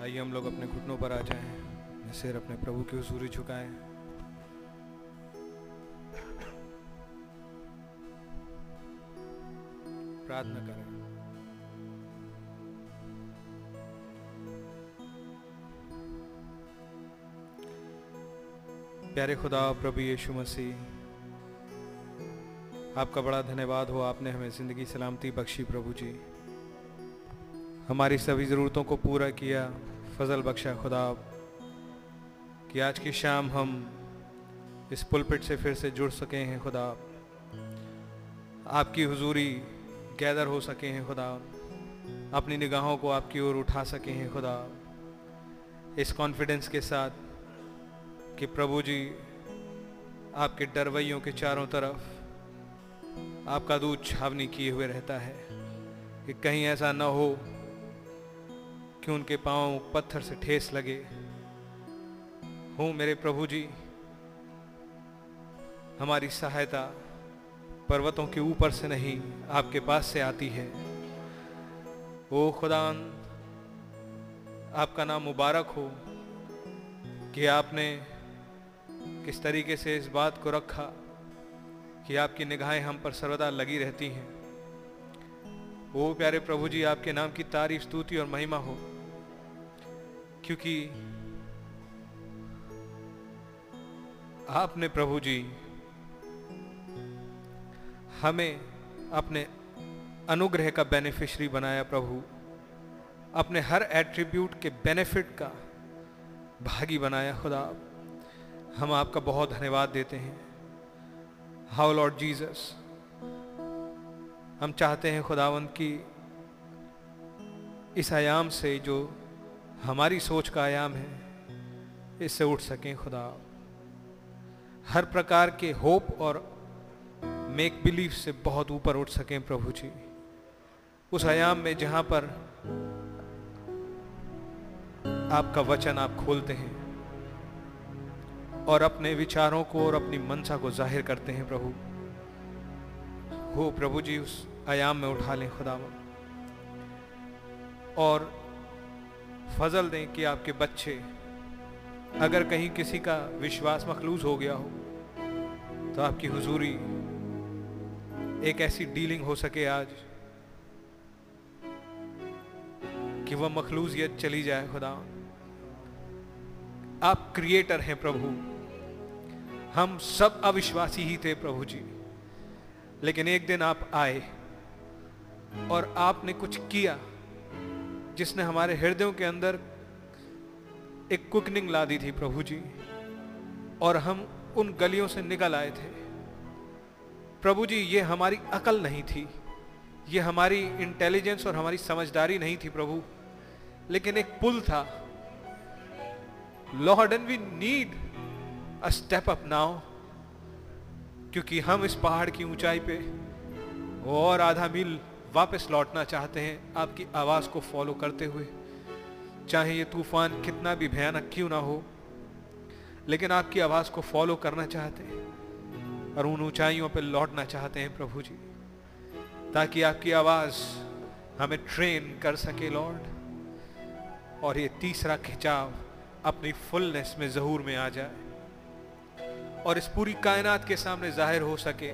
आइए हम लोग अपने घुटनों पर आ जाएँ सिर अपने प्रभु की हुजूरी झुकाएँ। प्रार्थना करें। प्यारे खुदा, प्रभु यीशु मसीह, आपका बड़ा धन्यवाद हो, आपने हमें ज़िंदगी सलामती बख्शी प्रभु जी। हमारी सभी ज़रूरतों को पूरा किया, फजल बख्शा खुदा। कि आज की शाम हम इस पुलपिट से फिर से जुड़ सके हैं खुदा। आपकी हुजूरी गैदर हो सके हैं खुदा। अपनी निगाहों को आपकी ओर उठा सके हैं खुदा। इस कॉन्फिडेंस के साथ कि प्रभु जी, आपके डरवैयों के चारों तरफ़ आपका दूध छावनी किए हुए रहता है। कि कहीं ऐसा न हो कि उनके पाँव पत्थर से ठेस लगे। हो मेरे प्रभु जी हमारी सहायता पर्वतों के ऊपर से नहीं, आपके पास से आती है। ओ खुदान आपका नाम मुबारक हो कि आपने किस तरीके से इस बात को रखा कि आपकी निगाहें हम पर सर्वदा लगी रहती हैं। वो प्यारे प्रभु जी आपके नाम की तारीफ़, स्तुति और महिमा हो। क्योंकि आपने प्रभु जी हमें अपने अनुग्रह का बेनिफिशरी बनाया प्रभु। अपने हर एट्रीब्यूट के बेनिफिट का भागी बनाया खुदा। हम आपका बहुत धन्यवाद देते हैं। हाउ लॉर्ड जीसस हम चाहते हैं खुदावंत की इस आयाम से जो हमारी सोच का आयाम है, इससे उठ सकें खुदा। हर प्रकार के होप और मेक बिलीव से बहुत ऊपर उठ सकें प्रभु जी। उस आयाम में जहाँ पर आपका वचन आप खोलते हैं और अपने विचारों को और अपनी मनसा को ज़ाहिर करते हैं प्रभु। हो प्रभु जी, उस आयाम में उठा लें खुदा। और फजल दें कि आपके बच्चे अगर कहीं किसी का विश्वास मखलूज हो गया हो तो आपकी हुजूरी एक ऐसी डीलिंग हो सके आज कि वह मखलूजियत चली जाए खुदा। आप क्रिएटर हैं प्रभु। हम सब अविश्वासी ही थे प्रभु जी। लेकिन एक दिन आप आए और आपने कुछ किया जिसने हमारे हृदयों के अंदर एक कुकनिंग ला दी थी प्रभु जी, और हम उन गलियों से निकल आए थे। प्रभु जी, ये हमारी अकल नहीं थी, ये हमारी इंटेलिजेंस और हमारी समझदारी नहीं थी प्रभु, लेकिन एक पुल था। Lord and we need a step up now क्योंकि हम इस पहाड़ की ऊंचाई पे, और आधा मील वापस लौटना चाहते हैं, आपकी आवाज़ को फॉलो करते हुए। चाहे ये तूफ़ान कितना भी भयानक क्यों ना हो, लेकिन आपकी आवाज़ को फॉलो करना चाहते हैं और उन ऊंचाइयों पर लौटना चाहते हैं प्रभु जी, ताकि आपकी आवाज़ हमें ट्रेन कर सके लॉर्ड और ये तीसरा खिंचाव अपनी फुलनेस में जहूर में आ जाए और इस पूरी कायनात के सामने ज़ाहिर हो सके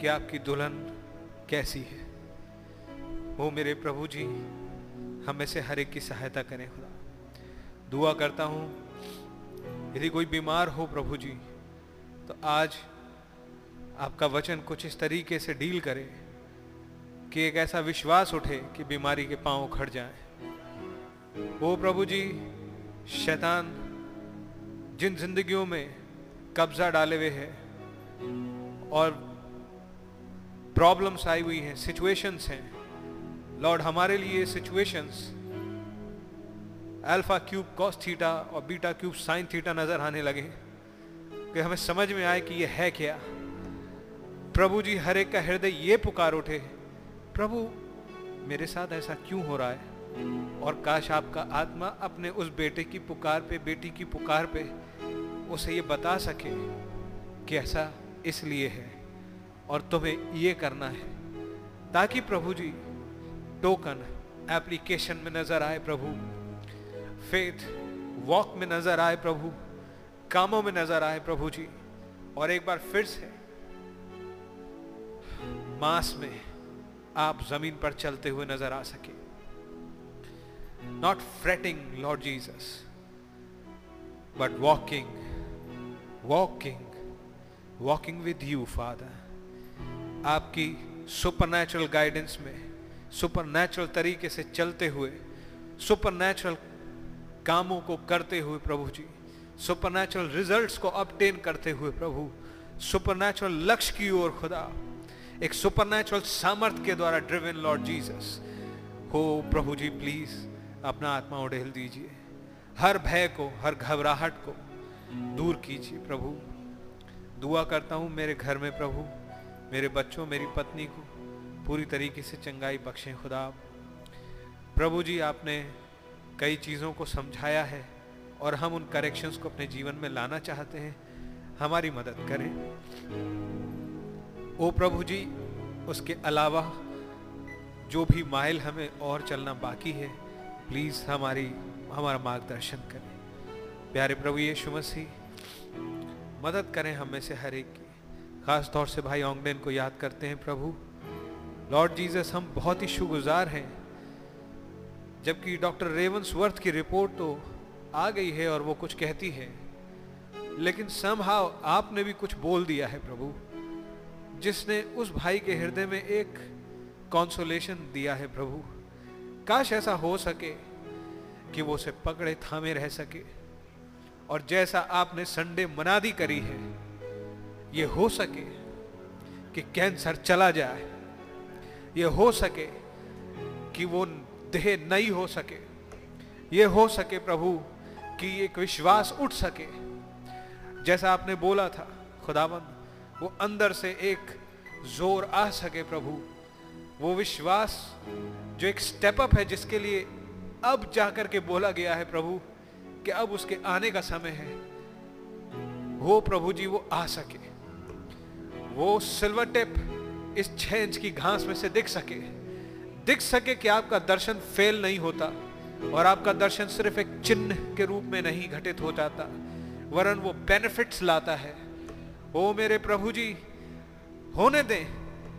कि आपकी दुल्हन कैसी है। वो मेरे प्रभु जी, हमें से हर एक की सहायता करें खुदा। दुआ करता हूँ, यदि कोई बीमार हो प्रभु जी तो आज आपका वचन कुछ इस तरीके से डील करे कि एक ऐसा विश्वास उठे कि बीमारी के पाँव खड़ जाए। वो प्रभु जी, शैतान जिन जिंदगियों में कब्जा डाले हुए हैं और प्रॉब्लम्स आई हुई हैं, सिचुएशंस हैं लॉर्ड हमारे लिए situations alpha cube cos theta और बीटा क्यूब साइन थीटा नज़र आने लगे कि हमें समझ में आए कि यह है क्या। प्रभु जी, हर एक का हृदय ये पुकार उठे, प्रभु, मेरे साथ ऐसा क्यों हो रहा है? और काश आपका आत्मा अपने उस बेटे की पुकार पे, बेटी की पुकार पे, उसे ये बता सके कि ऐसा इसलिए है और तुम्हें ये करना है। ताकि प्रभु जी टोकन एप्लीकेशन में नज़र आए प्रभु। फेथ वॉक में नज़र आए प्रभु। कामों में नज़र आए प्रभु जी। और एक बार फिर से मास में आप ज़मीन पर चलते हुए नज़र आ सके। Not fretting Lord Jesus but walking walking walking with you Father आपकी सुपर गाइडेंस में सुपर तरीके से चलते हुए सुपर कामों को करते हुए प्रभु जी सुपर रिजल्ट्स को अपटेन करते हुए प्रभु सुपर लक्ष्य की ओर खुदा, एक सुपर सामर्थ के द्वारा ड्रिवन लॉर्ड जीसस हो प्रभु जी प्लीज़ अपना आत्मा उड़ेल दीजिए। हर भय को, हर घबराहट को दूर कीजिए प्रभु। दुआ करता हूँ मेरे घर में प्रभु, मेरे बच्चों, मेरी पत्नी को पूरी तरीके से चंगाई बख्शें खुदा। प्रभु जी, आपने कई चीज़ों को समझाया है और हम उन करेक्शंस को अपने जीवन में लाना चाहते हैं। हमारी मदद करें। ओ प्रभु जी, उसके अलावा जो भी माइल हमें और चलना बाकी है, प्लीज़ हमारी, हमारा मार्गदर्शन करें। प्यारे प्रभु यीशु मसीह, मदद करें हम में से हर एक की। खास तौर से भाई ओंगडेन को याद करते हैं प्रभु। लॉर्ड जीसस हम बहुत ही शुगुजार हैं। जबकि डॉक्टर रेवंस वर्थ की रिपोर्ट तो आ गई है और वो कुछ कहती है। लेकिन समहाव आपने भी कुछ बोल दिया है प्रभु, जिसने उस भाई के हृदय में एक कॉन्सोलेशन दिया है प्रभु। काश ऐसा हो सके कि वो उसे पकड़े, थामे रह सके। और जैसा आपने संडे मनादी करी है, ये हो सके कि कैंसर चला जाए। ये हो सके कि वो देह नहीं हो सके। ये हो सके प्रभु कि एक विश्वास उठ सके। जैसा आपने बोला था, खुदाबंद, वो अंदर से एक ज़ोर आ सके प्रभु। वो विश्वास जो एक स्टेप अप है, जिसके लिए अब जाकर के बोला गया है प्रभु कि अब उसके आने का समय है। वो प्रभु जी, वो आ सके। वो सिल्वर टिप इस छह इंच की घास में से दिख सके। दिख सके कि आपका दर्शन फेल नहीं होता और आपका दर्शन सिर्फ़ एक चिन्ह के रूप में नहीं घटित हो जाता, वरन वो बेनिफिट्स लाता है। ओ मेरे प्रभु जी, होने दें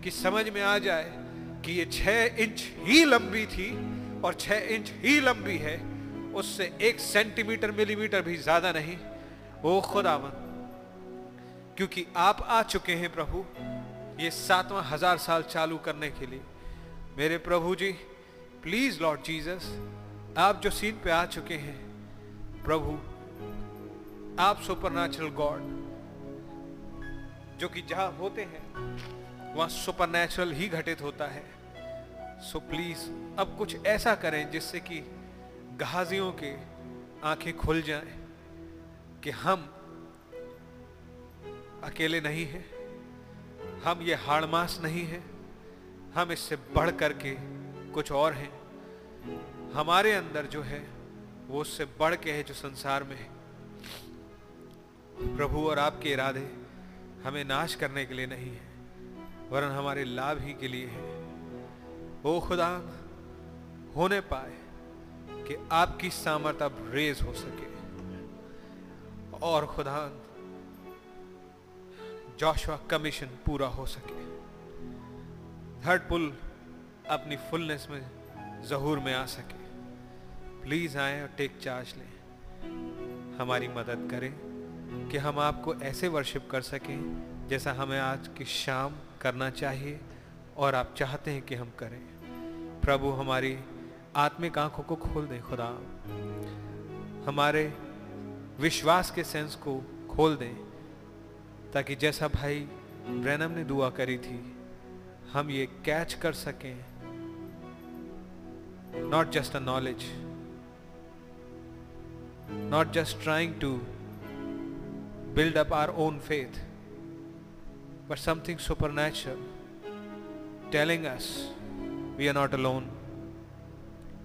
कि समझ में आ जाए कि ये छह इंच ही लंबी थी और छह इंच ही लंबी है, उससे एक सेंटीमीटर मिलीमीटर भी ज़्यादा नहीं। वो खुदावन क्योंकि आप आ चुके हैं प्रभु ये सातवां हज़ार साल चालू करने के लिए। मेरे प्रभु जी प्लीज़ लॉर्ड जीसस आप जो सीन पे आ चुके हैं, प्रभु, आप सुपर गॉड जो कि जहाँ होते हैं, वहाँ सुपर ही घटित होता है। सो so प्लीज़ अब कुछ ऐसा करें जिससे कि गाजियों के आँखें खुल जाएँ कि हम अकेले नहीं हैं। हम ये हाड़मास नहीं है। हम इससे बढ़ करके कुछ और हैं। हमारे अंदर जो है, वो उससे बढ़ के है जो संसार में है। प्रभु और आपके इरादे हमें नाश करने के लिए नहीं है, वरन हमारे लाभ ही के लिए है। ओ खुदा, होने पाए कि आपकी सामर्थ अब रेज हो सके। और खुदा जोशवा कमीशन पूरा हो सके। थर्ड पुल अपनी फुलनेस में जहूर में आ सके। प्लीज़ आए और टेक चार्ज लें। हमारी मदद करें कि हम आपको ऐसे वर्शिप कर सकें जैसा हमें आज की शाम करना चाहिए और आप चाहते हैं कि हम करें। प्रभु, हमारी आत्मिक आँखों को खोल दें, खुदा। हमारे विश्वास के सेंस को खोल दें। ताकि जैसा भाई ब्रैनम ने दुआ करी थी, हम ये कैच कर सकें। Not just a knowledge not just trying to build up our own faith but something super natural telling us we are not alone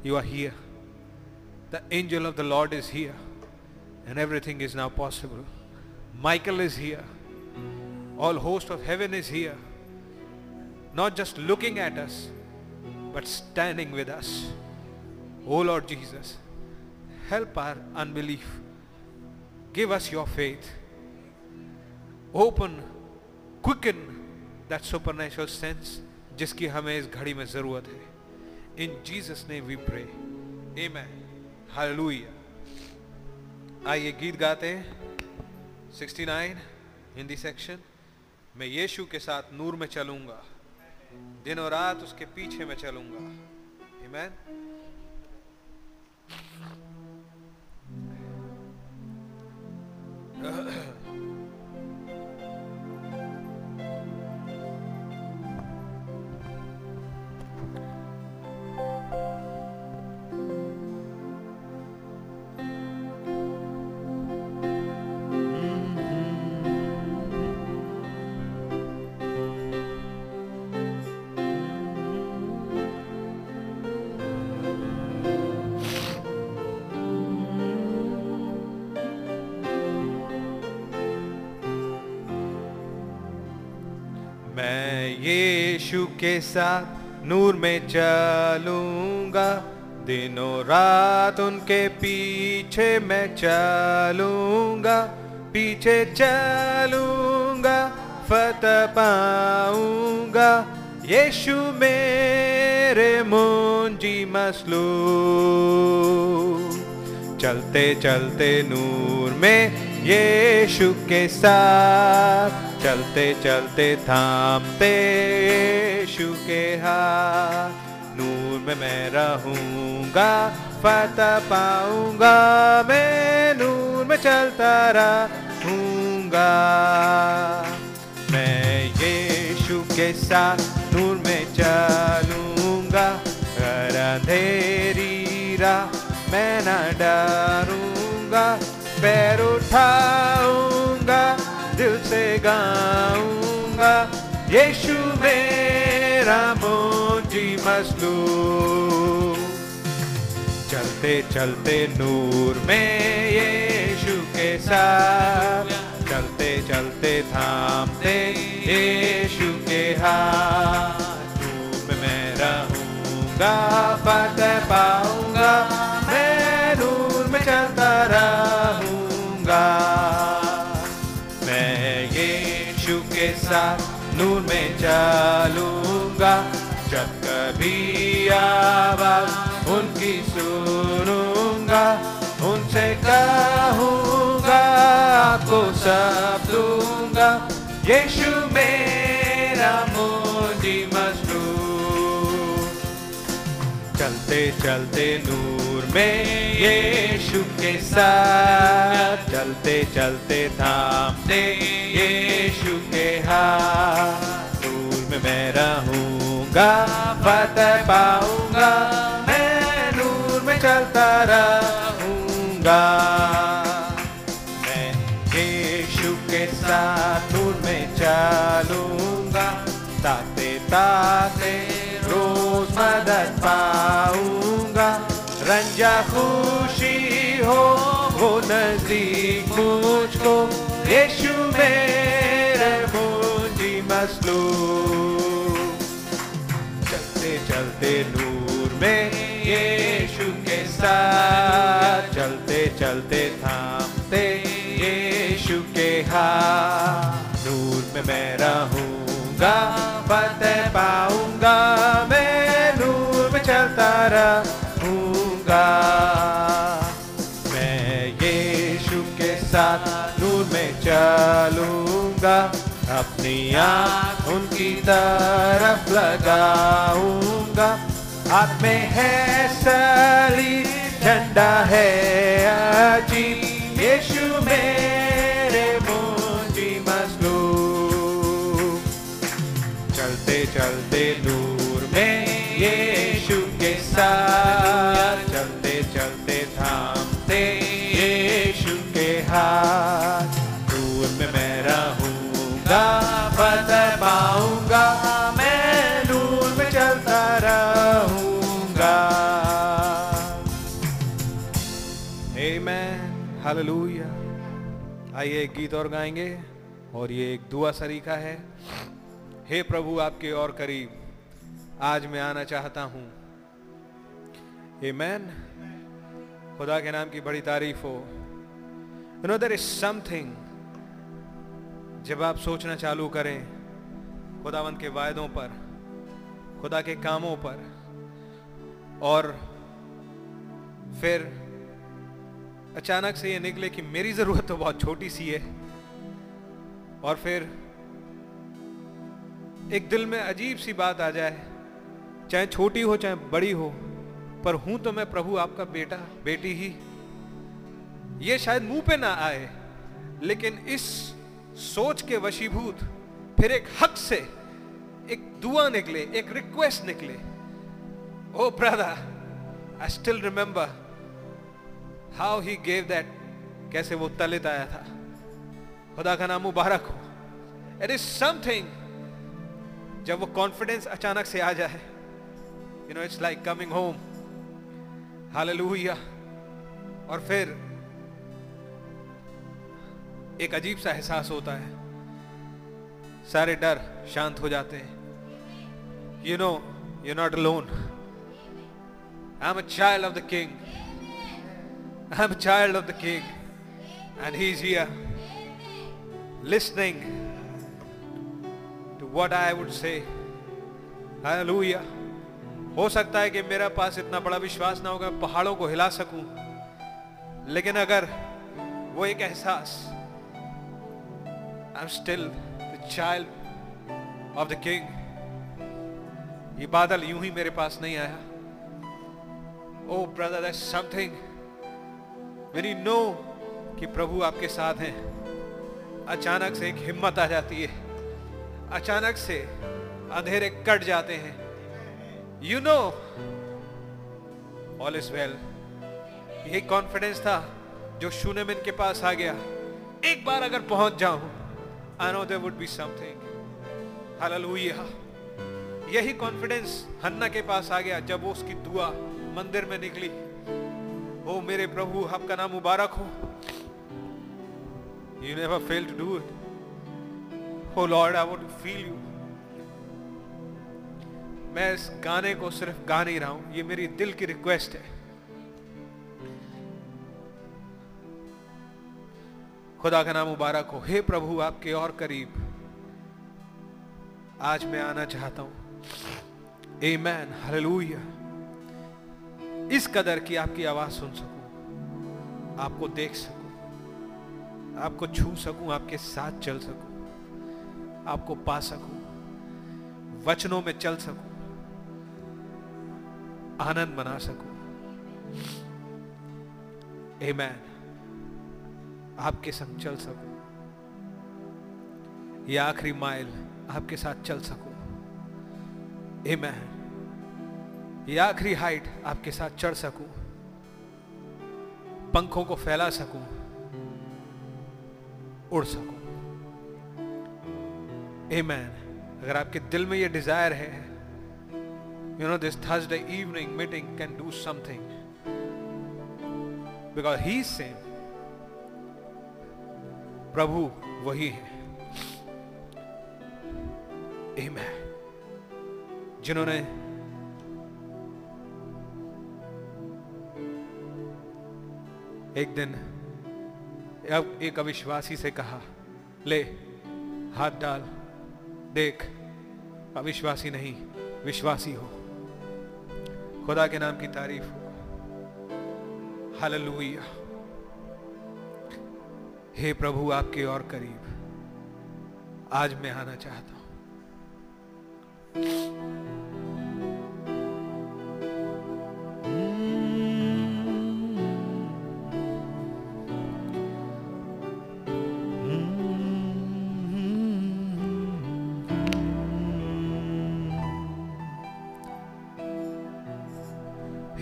you are here the angel of the lord is here and everything is now possible Michael is here All host of heaven is here. Not just looking at us, but standing with us. Oh Lord Jesus, help our unbelief. Give us your faith. Open, quicken that supernatural sense जिसकी हमें इस घड़ी में ज़रूरत है in Jesus name we pray amen hallelujah आइए गीत गाते हैं 69 हिंदी सेक्शन मैं यीशु के साथ नूर में चलूँगा। दिन और रात उसके पीछे मैं चलूँगा। हिमैन मैं यीशु के साथ नूर में चलूँगा। दिनों रात उनके पीछे मैं चलूँगा। पीछे चलूँगा, फतह पाऊँगा। यीशु मेरे मुंजी मसलू चलते चलते नूर में यीशु के साथ चलते चलते थामते यीशु के हाथ। नूर में मैं रहूँगा, फतह पाऊँगा, मैं नूर में चलता रहूँगा। मैं यीशु के साथ नूर में चलूँगा। घर अंधेरी राह मैं न डरूँगा। पैर दिल से गाऊँगा, यीशु मेरा मोजी मसलू चलते चलते नूर में यीशु के साथ, चलते चलते थामते यीशु के हाथ। नूर में रहूँगा, फतह पाऊँगा। साथ नूर में चलूँगा। जब कभी आवाज़ उनकी सुनूँगा, उनसे कहूँगा, आपको सब दूँगा। यीशु मेरा मोजी मसलू चलते चलते नूर में यीशु के साथ। चलते चलते थामते यीशु हाथ नूर में मैं रहूँगा, फतह पाऊँगा, मैं नूर में चलता रहूँगा। मैं यीशु के साथ नूर में चलूँगा, ताते ताते रोज मदद पाऊँगा। रंजा खुशी हो, वो नज़दीक मुझको, यीशु मेरे मुझी मसलू। चलते चलते नूर में यीशु के साथ। चलते चलते थामते यीशु के हाथ। नूर में मैं रहूँगा, फतह पाऊँगा। अपनी आँख उनकी तरफ़ लगाऊँगा। हाथ में है सली, झंडा है अजीब यीशु मेरे मुंजी मसलू चलते चलते नूर में यीशु के साथ आइए एक गीत और गाएँगे, और ये एक दुआ सरीका है। हे प्रभु, आपके और करीब, आज मैं आना चाहता हूँ। मैन खुदा के नाम की बड़ी तारीफ़ हो। You know there is something जब आप सोचना चालू करें खुदावन के वायदों पर, खुदा के कामों पर, और फिर अचानक से ये निकले कि मेरी ज़रूरत तो बहुत छोटी सी है। और फिर एक दिल में अजीब सी बात आ जाए, चाहे छोटी हो, चाहे बड़ी हो, पर हूँ तो मैं प्रभु आपका बेटा, बेटी ही। ये शायद मुँह पे ना आए, लेकिन इस सोच के वशीभूत फिर एक हक से एक दुआ निकले, एक रिक्वेस्ट निकले। ओ brother I still remember how he gave that कैसे वो तलित आया था। खुदा का नाम मुबारक हो। इट इज़ समथिंग जब वो कॉन्फिडेंस अचानक से आ जाए you know it's like coming home hallelujah और फिर, एक अजीब सा एहसास होता है। सारे डर शांत हो जाते हैं। You know you not alone I am a child of the king a child of the king and he is here listening to what I would say. Hallelujah. हो सकता है कि मेरा पास इतना बड़ा विश्वास ना होगा, पहाड़ों को हिला सकूँ, लेकिन अगर वो एक एहसास I am still the child of the king ये बादल यूँ ही मेरे पास नहीं आया ओ brother that's something when you know कि प्रभु आपके साथ हैं, अचानक से एक हिम्मत आ जाती है। अचानक से अंधेरे कट जाते हैं। You know all is well यही कॉन्फिडेंस था जो शूनेमिन के पास आ गया। एक बार अगर पहुँच जाऊँ I know there would be something hallelujah यही कॉन्फिडेंस हन्ना के पास आ गया जब वो उसकी दुआ मंदिर में निकली। ओ मेरे प्रभु आपका नाम मुबारक हो you never fail to do it Oh lord I to feel you. मैं इस गाने को सिर्फ़ गा नहीं रहा हूँ। ये मेरी दिल की रिक्वेस्ट है। खुदा का नाम मुबारक हो। हे प्रभु, आपके और करीब। आज मैं आना चाहता हूँ। Amen. हालेलुया इस कदर की आपकी आवाज़ सुन सकूँ, आपको देख सकूँ, आपको छू सकूँ, आपके साथ चल सकूँ, आपको पा सकूँ, वचनों में चल सकूँ, आनंद बना सकूँ Amen. आपके संग चल सकूँ ये आखिरी माइल आपके साथ चल सकूँ Amen. ये आखिरी हाइट आपके साथ चढ़ सकूँ, पंखों को फैला सकूँ, उड़ सकूँ। मैन अगर आपके दिल में ये डिज़ायर है you know this Thursday evening meeting can do something because he same प्रभु वही है. जिन्होंने एक दिन अब एक अविश्वासी से कहा, ले, हाथ डाल, देख, अविश्वासी नहीं, विश्वासी हो। खुदा के नाम की तारीफ़ हो। हालेलुया। हे प्रभु, आपके और करीब, आज मैं आना चाहता हूँ।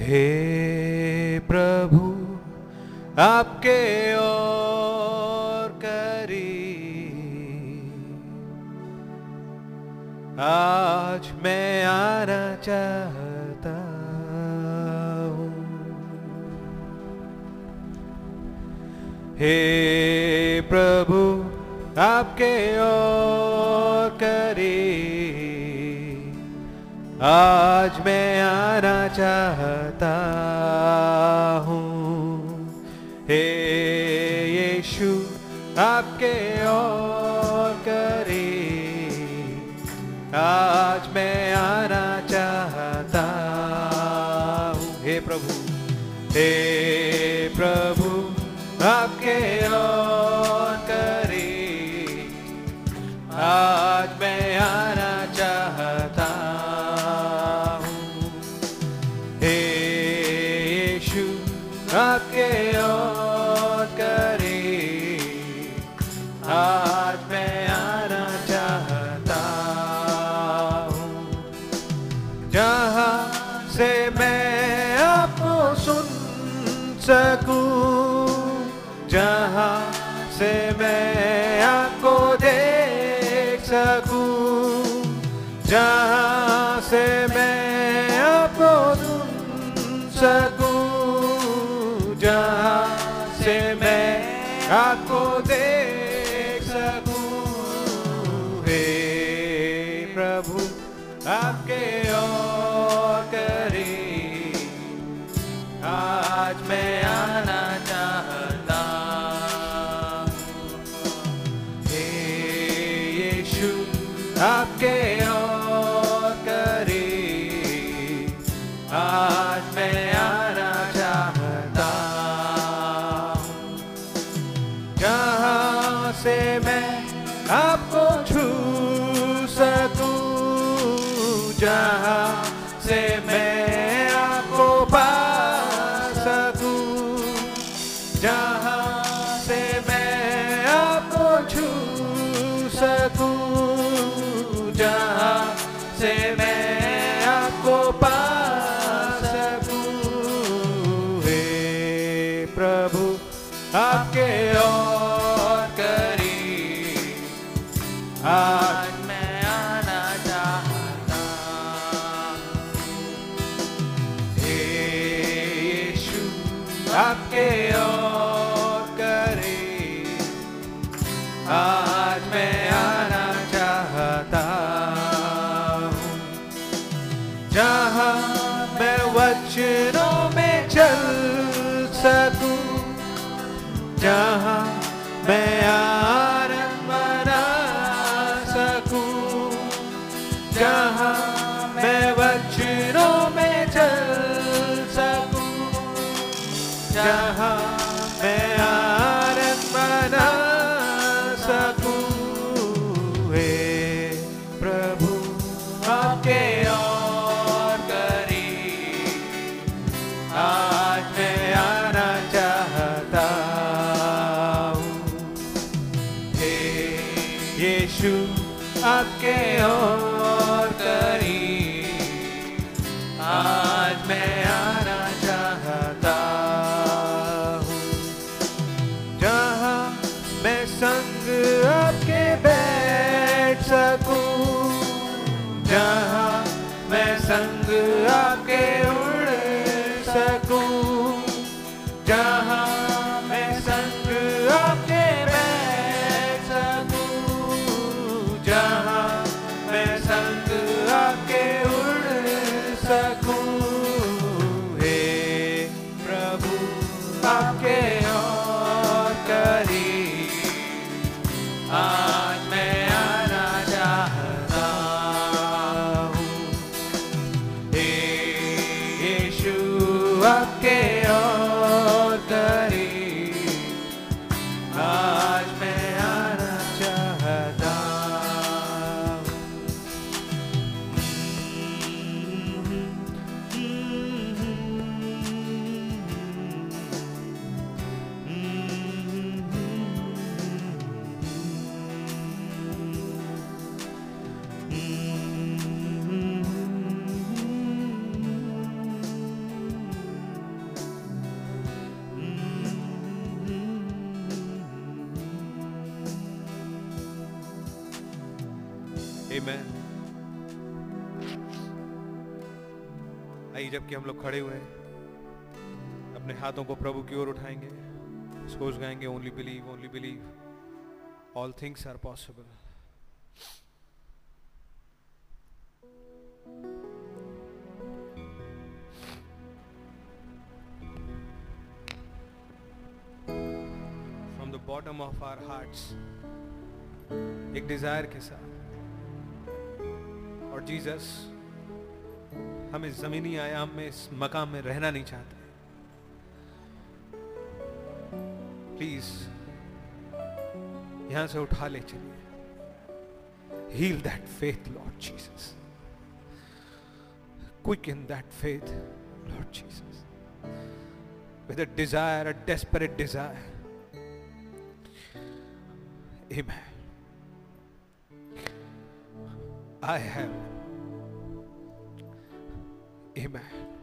हे प्रभु आपके और करी आज मैं आना चाहता हूँ। हे प्रभु आपके और आज मैं आना चाहता हूँ। हे यीशु, आपके और करे। आज मैं आना चाहता हूँ। हे प्रभु, हे ही जबकि हम लोग खड़े हुए हैं। अपने हाथों को प्रभु की ओर उठाएँगे। सोच गाएँगे only believe only believe all things are possible from the bottom of our hearts एक डिज़ायर के साथ। और जीसस हम इस जमीनी आयाम में, इस मकाम में रहना नहीं चाहते। प्लीज़ यहाँ से उठा ले चलिए। Heal that faith lord Jesus quick in that faith lord Jesus with a desire a desperate desire Amen. I have Amen.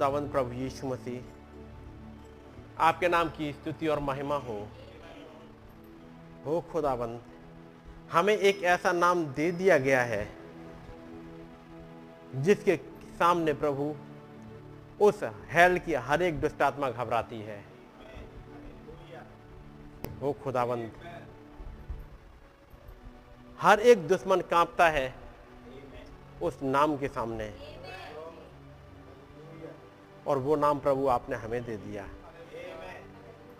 खुदावंद प्रभु यीशु मसीह, आपके नाम की स्तुति और महिमा हो। हो खुदावंद, हमें एक ऐसा नाम दे दिया गया है, जिसके सामने प्रभु उस हेल की हर एक दुष्ट आत्मा घबराती है। हो खुदावंद, हर एक दुश्मन कांपता है उस नाम के सामने। और वो नाम प्रभु आपने हमें दे दिया है।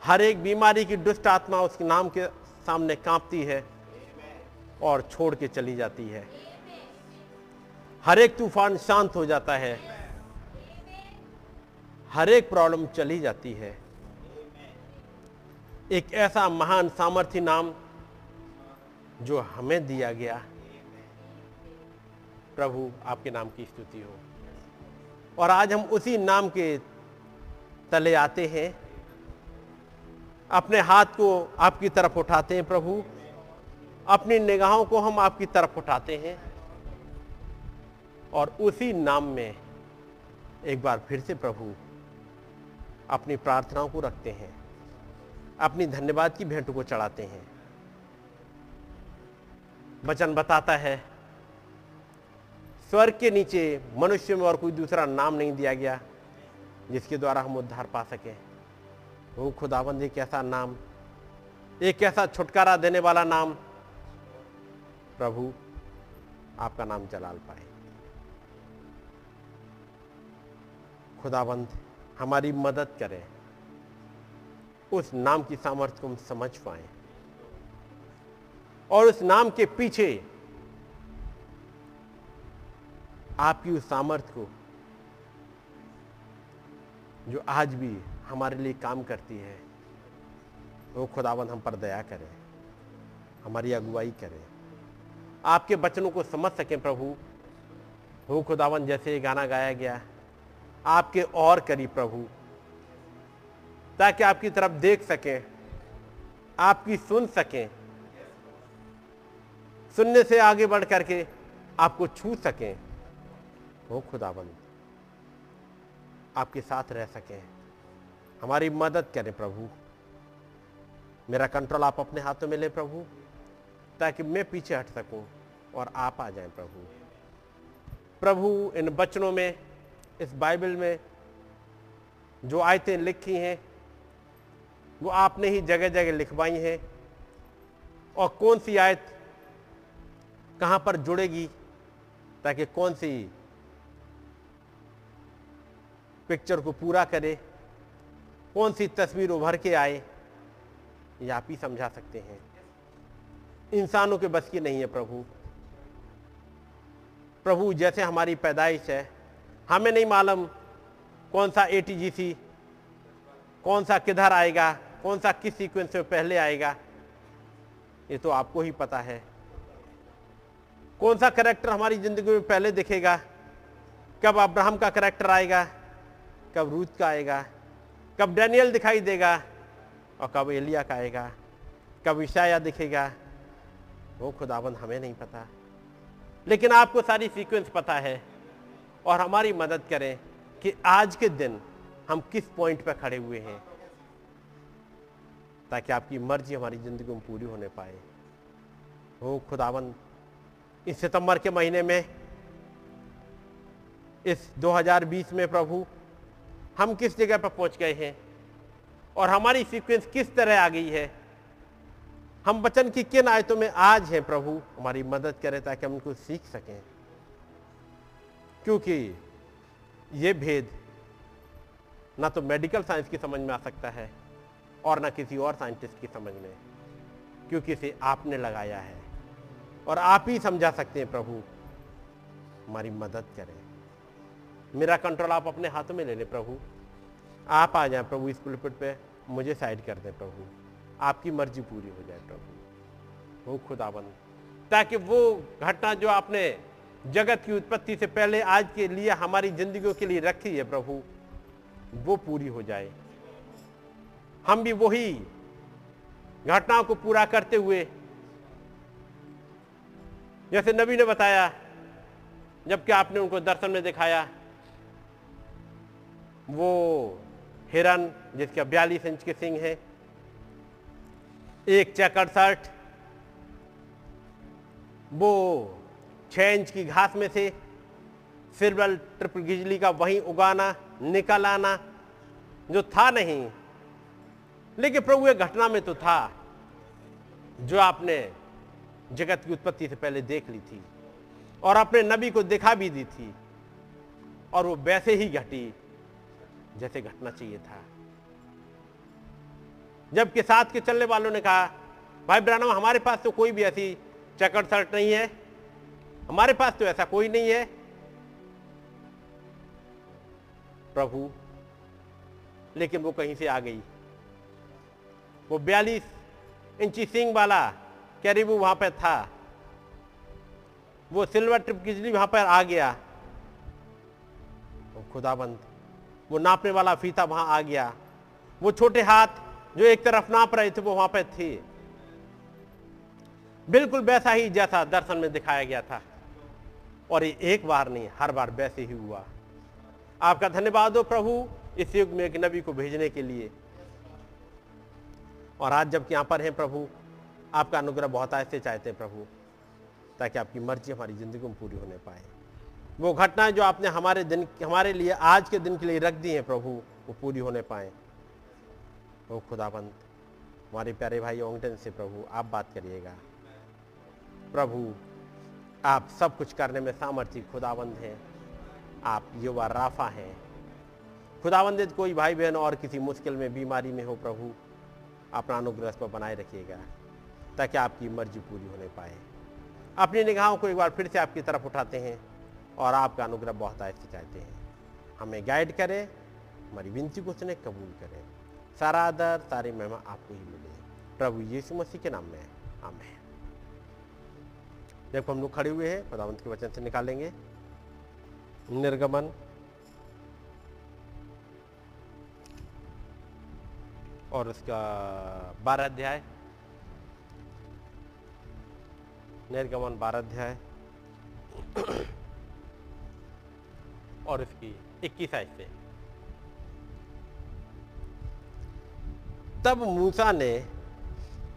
हर एक बीमारी की दुष्ट आत्मा उसके नाम के सामने कांपती है और छोड़ के चली जाती है। हर एक तूफ़ान शांत हो जाता है। हर एक प्रॉब्लम चली जाती है। एक ऐसा महान सामर्थ्य नाम जो हमें दिया गया। प्रभु आपके नाम की स्तुति हो। और आज हम उसी नाम के तले आते हैं। अपने हाथ को आपकी तरफ़ उठाते हैं प्रभु। अपनी निगाहों को हम आपकी तरफ़ उठाते हैं। और उसी नाम में एक बार फिर से प्रभु अपनी प्रार्थनाओं को रखते हैं। अपनी धन्यवाद की भेंट को चढ़ाते हैं। वचन बताता है स्वर्ग के नीचे मनुष्य में और कोई दूसरा नाम नहीं दिया गया, जिसके द्वारा हम उद्धार पा सकें। वो खुदाबंद एक ऐसा नाम? एक ऐसा छुटकारा देने वाला नाम? प्रभु, आपका नाम जलाल पाए। खुदाबंद हमारी मदद करें। उस नाम की सामर्थ्य को हम समझ पाए। और उस नाम के पीछे आपकी उस सामर्थ्य को, जो आज भी हमारे लिए काम करती है, वो खुदावन हम पर दया करें, हमारी अगुवाई करें। आपके बचनों को समझ सकें प्रभु। हो खुदावन जैसे ये गाना गाया गया, आपके और करी प्रभु, ताकि आपकी तरफ़ देख सकें, आपकी सुन सकें, सुनने से आगे बढ़ करके आपको छू सकें। हो खुदाबंद आपके साथ रह सकें। हमारी मदद करें प्रभु। मेरा कंट्रोल आप अपने हाथों में ले प्रभु, ताकि मैं पीछे हट सकूँ और आप आ जाएँ प्रभु। प्रभु, इन बचनों में, इस बाइबल में जो आयतें लिखी हैं, वो आपने ही जगह जगह लिखवाई हैं। और कौन सी आयत कहाँ पर जुड़ेगी, ताकि कौन सी पिक्चर को पूरा करे कौन सी तस्वीर उभर के आए, ये आप ही समझा सकते हैं। इंसानों के बस की नहीं है प्रभु। प्रभु, जैसे हमारी पैदाइश है, हमें नहीं मालूम कौन सा एटीजीसी कौन सा किधर आएगा, कौन सा किस सीक्वेंस में पहले आएगा, ये तो आपको ही पता है। कौन सा करेक्टर हमारी ज़िंदगी में पहले दिखेगा, कब अब्राहम का करेक्टर आएगा कब रूथ का आएगा, कब डैनियल दिखाई देगा और कब एलिया का आएगा, कब ईशाया दिखेगा, वो खुदाबंद हमें नहीं पता। लेकिन आपको सारी सीक्वेंस पता है और हमारी मदद करें कि आज के दिन हम किस पॉइंट पर खड़े हुए हैं, ताकि आपकी मर्ज़ी हमारी ज़िंदगी में पूरी होने पाए। हो खुदावन इस सितंबर के महीने में, इस 2020 में प्रभु हम किस जगह पर पहुँच गए हैं? और हमारी सीक्वेंस किस तरह आ गई है? हम वचन की किन आयतों में आज हैं प्रभु? हमारी मदद करें ताकि हम उनको सीख सकें। क्योंकि ये भेद ना तो मेडिकल साइंस की समझ में आ सकता है और ना किसी और साइंटिस्ट की समझ में, क्योंकि इसे आपने लगाया है। और आप ही समझा सकते हैं प्रभु, हमारी मदद करें। मेरा कंट्रोल आप अपने हाथों में ले लें प्रभु। आप आ जाएँ प्रभु, इस पुलपिट पे, मुझे साइड कर दें प्रभु। आपकी मर्ज़ी पूरी हो जाए प्रभु। वो खुदाबंद ताकि वो घटना जो आपने जगत की उत्पत्ति से पहले आज के लिए हमारी जिंदगियों के लिए रखी है प्रभु, वो पूरी हो जाए। हम भी वही घटनाओं को पूरा करते हुए, जैसे नबी ने बताया, जबकि आपने उनको दर्शन में दिखाया वो हिरन, जिसके बयालीस इंच के सिंह है, एक चेकर शर्ट वो छह इंच की घास में से सिरबल ट्रिपल गिजली का वहीं उगाना, निकल आना, जो था नहीं, लेकिन प्रभु एक घटना में तो था, जो आपने जगत की उत्पत्ति से पहले देख ली थी, और अपने नबी को दिखा भी दी थी, और वो वैसे ही घटी। जैसे घटना चाहिए था। जबकि साथ के चलने वालों ने कहा, भाई ब्रानम, हमारे पास तो कोई भी ऐसी चकर शर्ट नहीं है। हमारे पास तो ऐसा कोई नहीं है। प्रभु, लेकिन वो कहीं से आ गई। वो बयालीस इंची सिंग वाला कैरिबू वहाँ पर था। वो सिल्वर ट्रिप किजली वहाँ पर आ गया खुदाबंद वो नापने वाला फीता वहाँ आ गया। वो छोटे हाथ जो एक तरफ़ नाप रहे थे, वो वहाँ पर थे। बिल्कुल वैसा ही जैसा दर्शन में दिखाया गया था। और ये एक बार नहीं, हर बार वैसे ही हुआ। आपका धन्यवाद हो प्रभु, इस युग में एक नबी को भेजने के लिए। और आज जब यहाँ पर हैं प्रभु, आपका अनुग्रह बहुत ऐसे चाहते हैं प्रभु, ताकि आपकी मर्ज़ी हमारी ज़िंदगी में पूरी होने पाए। वो घटनाएँ जो आपने हमारे दिन, हमारे लिए, आज के दिन के लिए रख दी हैं प्रभु, वो पूरी होने पाए। वो खुदाबंद, हमारे प्यारे भाई ओंगटन से प्रभु, आप बात करिएगा। प्रभु, आप सब कुछ करने में सामर्थ्य खुदाबंद हैं। आप युवा राफा हैं। खुदाबंद कोई भाई बहन और किसी मुश्किल में, बीमारी में हो प्रभु, अपना अनुग्रह पर बनाए रखिएगा, ताकि आपकी मर्ज़ी पूरी होने पाए। अपनी निगाहों को एक बार फिर से आपकी तरफ़ उठाते हैं। और आपका अनुग्रह बहुत आय से चाहते हैं। हमें गाइड करें, हमारी विनती को सुने कबूल करें। सारा आदर, सारी महिमा आपको ही मिले। प्रभु यीशु मसीह के नाम में हम आमेन। देखो, हम लोग खड़े हुए हैं, खुदावंत के वचन से निकालेंगे। निर्गमन। और उसका बारह अध्याय। निर्गमन बारह अध्याय। और इसकी इक्कीस आय से। तब मूसा ने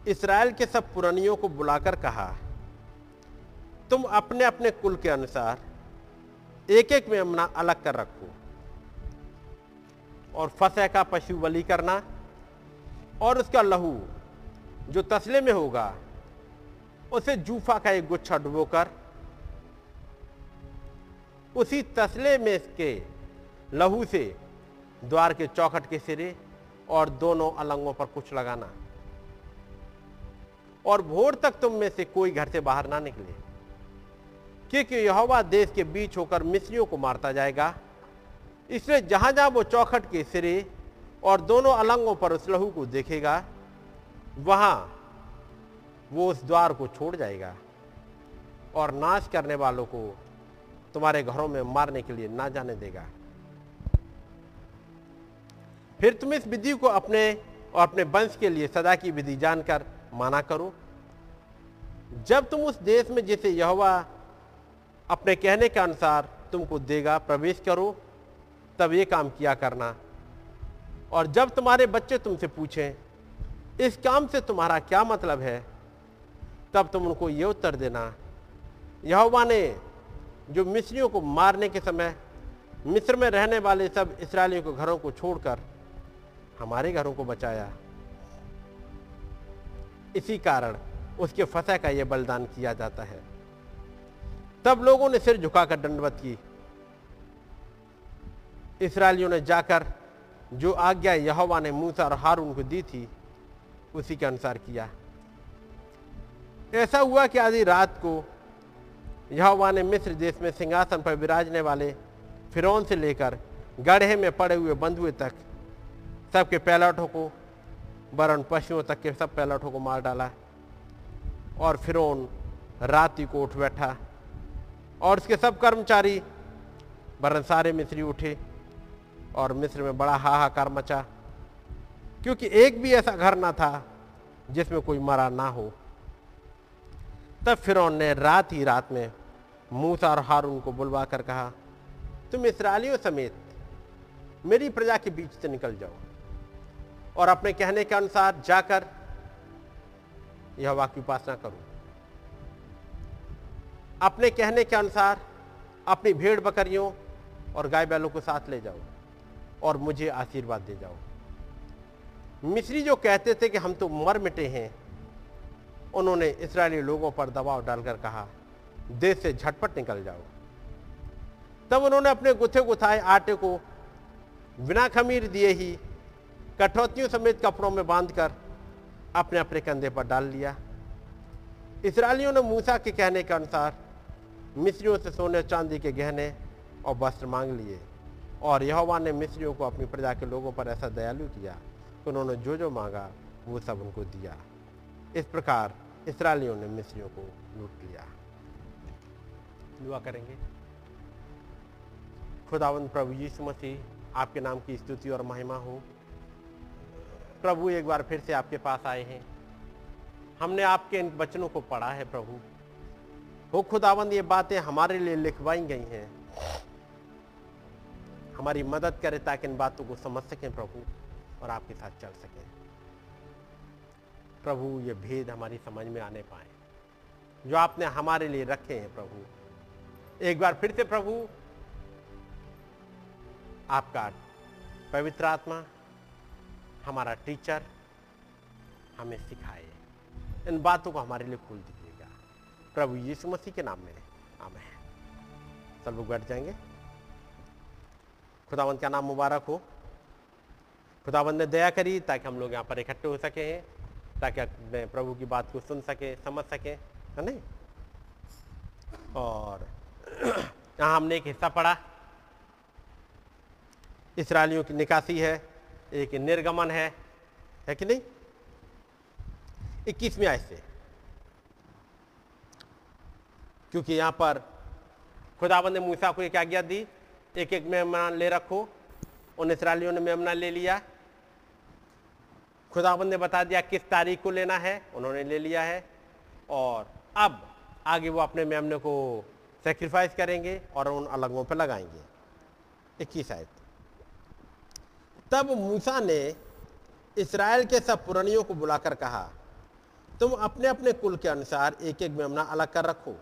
इसराइल के सब पुरानियों को बुलाकर कहा, तुम अपने अपने कुल के अनुसार एक एक मेमना अलग कर रखो और फसह का पशु बलि करना और उसका लहू जो तसले में होगा, उसे जूफा का एक गुच्छा डुबोकर उसी तसले में के लहू से द्वार के चौखट के सिरे और दोनों अलंगों पर कुछ लगाना। और भोर तक तुम में से कोई घर से बाहर ना निकले। क्योंकि यहोवा देश के बीच होकर मिस्रियों को मारता जाएगा। इसलिए जहाँ जहाँ वो चौखट के सिरे और दोनों अलंगों पर उस लहू को देखेगा, वहाँ वो उस द्वार को छोड़ जाएगा। और नाश करने वालों को तुम्हारे घरों में मारने के लिए ना जाने देगा। फिर तुम इस विधि को अपने और अपने वंश के लिए सदा की विधि जानकर माना करो। जब तुम उस देश में जिसे यहोवा अपने कहने के अनुसार तुमको देगा, प्रवेश करो, तब ये काम किया करना। और जब तुम्हारे बच्चे तुमसे पूछें, इस काम से तुम्हारा क्या मतलब है? तब तुम उनको ये उत्तर देना। यहोवा ने जो मिस्रियों को मारने के समय, मिस्र में रहने वाले सब इसराइलियों के घरों को छोड़कर हमारे घरों को बचाया। इसी कारण उसके फसह का यह बलिदान किया जाता है। तब लोगों ने सिर झुकाकर दंडवत की। इसराइलियों ने जाकर जो आज्ञा यहोवा ने मूसा और हारून को दी थी, उसी के अनुसार किया। ऐसा हुआ कि आधी रात को यहोवा ने मिस्र देश में सिंहासन पर विराजने वाले फिरौन से लेकर गढ़े में पड़े हुए बंधुए तक सबके पैलटों को, वरण पशुओं तक के सब पैलटों को मार डाला और फिरौन राति को उठ बैठा और उसके सब कर्मचारी वरण सारे मिस्री उठे और मिस्र में बड़ा हाहाकार मचा, क्योंकि एक भी ऐसा घर ना था जिसमें कोई मरा ना हो। तब फिरौन ने रात ही रात में मूसा और हारून को बुलवा कर कहा, तुम इसराइलियों समेत मेरी प्रजा के बीच से निकल जाओ और अपने कहने के अनुसार जाकर यह वाक्य उपासना करो। अपने कहने के अनुसार अपनी भेड़ बकरियों और गाय बैलों को साथ ले जाओ और मुझे आशीर्वाद दे जाओ। मिस्री जो कहते थे कि हम तो मर मिटे हैं, उन्होंने इसराइली लोगों पर दबाव डालकर कहा देश से झटपट निकल जाओ। तब उन्होंने अपने गुथे गुथाए आटे को बिना खमीर दिए ही कठौतियों समेत कपड़ों में बांधकर अपने अपने कंधे पर डाल लिया। इसराइलियों ने मूसा के कहने के अनुसार मिस्रियों से सोने चांदी के गहने और वस्त्र मांग लिए और यहोवा ने मिस्रियों को अपनी प्रजा के लोगों पर ऐसा दयालु किया कि उन्होंने जो जो मांगा वो सब उनको दिया। इस प्रकार इसराइलियों ने मिस्रियों को लूट लिया। दुआ करेंगे। खुदावंद प्रभु यीशु मसीह, आपके नाम की स्तुति और महिमा हो। प्रभु, एक बार फिर से आपके पास आए हैं। हमने आपके इन वचनों को पढ़ा है प्रभु। हो खुदावंद, ये बातें हमारे लिए लिखवाई गई हैं। हमारी मदद करे ताकि इन बातों को समझ सकें प्रभु और आपके साथ चल सकें। प्रभु, ये भेद हमारी समझ में आने पाए। जो आपने हमारे लिए रखे हैं प्रभु एक बार फिर से प्रभु, आपका पवित्र आत्मा हमारा टीचर हमें सिखाए। इन बातों को हमारे लिए खोल दीजिएगा। प्रभु यीशु मसीह के नाम में। आमेन। सब लोग बैठ जाएँगे। खुदावंत का नाम मुबारक हो? खुदावंत ने दया करी ताकि हम लोग यहाँ पर इकट्ठे हो सके हैं ताकि अपने प्रभु की बात को सुन सके, समझ सके, है नहीं और यहाँ हमने एक हिस्सा पढ़ा। इसराइलियों की निकासी है, एक निर्गमन है है कि नहीं? इक्कीसवीं आय से। क्योंकि यहाँ पर खुदाबंद ने मूसा को एक आज्ञा दी एक एक मेहमान ले रखो, उन इसराइलियों ने मेमना ले लिया। खुदाबंद ने बता दिया किस तारीख को लेना है, उन्होंने ले लिया है, और अब आगे वो अपने मेमने को सेक्रीफाइस करेंगे और उन अलगों पर लगाएँगे। इक्कीस आयत तब मूसा ने इसराइल के सब पुरानियों को बुलाकर कहा, तुम अपने अपने कुल के अनुसार एक एक मेमना अलग कर रखो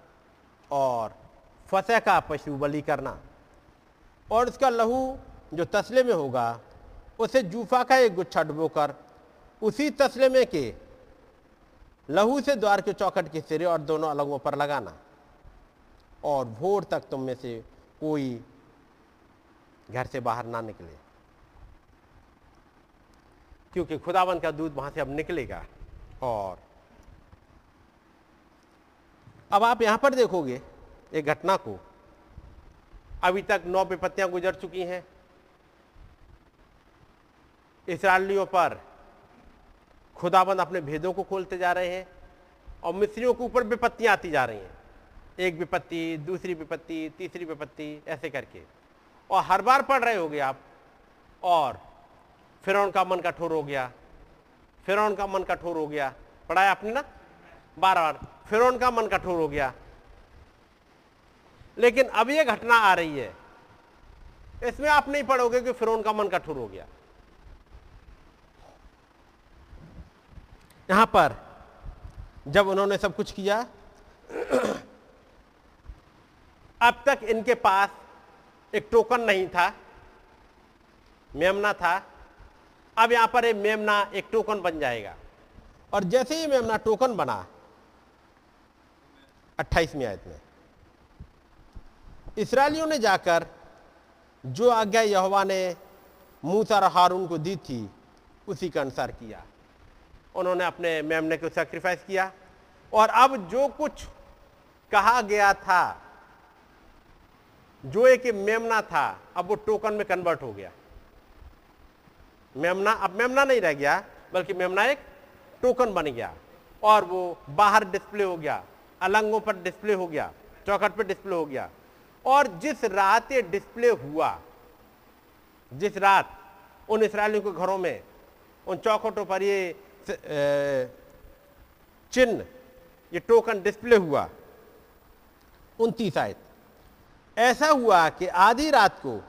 और फसह का पशु बलि करना। और उसका लहू जो तसले में होगा, उसे जूफा का एक गुच्छा डुबोकर उसी तसले में के लहू से द्वार के चौखट के सिरे और दोनों अलगों पर लगाना। और भोर तक तुम में से कोई घर से बाहर ना निकले। क्योंकि खुदाबंद का दूध वहाँ से अब निकलेगा और अब आप यहाँ पर देखोगे एक घटना को। अभी तक नौ विपत्तियाँ गुजर चुकी हैं। इसराइलियों पर खुदाबंद अपने भेदों को खोलते जा रहे हैं और मिस्रियों के ऊपर विपत्तियाँ आती जा रही हैं। एक विपत्ति, दूसरी विपत्ति, तीसरी विपत्ति, ऐसे करके। और हर बार पढ़ रहे होगे आप, और फिर उनका मन कठोर हो गया फिर उनका मन कठोर हो गया। पढ़ाया आपने ना? बार बार फिर उनका मन कठोर हो गया। लेकिन अब यह घटना आ रही है, इसमें आप नहीं पढ़ोगे कि फिर उनका मन कठोर हो गया। यहाँ पर, जब उन्होंने सब कुछ किया अब तक इनके पास एक टोकन नहीं था, मेमना था। अब यहाँ पर एक मेमना एक टोकन बन जाएगा। और जैसे ही मेमना टोकन बना, अट्ठाईसवीं आयत में, इसराइलियों ने जाकर जो आज्ञा यहोवा ने मूसा और हारून को दी थी, उसी के अनुसार किया। उन्होंने अपने मेमने को सेक्रीफाइस किया। और अब जो कुछ कहा गया था जो एक मेमना था, अब वो टोकन में कन्वर्ट हो गया। मेमना, अब मेमना नहीं रह गया, बल्कि मेमना एक टोकन बन गया, और वो बाहर डिस्प्ले हो गया, अलंगों पर डिस्प्ले हो गया, चौखट पर डिस्प्ले हो गया, और जिस रात ये डिस्प्ले हुआ, जिस रात उन इसराइलियों के घरों में, उन चौखटों पर ये चिन्ह, ये टोकन डिस्प्ले हुआ, उनतीस आयत ऐसा हुआ कि आधी रात को,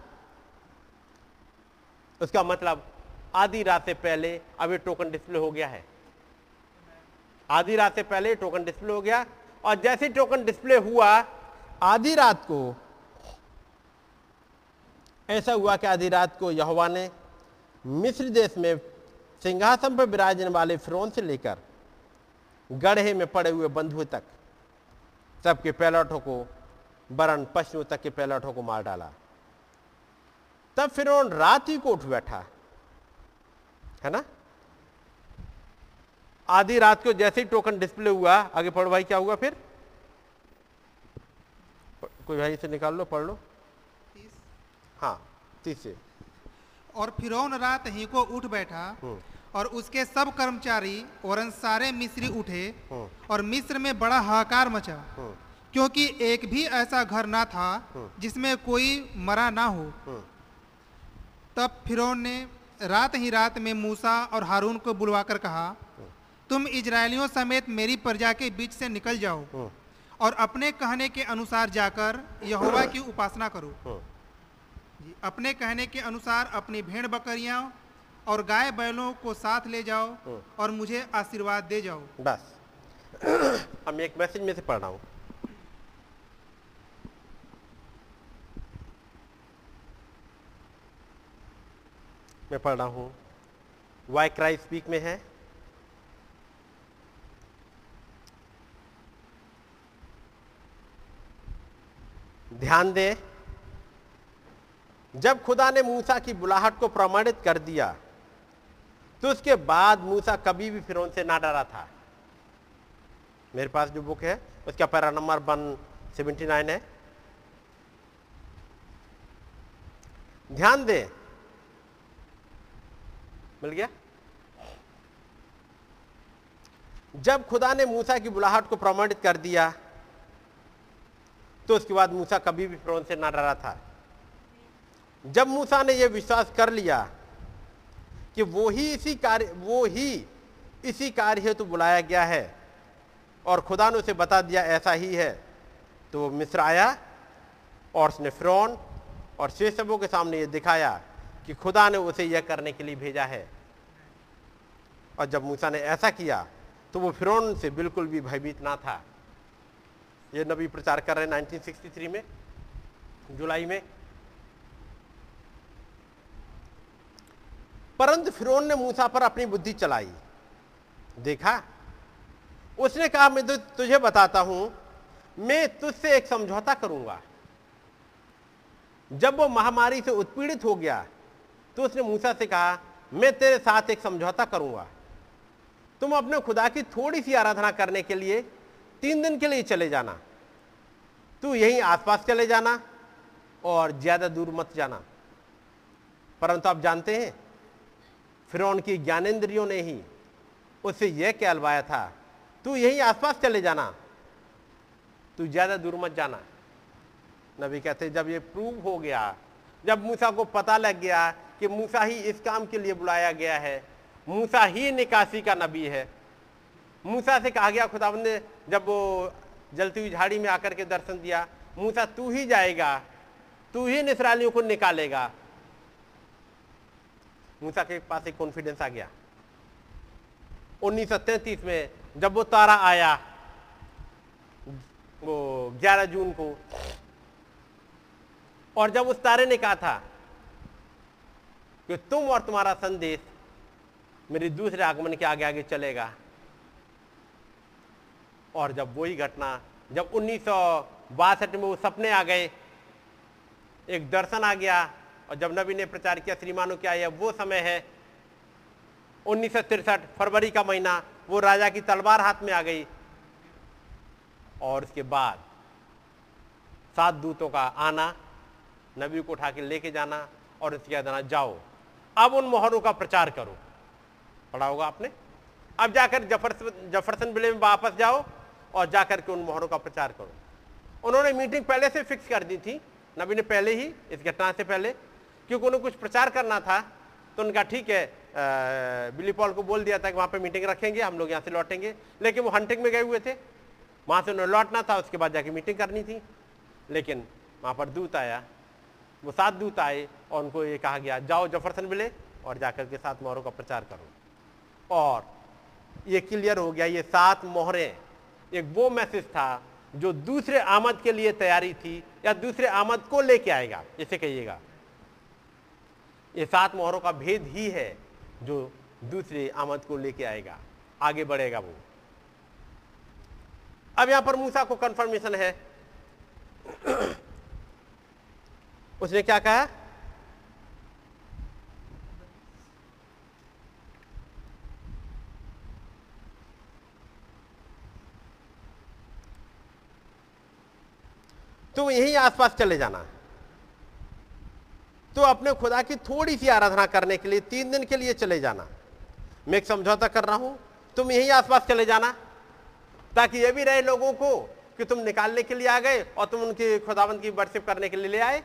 उसका मतलब आधी रात से पहले अब ये टोकन डिस्प्ले हो गया है। आधी रात से पहले टोकन डिस्प्ले हो गया और जैसे टोकन डिस्प्ले हुआ, आधी रात को, ऐसा हुआ कि आधी रात को यहोवा ने मिस्र देश में सिंहासन पर विराजने वाले फिरौन से लेकर गढ़े में पड़े हुए बंधुओं तक, सबके पैलटों को वरण पश्चिम तक के पैलटों को मार डाला। तब फिर रात ही को उठ बैठा। है ना? आधी रात को जैसे ही टोकन डिस्प्ले हुआ आगे पढ़ो भाई क्या हुआ फिर? कोई भाई इसे निकाल लो पढ़ लो। हाँ तीस से। और फिर रात ही को उठ बैठा हम्म। और उसके सब कर्मचारी और सारे मिस्री उठे हम्म। और मिस्र में बड़ा हाहाकार मचा। हम्म। क्योंकि एक भी ऐसा घर ना था जिसमें कोई मरा ना हो। तब फिरौन ने रात ही रात में मूसा और हारून को बुलवाकर कहा तुम इजरायलियों समेत मेरी प्रजा के बीच से निकल जाओ और अपने कहने के अनुसार जाकर यहोवा की उपासना करो। अपने कहने के अनुसार अपनी भेड़ बकरियाँ और गाय बैलों को साथ ले जाओ और मुझे आशीर्वाद दे जाओ। बस। अब मैं एक मैसेज में से पढ़ रहा हूँ। मैं पढ़ रहा हूँ। वाई क्राई स्पीक में है? ध्यान दे, जब खुदा ने मूसा की बुलाहट को प्रमाणित कर दिया तो उसके बाद मूसा कभी भी फिर से ना डरा था। मेरे पास जो बुक है, उसका para number one seventy nine है। ध्यान दें मिल गया? जब खुदा ने मूसा की बुलाहट को प्रमाणित कर दिया तो उसके बाद मूसा कभी भी फिरौन से ना डरा था। जब मूसा ने यह विश्वास कर लिया कि वो ही इसी कार्य, वो ही इसी कार्य हेतु बुलाया गया है, और खुदा ने उसे बता दिया ऐसा ही है तो वो मिस्र आया और उसने फिरौन और शेष सबों के सामने ये दिखाया कि खुदा ने उसे यह करने के लिए भेजा है। और जब मूसा ने ऐसा किया तो वो फिरौन से बिल्कुल भी भयभीत ना था। ये नबी प्रचार कर रहे हैं 1963 में, जुलाई में। परंतु फिरौन ने मूसा पर अपनी बुद्धि चलाई। देखा? उसने कहा, मैं तो तुझे बताता हूँ, मैं तुझसे एक समझौता करूँगा। जब वो महामारी से उत्पीड़ित हो गया तो उसने मूसा से कहा, मैं तेरे साथ एक समझौता करूँगा। तुम अपने खुदा की थोड़ी सी आराधना करने के लिए तीन दिन के लिए चले जाना। तू यहीं आसपास चले जाना और ज़्यादा दूर मत जाना। परंतु आप जानते हैं फिर उनकी ज्ञानेन्द्रियों ने ही उससे यह कहलवाया था, तू यहीं आसपास चले जाना। तू ज़्यादा दूर मत जाना। नबी कहते, जब ये प्रूव हो गया, जब मूसा को पता लग गया कि मूसा ही इस काम के लिए बुलाया गया है। मूसा ही निकासी का नबी है। मूसा से कहा गया खुदा ने जब वो जलती हुई झाड़ी में आकर के दर्शन दिया, मूसा तू ही जाएगा, तू ही निसरालियों को निकालेगा। मूसा के पास एक कॉन्फिडेंस आ गया। उन्नीस में जब वो तारा आया, वो 11 जून को, और जब उस तारे ने कहा था कि तुम और तुम्हारा संदेश मेरे दूसरे आगमन के आगे आगे चलेगा। और जब वही घटना, जब उन्नीस सौ बासठ में वो सपने आ गए, एक दर्शन आ गया, और जब नबी ने प्रचार किया, श्रीमानों क्या यह वो समय है उन्नीस फरवरी का महीना, वो राजा की तलवार हाथ में आ गई। और उसके बाद सात दूतों का आना, नबी को उठा के लेके जाना, और उसके बाद जाओ। अब उन मोहरों का प्रचार करो। पढ़ा होगा आपने? अब जाकर ज़फ़र जफरसन बिले में वापस जाओ और जाकर के उन मोहरों का प्रचार करो। उन्होंने मीटिंग पहले से फिक्स कर दी थी, नबी ने पहले ही, इस घटना से पहले, क्योंकि उन्हें कुछ प्रचार करना था तो उनका ठीक है बिली पॉल को बोल दिया था कि वहाँ पे मीटिंग रखेंगे, हम लोग यहाँ से लौटेंगे। लेकिन वो हंटिंग में गए हुए थे। वहाँ से उन्हें लौटना था, उसके बाद जाके मीटिंग करनी थी। लेकिन वहाँ पर दूत आया। वो सात दूत आए और उनको ये कहा गया, जाओ जफरसन मिले और जाकर के सात मोहरों का प्रचार करो। और ये क्लियर हो गया, ये सात मोहरें। एक वो मैसेज था जो दूसरे आमद के लिए तैयारी थी या दूसरे आमद को लेके आएगा, इसे कहिएगा। ये सात मोहरों का भेद ही है जो दूसरे आमद को लेके आएगा, आगे बढ़ेगा वो। अब यहाँ पर मूसा को कंफर्मेशन है। उसने क्या कहा? तो यहीं आसपास चले जाना। तो अपने खुदा की थोड़ी सी आराधना करने के लिए तीन दिन के लिए चले जाना। मैं एक समझौता कर रहा हूँ, तुम यहीं आसपास चले जाना, ताकि यह भी रहे लोगों को कि तुम निकालने के लिए आ गए और तुम उनकी खुदाबंद की वर्शिप करने के लिए ले आए।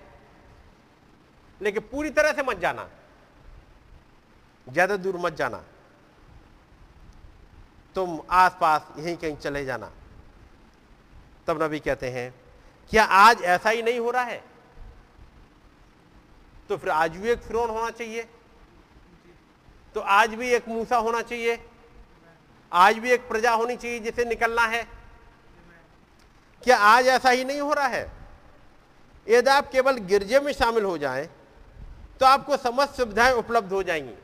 लेकिन पूरी तरह से मत जाना। ज़्यादा दूर मत जाना। तुम आसपास यहीं कहीं चले जाना। तब नबी कहते हैं, क्या आज ऐसा ही नहीं हो रहा है? तो फिर आज भी एक फिरौन होना चाहिए। तो आज भी एक मूसा होना चाहिए। आज भी एक प्रजा होनी चाहिए जिसे निकलना है। क्या आज ऐसा ही नहीं हो रहा है? यदि आप केवल गिरजे में शामिल हो जाएँ तो आपको समस्त सुविधाएँ उपलब्ध हो जाएँगी।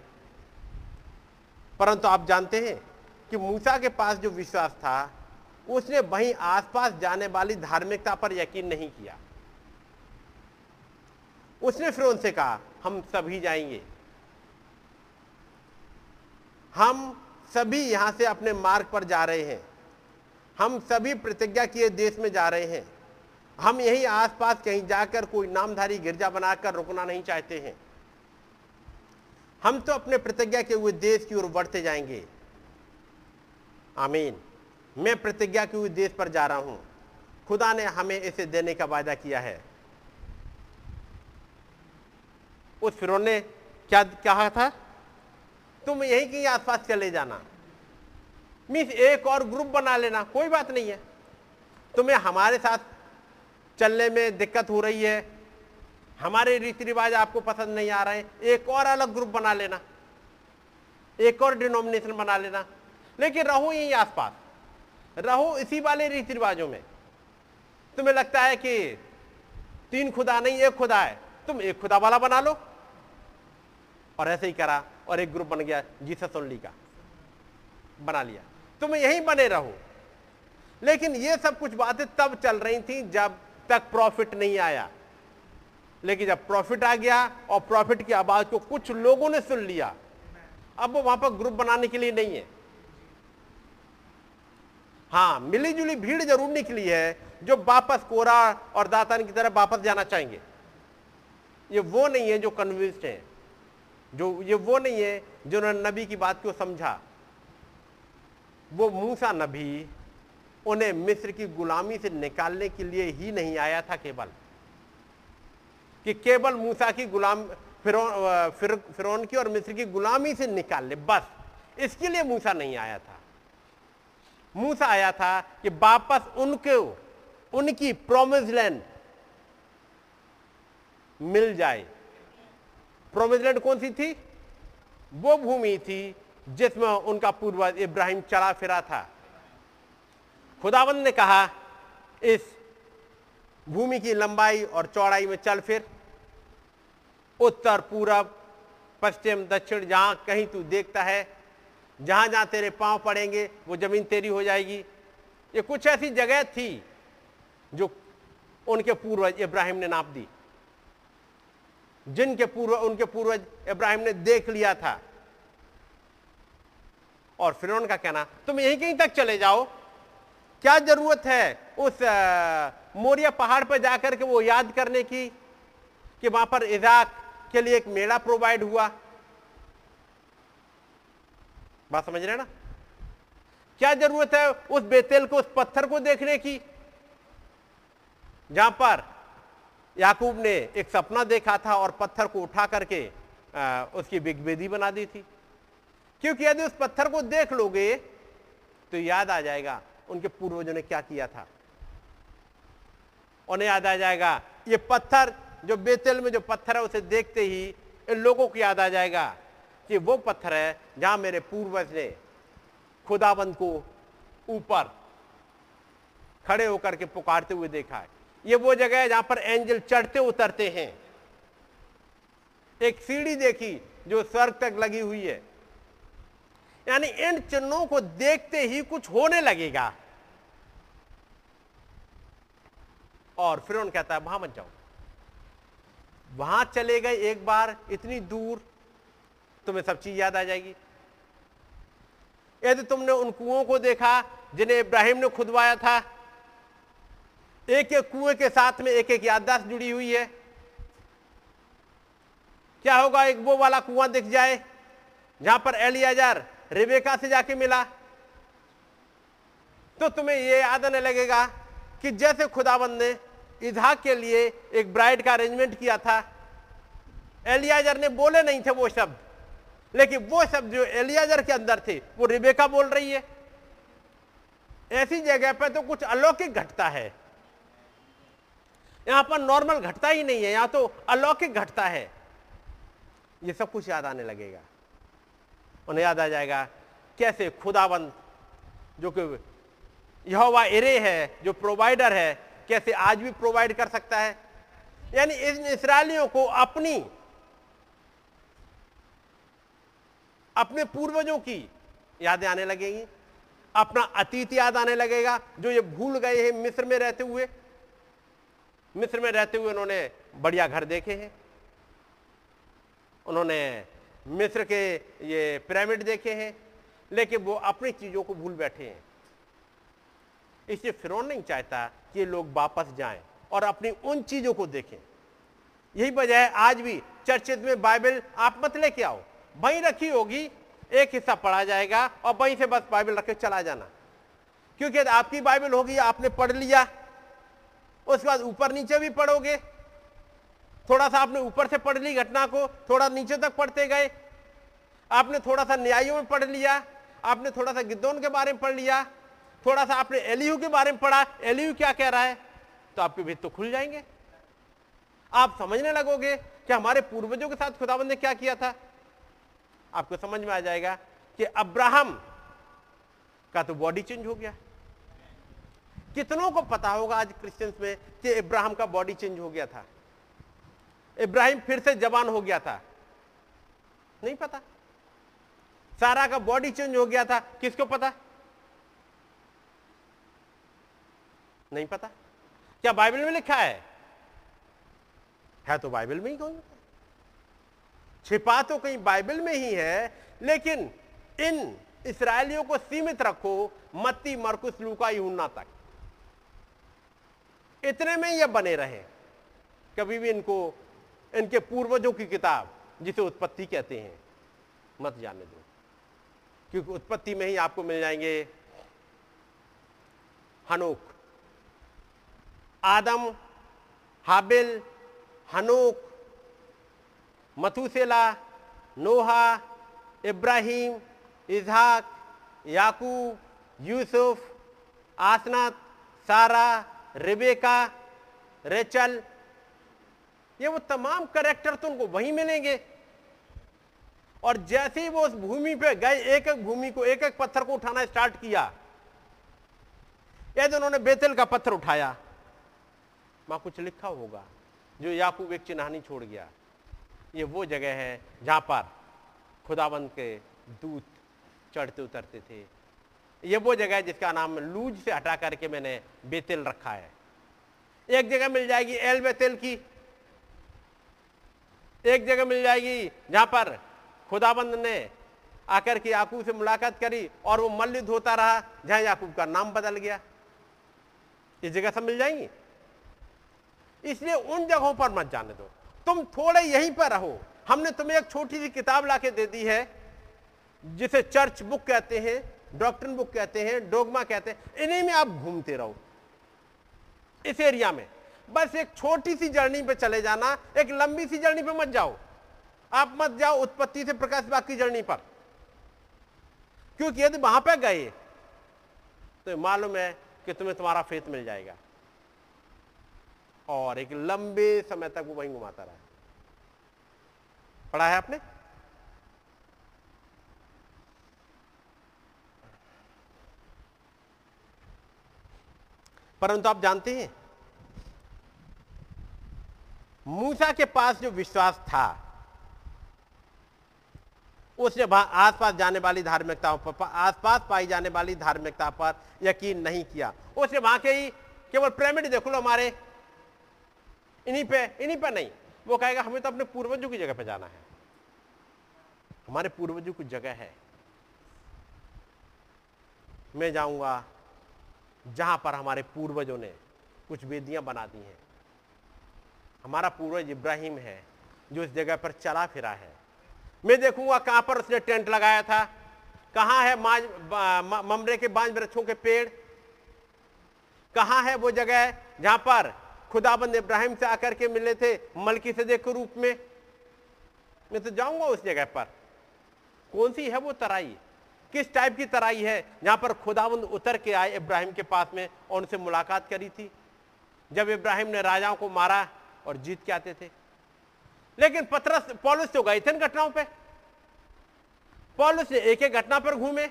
परंतु आप जानते हैं कि मूसा के पास जो विश्वास था, उसने वहीं आसपास जाने वाली धार्मिकता पर यकीन नहीं किया। उसने फिर उनसे कहा, हम सभी जाएँगे। हम सभी यहाँ से अपने मार्ग पर जा रहे हैं। हम सभी प्रतिज्ञा किए देश में जा रहे हैं। हम यही आसपास कहीं जाकर कोई नामधारी गिरजा बनाकर रुकना नहीं चाहते हैं। हम तो अपने प्रतिज्ञा के हुए देश की ओर बढ़ते जाएँगे। आमीन। मैं प्रतिज्ञा के हुए देश पर जा रहा हूँ। खुदा ने हमें इसे देने का वायदा किया है। उस फिर ने क्या कहा था? तुम यहीं के आसपास चले जाना। मीन्स एक और ग्रुप बना लेना, कोई बात नहीं है। तुम्हें हमारे साथ चलने में दिक्कत हो रही है। हमारे रीति रिवाज आपको पसंद नहीं आ रहे हैं। एक और अलग ग्रुप बना लेना। एक और डिनोमिनेशन बना लेना। लेकिन रहो यही आसपास। रहो इसी वाले रीति रिवाजों में। तुम्हें लगता है कि तीन खुदा नहीं, एक खुदा है। तुम एक खुदा वाला बना लो। और ऐसे ही करा और एक ग्रुप बन गया, जीसस ओनली का। बना लिया। तुम यहीं बने रहो। लेकिन ये सब कुछ बातें तब चल रही थी जब तक प्रॉफिट नहीं आया। लेकिन जब प्रॉफिट आ गया और प्रॉफिट की आवाज़ को कुछ लोगों ने सुन लिया, अब वो वहाँ पर ग्रुप बनाने के लिए नहीं है। हाँ मिली जुली भीड़ ज़रूर निकली है जो वापस कोरा और दातान की तरफ़ वापस जाना चाहेंगे। ये वो नहीं है जो कन्विंस्ड है, जो, ये वो नहीं है जिन्होंने नबी की बात को समझा। वो मूसा नबी उन्हें मिस्र की गुलामी से निकालने के लिए ही नहीं आया था केवल। कि केवल मूसा की गुलाम फिर, फिरौन की और मिस्र की गुलामी से निकाल ले, बस, इसके लिए मूसा नहीं आया था। मूसा आया था कि वापस उनको, उनकी प्रोमिस लैंड मिल जाए। प्रोमिस लैंड कौन सी थी? वो भूमि थी जिसमें उनका पूर्वज इब्राहिम चला फिरा था। खुदावंद ने कहा, इस भूमि की लंबाई और चौड़ाई में चल फिर। उत्तर, पूरब, पश्चिम, दक्षिण, जहाँ कहीं तू देखता है, जहाँ जहाँ तेरे पाँव पड़ेंगे, वो ज़मीन तेरी हो जाएगी। ये कुछ ऐसी जगह थी जो उनके पूर्वज इब्राहिम ने नाप दी, जिनके पूर्व, उनके पूर्वज इब्राहिम ने देख लिया था। और फिर उनका कहना, तुम यहीं कहीं तक चले जाओ क्या ज़रूरत है उस मोरिया पहाड़ पर जाकर के वो याद करने की? कि वहाँ पर इजाक के लिए एक मेला प्रोवाइड हुआ। बात समझ रहे ना? क्या ज़रूरत है उस बेतेल को, उस पत्थर को देखने की? जहाँ पर याकूब ने एक सपना देखा था और पत्थर को उठा करके उसकी बिगबेदी बना दी थी। क्योंकि यदि उस पत्थर को देख लोगे तो याद आ जाएगा उनके पूर्वजों ने क्या किया था? उन्हें याद आ जाएगा, ये पत्थर जो बेतेल में जो पत्थर है, उसे देखते ही इन लोगों को याद आ जाएगा कि वो पत्थर है जहाँ मेरे पूर्वज ने खुदाबंद को ऊपर खड़े होकर के पुकारते हुए देखा है। ये वो जगह है जहाँ पर एंजल चढ़ते उतरते हैं। एक सीढ़ी देखी जो स्वर्ग तक लगी हुई है। यानी इन चिन्हों को देखते ही कुछ होने लगेगा। और फिर उन कहता है, वहाँ मत जाओ। वहाँ चले गए एक बार, इतनी दूर, तुम्हें सब चीज़ याद आ जाएगी। यदि तुमने उन कुओं को देखा, जिन्हें इब्राहिम ने खुदवाया था, एक एक कुएँ के साथ में एक एक याददाश्त जुड़ी हुई है, क्या होगा, एक वो वाला कुआँ दिख जाए, जहाँ पर एलियाजार रेबेका से जाके मिला। तो तुम्हें यह याद आने लगेगा कि जैसे खुदाबंद ने इजहाक के लिए एक ब्राइड का अरेंजमेंट किया था, एलियाजर ने बोले नहीं थे वो शब्द, लेकिन वो शब्द जो एलियाजर के अंदर थे, वो रिबेका बोल रही है। ऐसी जगह पर तो कुछ अलौकिक घटता है। यहाँ पर नॉर्मल घटता ही नहीं है, यहाँ तो अलौकिक घटता है। ये सब कुछ याद आने लगेगा। उन्हें याद आ जाएगा, कैसे खुदाबंद जो कि यहोवा एरे है, जो प्रोवाइडर है, कैसे आज भी प्रोवाइड कर सकता है? यानी इन इसराइलियों को अपनी, अपने पूर्वजों की यादें आने लगेंगी। अपना अतीत याद आने लगेगा, जो ये भूल गए हैं, मिस्र में रहते हुए। मिस्र में रहते हुए उन्होंने बढ़िया घर देखे हैं। उन्होंने मिस्र के ये पिरामिड देखे हैं, लेकिन वो अपनी चीज़ों को भूल बैठे हैं। इसलिए फिर नहीं चाहता कि ये लोग वापस जाएँ और अपनी उन चीज़ों को देखें। यही वजह है आज भी चर्चित में बाइबल, आप मत लेके आओ। वहीं रखी होगी, एक हिस्सा पढ़ा जाएगा और वहीं से बस बाइबल रख के चला जाना। क्योंकि आपकी बाइबल होगी, आपने पढ़ लिया, उसके बाद ऊपर नीचे भी पढ़ोगे। थोड़ा सा आपने ऊपर से पढ़ ली घटना को, थोड़ा नीचे तक पढ़ते गए। आपने थोड़ा सा न्यायों में पढ़ लिया, आपने थोड़ा सा गिद्धोन के बारे में पढ़ लिया, थोड़ा सा आपने एलियू के बारे में पढ़ा। एलियू क्या कह रहा है? तो आपके भेद तो खुल जाएँगे। आप समझने लगोगे कि हमारे पूर्वजों के साथ खुदाबंद ने क्या किया था। आपको समझ में आ जाएगा कि अब्राहम का तो बॉडी चेंज हो गया। कितनों को पता होगा आज क्रिश्चियंस में कि इब्राहिम का बॉडी चेंज हो गया था। इब्राहिम फिर से जवान हो गया था। नहीं पता। सारा का बॉडी चेंज हो गया था। किसको पता? नहीं पता। क्या बाइबल में लिखा है? है तो बाइबल में ही कोई छिपा तो कहीं बाइबल में ही है, लेकिन इन इसराइलियों को सीमित रखो, मत्ती, मरकुस, लूका यूना तक। इतने में यह बने रहे। कभी भी इनको इनके पूर्वजों की किताब, जिसे उत्पत्ति कहते हैं। मत जाने दो। क्योंकि उत्पत्ति में ही आपको मिल जाएँगे हनोक। आदम, हाबिल, हनोक, मथुसेला, नोहा, इब्राहिम इजहाक याकूब, यूसुफ, आसनत, सारा, रिबेका, रेचल ये वो तमाम करेक्टर तो उनको वहीं मिलेंगे। और जैसे ही वो उस भूमि पे गए एक एक भूमि को एक एक पत्थर को उठाना स्टार्ट किया यदि उन्होंने बेतल का पत्थर उठाया। वहाँ कुछ लिखा होगा, जो याकूब एक चिन्हानी छोड़ गया। ये वो जगह है जहाँ पर खुदाबंद के दूत चढ़ते उतरते थे। ये वो जगह है जिसका नाम लूज से हटा करके मैंने बेतेल रखा है। एक जगह मिल जाएगी एल बेतेल की एक जगह मिल जाएगी, जहाँ पर खुदाबंद ने आकर के याकूब से मुलाकात करी और वो मल्लिद होता रहा, जहाँ याकूब का नाम बदल गया। ये जगह सब मिल जाएँगी। इसलिए उन जगहों पर मत जाने दो। तुम थोड़े यहीं पर रहो। हमने तुम्हें एक छोटी सी किताब लाके दे दी है, जिसे चर्च बुक कहते हैं डॉक्टर बुक कहते हैं, डोगमा कहते हैं। इन्हीं में आप घूमते रहो। इस एरिया में। बस एक छोटी सी जर्नी पे चले जाना, एक लंबी सी जर्नी पे मत जाओ। आप मत जाओ उत्पत्ति से प्रकाश बाग की जर्नी पर। क्योंकि यदि वहाँ पर गए तो मालूम है कि तुम्हें तुम्हारा फेत मिल जाएगा। और एक लंबे समय तक वो वहीं घुमाता रहा पढ़ा है आपने? परंतु आप जानते हैं मूसा के पास जो विश्वास था, उसने आसपास जाने वाली धार्मिकता आसपास पाई जाने वाली धार्मिकता पर यकीन नहीं किया। उसने वहाँ के ही केवल पिरामिड देख लो हमारे। इन्हीं पे इन्हीं पे नहीं। वो कहेगा, हमें तो अपने पूर्वजों की जगह पे जाना है। हमारे पूर्वजों की जगह है। मैं जाऊँगा जहाँ पर हमारे पूर्वजों ने कुछ वेदियाँ बना दी हैं। हमारा पूर्वज इब्राहिम है, जो इस जगह पर चला फिरा है। मैं देखूँगा कहाँ पर उसने टेंट लगाया था, कहाँ है माज ममरे के बांझ वृक्षों के पेड़, कहाँ है वो जगह जहाँ पर खुदाबंद इब्राहिम से आकर के मिले थे मलकी सदे के रूप में। मैं तो जाऊँगा उस जगह पर। कौन सी है वो तराई? किस टाइप की तराई है जहाँ पर खुदाबंद उतर के आए इब्राहिम के पास में और उनसे मुलाकात करी थी? जब इब्राहिम ने राजाओं को मारा और जीत के आते थे। लेकिन पत्रस, पॉलिस तो गए थे घटनाओं पे। पॉलिस एक एक घटना पर घूमे।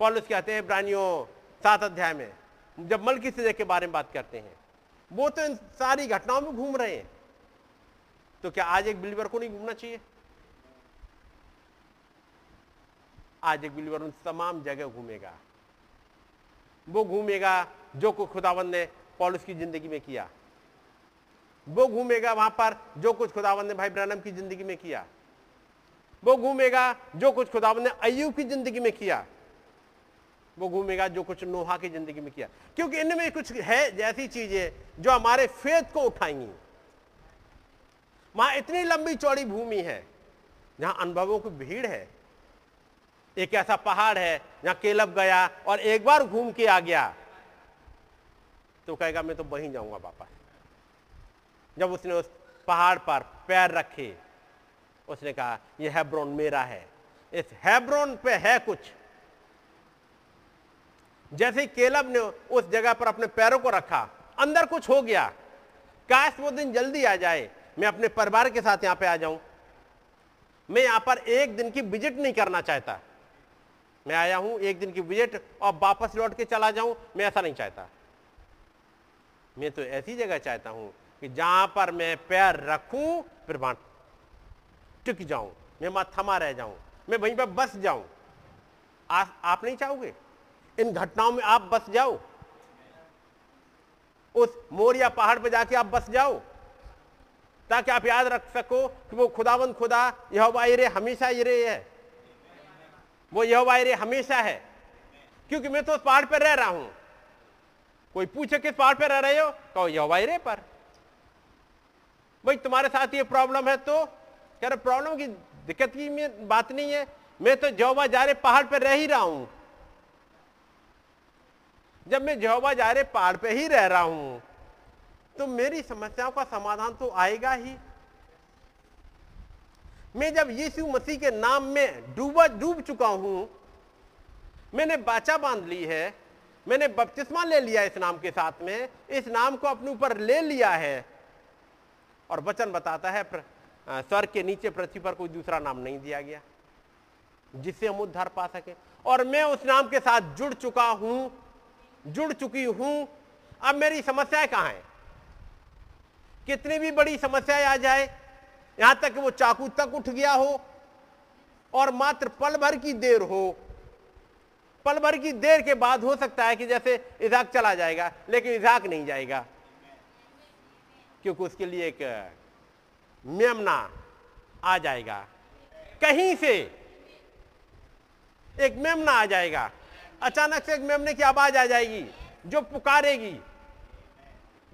पॉलुस कहते हैं प्राणियों सात अध्याय में, जब मलकी से के बारे में बात करते हैं, वो तो इन सारी घटनाओं में घूम रहे हैं। तो क्या आज एक बिलीवर को नहीं घूमना चाहिए? आज एक बिलीवर उन तमाम जगह घूमेगा। वो घूमेगा जो को खुदावंद ने पॉलिस की ज़िंदगी में किया। वो घूमेगा वहाँ पर जो कुछ खुदावंद ने भाई ब्रनम की ज़िंदगी में किया। वो घूमेगा जो कुछ खुदावंद ने अयुब की ज़िंदगी में किया। वो घूमेगा जो कुछ नोहा की ज़िंदगी में किया। क्योंकि इनमें कुछ है जैसी चीज़ें जो हमारे फेत को उठाएँगी। वहाँ इतनी लंबी चौड़ी भूमि है, जहाँ अनुभवों की भीड़ है। एक ऐसा पहाड़ है, जहाँ केलब गया और एक बार घूम के आ गया। तो कहेगा, मैं तो वहीं जाऊँगा वापस जब उसने उस पहाड़ पर पैर रखे, उसने कहा यह हैब्रोन मेरा है। इस हैब्रोन पे है कुछ। जैसे केलब ने उस जगह पर अपने पैरों को रखा, अंदर कुछ हो गया। काश वो दिन जल्दी आ जाए, मैं अपने परिवार के साथ यहाँ पे आ जाऊँ। मैं यहाँ पर एक दिन की विज़िट नहीं करना चाहता। मैं आया हूँ, एक दिन की विज़िट और वापस लौट के चला जाऊँ, मैं ऐसा नहीं चाहता। मैं तो ऐसी जगह चाहता हूँ कि जहाँ पर मैं पैर रखूँ फिर वहाँ टिक जाऊँ मैं वहाँ थमा रह जाऊँ मैं वहीं पर बस जाऊँ। आ, आप नहीं चाहोगे? इन घटनाओं में आप बस जाओ। उस मोरिया पहाड़ पर जाके आप बस जाओ ताकि आप याद रख सको कि वो खुदावंद खुदा यह रे हमेशा ये है। वो यह रे हमेशा है क्योंकि मैं तो उस पहाड़ पर रह रहा हूँ। कोई पूछे किस पहाड़ पर रह रहे हो? कहो यह रे पर। भाई, तुम्हारे साथ ये प्रॉब्लम है तो? कह रहे प्रॉब्लम की दिक्कत की बात नहीं है। मैं तो जौबा जा रहे पहाड़ पर रह ही रहा हूँ। जब मैं जहोबा जा रहे पहाड़ पर ही रह रहा हूँ तो मेरी समस्याओं का समाधान तो आएगा ही। मैं जब यीशु मसीह के नाम में डूबा, डूब चुका हूँ, मैंने बाचा बाँध ली है, मैंने बपतिस्मा ले लिया इस नाम के साथ में, इस नाम को अपने ऊपर ले लिया है। और वचन बताता है स्वर्ग के नीचे पृथ्वी पर कोई दूसरा नाम नहीं दिया गया, जिससे हम उद्धार पा सके। और मैं उस नाम के साथ जुड़ चुका हूँ, जुड़ चुकी हूँ। अब मेरी समस्याएँ कहाँ है? कितनी भी बड़ी समस्याएँ आ जाए, यहाँ तक कि वो चाकू तक उठ गया हो, और मात्र पल भर की देर हो, पल भर की देर के बाद हो सकता है कि जैसे इजाक चला जाएगा, लेकिन इजाक नहीं जाएगा। क्योंकि उसके लिए एक मेमना आ जाएगा। कहीं से? एक मेमना आ जाएगा। अचानक से एक मेमने की आवाज़ आ जाएगी, जो पुकारेगी,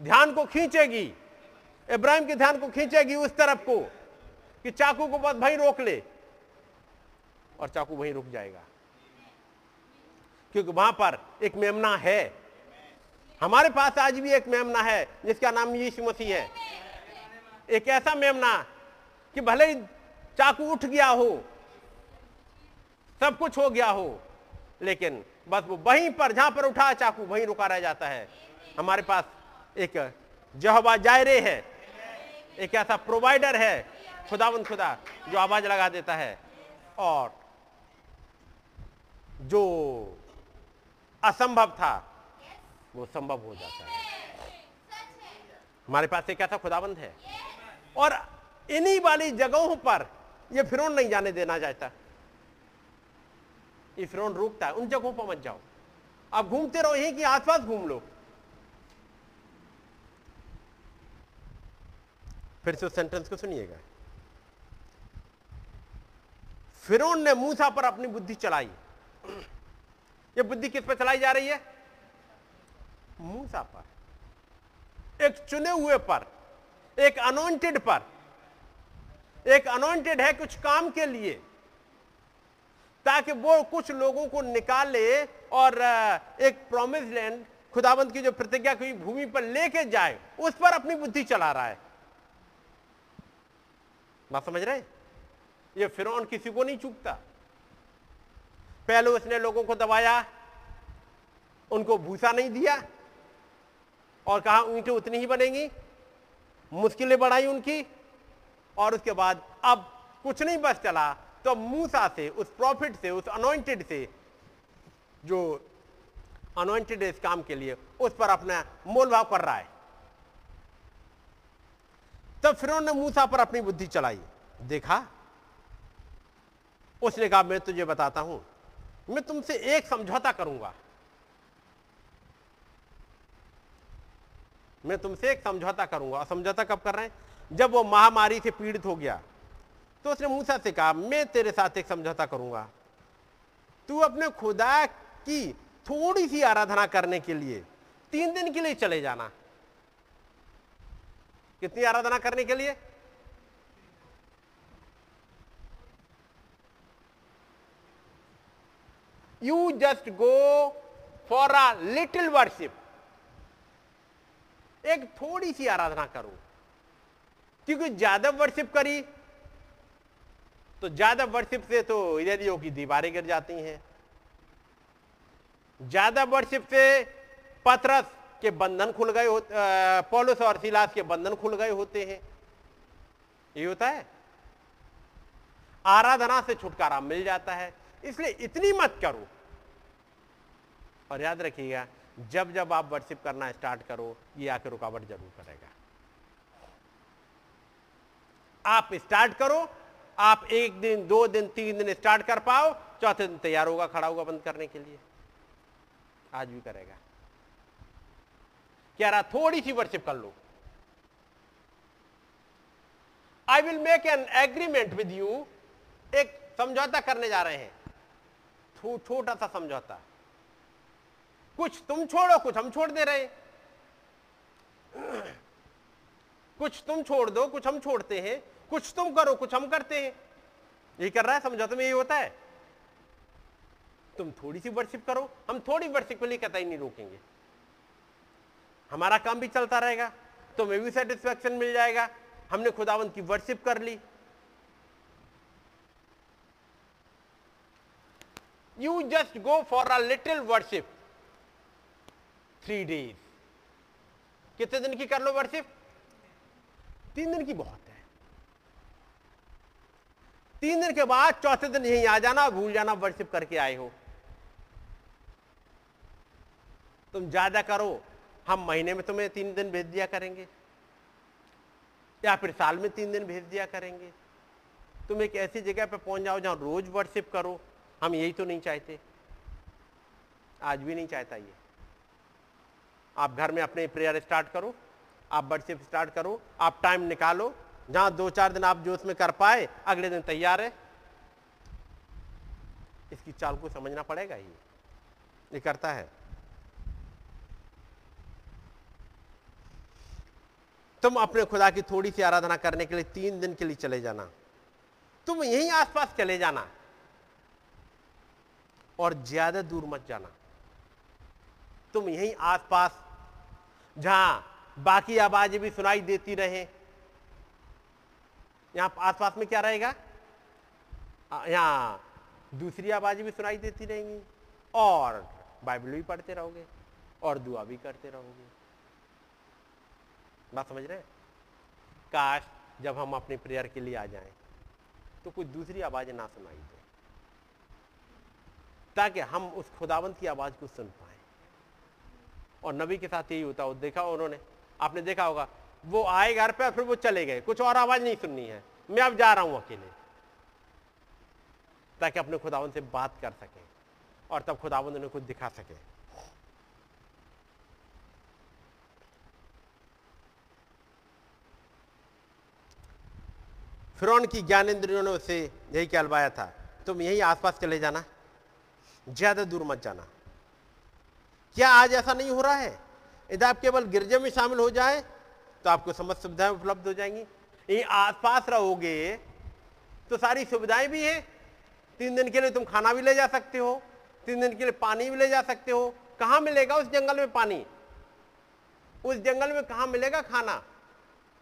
ध्यान को खींचेगी, इब्राहिम के ध्यान को खींचेगी उस तरफ़ को, कि चाकू को बस वहीं रोक ले, और चाकू वहीं रुक जाएगा। क्योंकि वहाँ पर एक मेमना है। हमारे पास आज भी एक मेमना है, जिसका नाम यीशु मसीह है। एक ऐसा मेमना कि भले ही चाकू उठ गया हो, सब कुछ हो गया हो, लेकिन बस वो वहीं पर, जहाँ पर उठा चाकू, वहीं रुका रह जाता है। हमारे पास एक जहबा जायरे है। एक ऐसा प्रोवाइडर है खुदावन खुदा, जो आवाज़ लगा देता है। और जो असंभव था वो संभव हो जाता है। हमारे पास एक ऐसा खुदाबंद है। और इन्हीं वाली जगहों पर ये फिर नहीं जाने देना चाहता। ये फिर रुकता है। उन जगहों पर मत जाओ। आप घूमते रहो, यहीं की आसपास घूम लो। फिर से उस सेंटेंस को सुनिएगा। फिरौन ने मूसा पर अपनी बुद्धि चलाई। ये बुद्धि किस पर चलाई जा रही है? मूसा पर एक चुने हुए पर, एक अनोइंटेड पर, एक अनोइंटेड है कुछ काम के लिए, ताकि वो कुछ लोगों को निकाले और एक प्रोमिस लैंड खुदाबंद की जो प्रतिज्ञा की भूमि पर लेके जाए, उस पर अपनी बुद्धि चला रहा है। बात समझ रहे ये फिर किसी को नहीं चूकता। पहले उसने लोगों को दबाया, उनको भूसा नहीं दिया और कहा ईंटें उतनी ही बनेंगी? मुश्किलें बढ़ाई उनकी। और उसके बाद अब कुछ नहीं बस चला। तो मूसा से, उस प्रॉफिट से, उस अनोइंटेड से, जो अनोइंटेड इस काम के लिए, उस पर अपना मोल भाव कर रहा है। तब फिर ने मूसा पर अपनी बुद्धि चलाई। देखा? उसने कहा, मैं तुझे बताता हूँ। मैं तुमसे एक समझौता करूँगा। मैं तुमसे एक समझौता करूँगा। और समझौता कब कर रहे हैं? जब वो महामारी से पीड़ित हो गया। तो उसने मूसा से कहा, मैं तेरे साथ एक समझौता करूँगा। तू अपने खुदा की थोड़ी सी आराधना करने के लिए तीन दिन के लिए चले जाना। कितनी आराधना करने के लिए? You just go for a little worship एक थोड़ी सी आराधना करो। क्योंकि ज़्यादा वर्शिप करी तो ज़्यादा वर्शिप से तो इधरियों की दीवारें गिर जाती हैं। ज़्यादा वर्शिप से पत्रस के बंधन खुल गए पौलुस और सिलास के बंधन खुल गए होते हैं। ये होता है। आराधना से छुटकारा मिल जाता है। इसलिए इतनी मत करो। और याद रखिएगा जब जब आप वर्शिप करना स्टार्ट करो, ये आके रुकावट ज़रूर करेगा। आप स्टार्ट करो, आप एक दिन, दो दिन, तीन दिन स्टार्ट कर पाओ, चौथे दिन तैयार होगा, खड़ा होगा बंद करने के लिए। आज भी करेगा। क्या रहा, थोड़ी सी वर्शिप कर लो। I will make an agreement with you एक समझौता करने जा रहे हैं। छोटा सा समझौता। कुछ तुम छोड़ो, कुछ हम छोड़ दे रहे कुछ तुम छोड़ दो, कुछ हम छोड़ते हैं। कुछ तुम करो, कुछ हम करते हैं। यही कर रहा है समझौते में यही होता है। तुम थोड़ी सी वर्शिप करो, हम थोड़ी वर्शिप के लिए कतई नहीं रोकेंगे। हमारा काम भी चलता रहेगा, तुम्हें भी सेटिस्फेक्शन मिल जाएगा। हमने खुदावंत की वर्शिप कर ली। You just go for a little worship three days कितने दिन की कर लो वर्शिप तीन दिन की बहुत है। तीन दिन के बाद चौथे दिन यहीं आ जाना, भूल जाना वर्शिप करके आए हो। तुम ज़्यादा करो, हम महीने में तुम्हें तीन दिन भेज दिया करेंगे। या फिर साल में तीन दिन भेज दिया करेंगे। तुम एक ऐसी जगह पर पहुँच जाओ जहाँ रोज वर्शिप करो। हम यही तो नहीं चाहते। आज भी नहीं चाहता ये। आप घर में अपने प्रेयर स्टार्ट करो, आप वर्शिप स्टार्ट करो, आप टाइम निकालो, जहाँ दो चार दिन आप जो उसमें कर पाए, अगले दिन तैयार है। इसकी चाल को समझना पड़ेगा ही। ये करता है। तुम अपने खुदा की थोड़ी सी आराधना करने के लिए तीन दिन के लिए चले जाना। तुम यहीं आसपास चले जाना। और ज़्यादा दूर मत जाना। तुम यहीं आसपास जहाँ बाकी आवाज़ें भी सुनाई देती रहे। यहाँ आसपास में क्या रहेगा? यहाँ दूसरी आवाज़ें भी सुनाई देती रहेंगी। और बाइबल भी पढ़ते रहोगे, और दुआ भी करते रहोगे। बात समझ रहे काश जब हम अपने प्रेयर के लिए आ जाएँ तो कोई दूसरी आवाज़ ना सुनाई दे, ताकि हम उस खुदावंत की आवाज़ को सुन पाए। और नबी के साथ यही होता हो देखा उन्होंने। आपने देखा होगा, वो आए घर पे फिर वो चले गए। कुछ और आवाज़ नहीं सुननी है। मैं अब जा रहा हूँ अकेले। ताकि अपने खुदावन से बात कर सके और तब खुदावन उन्हें कुछ दिखा सके। फिर की ज्ञानेन्द्रियों ने उसे यही कहलवाया था, तुम यही आसपास चले जाना। ज़्यादा दूर मत जाना। क्या आज ऐसा नहीं हो रहा है? यदि आप केवल गिरजे में शामिल हो जाए तो आपको समस्त सुविधाएँ उपलब्ध हो जाएँगी। यही आसपास रहोगे तो सारी सुविधाएँ भी हैं। तीन दिन के लिए तुम खाना भी ले जा सकते हो, तीन दिन के लिए पानी भी ले जा सकते हो। कहाँ मिलेगा उस जंगल में पानी? उस जंगल में कहा मिलेगा खाना?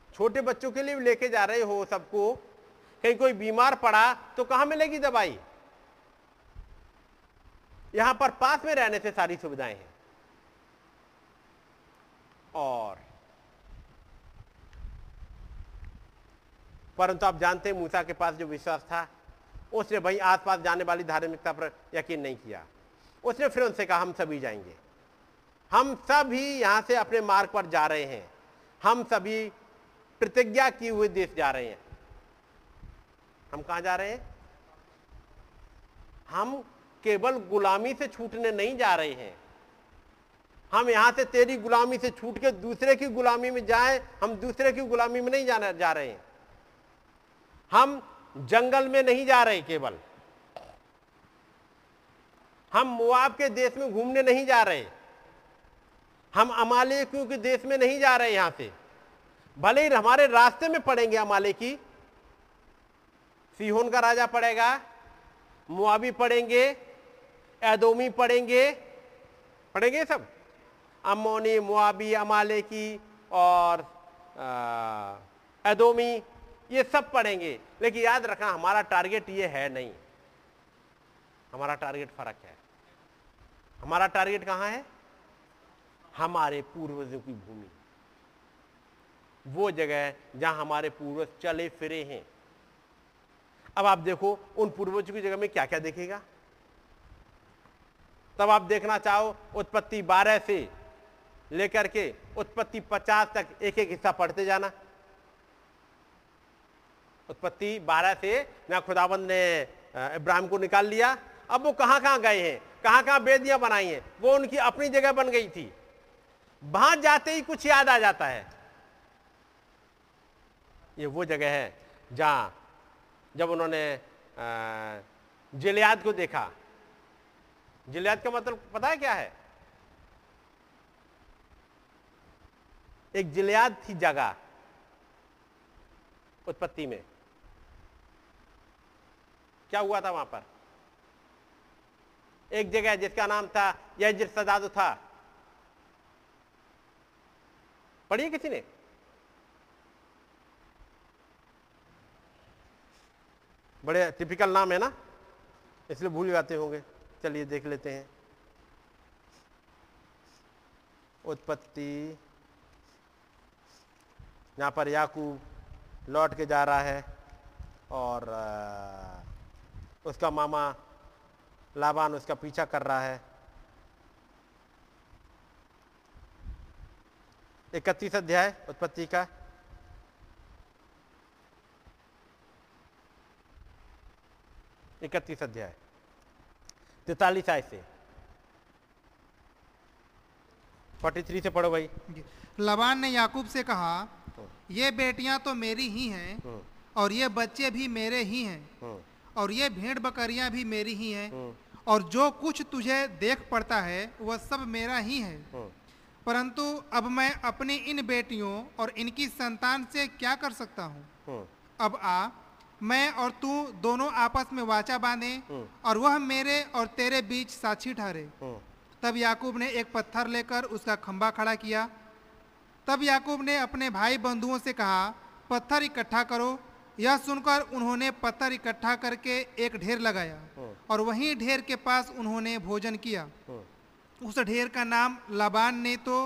छोटे बच्चों के लिए लेके जा रहे हो सबको। कहीं कोई बीमार पड़ा तो कहाँ मिलेगी दवाई? यहाँ पर पास में रहने से सारी सुविधाएँ हैं। और। परंतु आप जानते हैं मूसा के पास जो विश्वास था, उसने वही आसपास जाने वाली धार्मिकता पर यकीन नहीं किया। उसने फिर उनसे कहा, हम सभी जाएँगे। हम सभी यहाँ से अपने मार्ग पर जा रहे हैं। हम सभी प्रतिज्ञा किए हुए देश जा रहे हैं। हम कहा जा रहे हैं? हम केवल गुलामी से छूटने नहीं जा रहे हैं। हम यहाँ से तेरी गुलामी से छूट के दूसरे की गुलामी में जाएँ, हम दूसरे की गुलामी में नहीं जाना, जा रहे हैं। हम जंगल में नहीं जा रहे केवल। हम मुआब के देश में घूमने नहीं जा रहे। हम अमालेकियों के देश में नहीं जा रहे यहाँ से। भले ही हमारे रास्ते में पड़ेंगे अमाले की सीहोन का राजा पड़ेगा, मुआबी पड़ेंगे, एदोमी पड़ेंगे। पड़ेंगे सब। अमोनी, मुआबी अमाले की और एदोमी ये सब पढ़ेंगे। लेकिन याद रखना, हमारा टारगेट ये है नहीं। हमारा टारगेट फ़र्क है। हमारा टारगेट कहाँ है? हमारे पूर्वजों की भूमि। वो जगह जहाँ हमारे पूर्वज चले फिरे हैं। अब आप देखो, उन पूर्वजों की जगह में क्या क्या देखेगा? तब आप देखना चाहो, उत्पत्ति बारह से लेकर के उत्पत्ति पचास तक एक एक हिस्सा पढ़ते जाना। उत्पत्ति बारह से ना खुदाबंद ने इब्राहिम को निकाल लिया। अब वो कहाँ कहाँ गए हैं? कहाँ कहाँ बेदियाँ बनाई हैं? वो उनकी अपनी जगह बन गई थी। वहाँ जाते ही कुछ याद आ जाता है। ये वो जगह है जहाँ जब उन्होंने जिलियाद को देखा। जिलियाद का मतलब पता है क्या है? एक जिलियाद थी जगह उत्पत्ति में। क्या हुआ था वहाँ पर? एक जगह जिसका नाम था यह सदाद था। पढ़िए किसी ने? बड़े टिपिकल नाम है ना? इसलिए भूल जाते होंगे। चलिए देख लेते हैं। उत्पत्ति यहाँ पर याकूब लौट के जा रहा है और उसका मामा लाबान उसका पीछा कर रहा है। इकतीस अध्याय, उत्पत्ति का। इकतीस अध्याय। तैतालीस आय से। फोर्टी थ्री से पढ़ो भाई। लबान ने याकूब से कहा। ये बेटियाँ तो मेरी ही हैं हाँ। और ये बच्चे भी मेरे ही हैं। हाँ। और ये भेड़ बकरियाँ भी मेरी ही हैं। और जो कुछ तुझे देख पड़ता है वह सब मेरा ही है। परंतु अब मैं अपनी इन बेटियों और इनकी संतान से क्या कर सकता हूँ? अब आ मैं और तू दोनों आपस में वाचा बांधे हम्म। और वह मेरे और तेरे बीच साक्षी ठहरे। हम्म। तब याकूब ने एक पत्थर लेकर उसका खंबा खड़ा किया तब याकूब ने अपने भाई बंधुओं से कहा पत्थर इकट्ठा करो। यह सुनकर उन्होंने पत्थर इकट्ठा करके एक ढेर लगाया हम्म। और वहीं ढेर के पास उन्होंने भोजन किया। उस ढेर का नाम लबान ने तो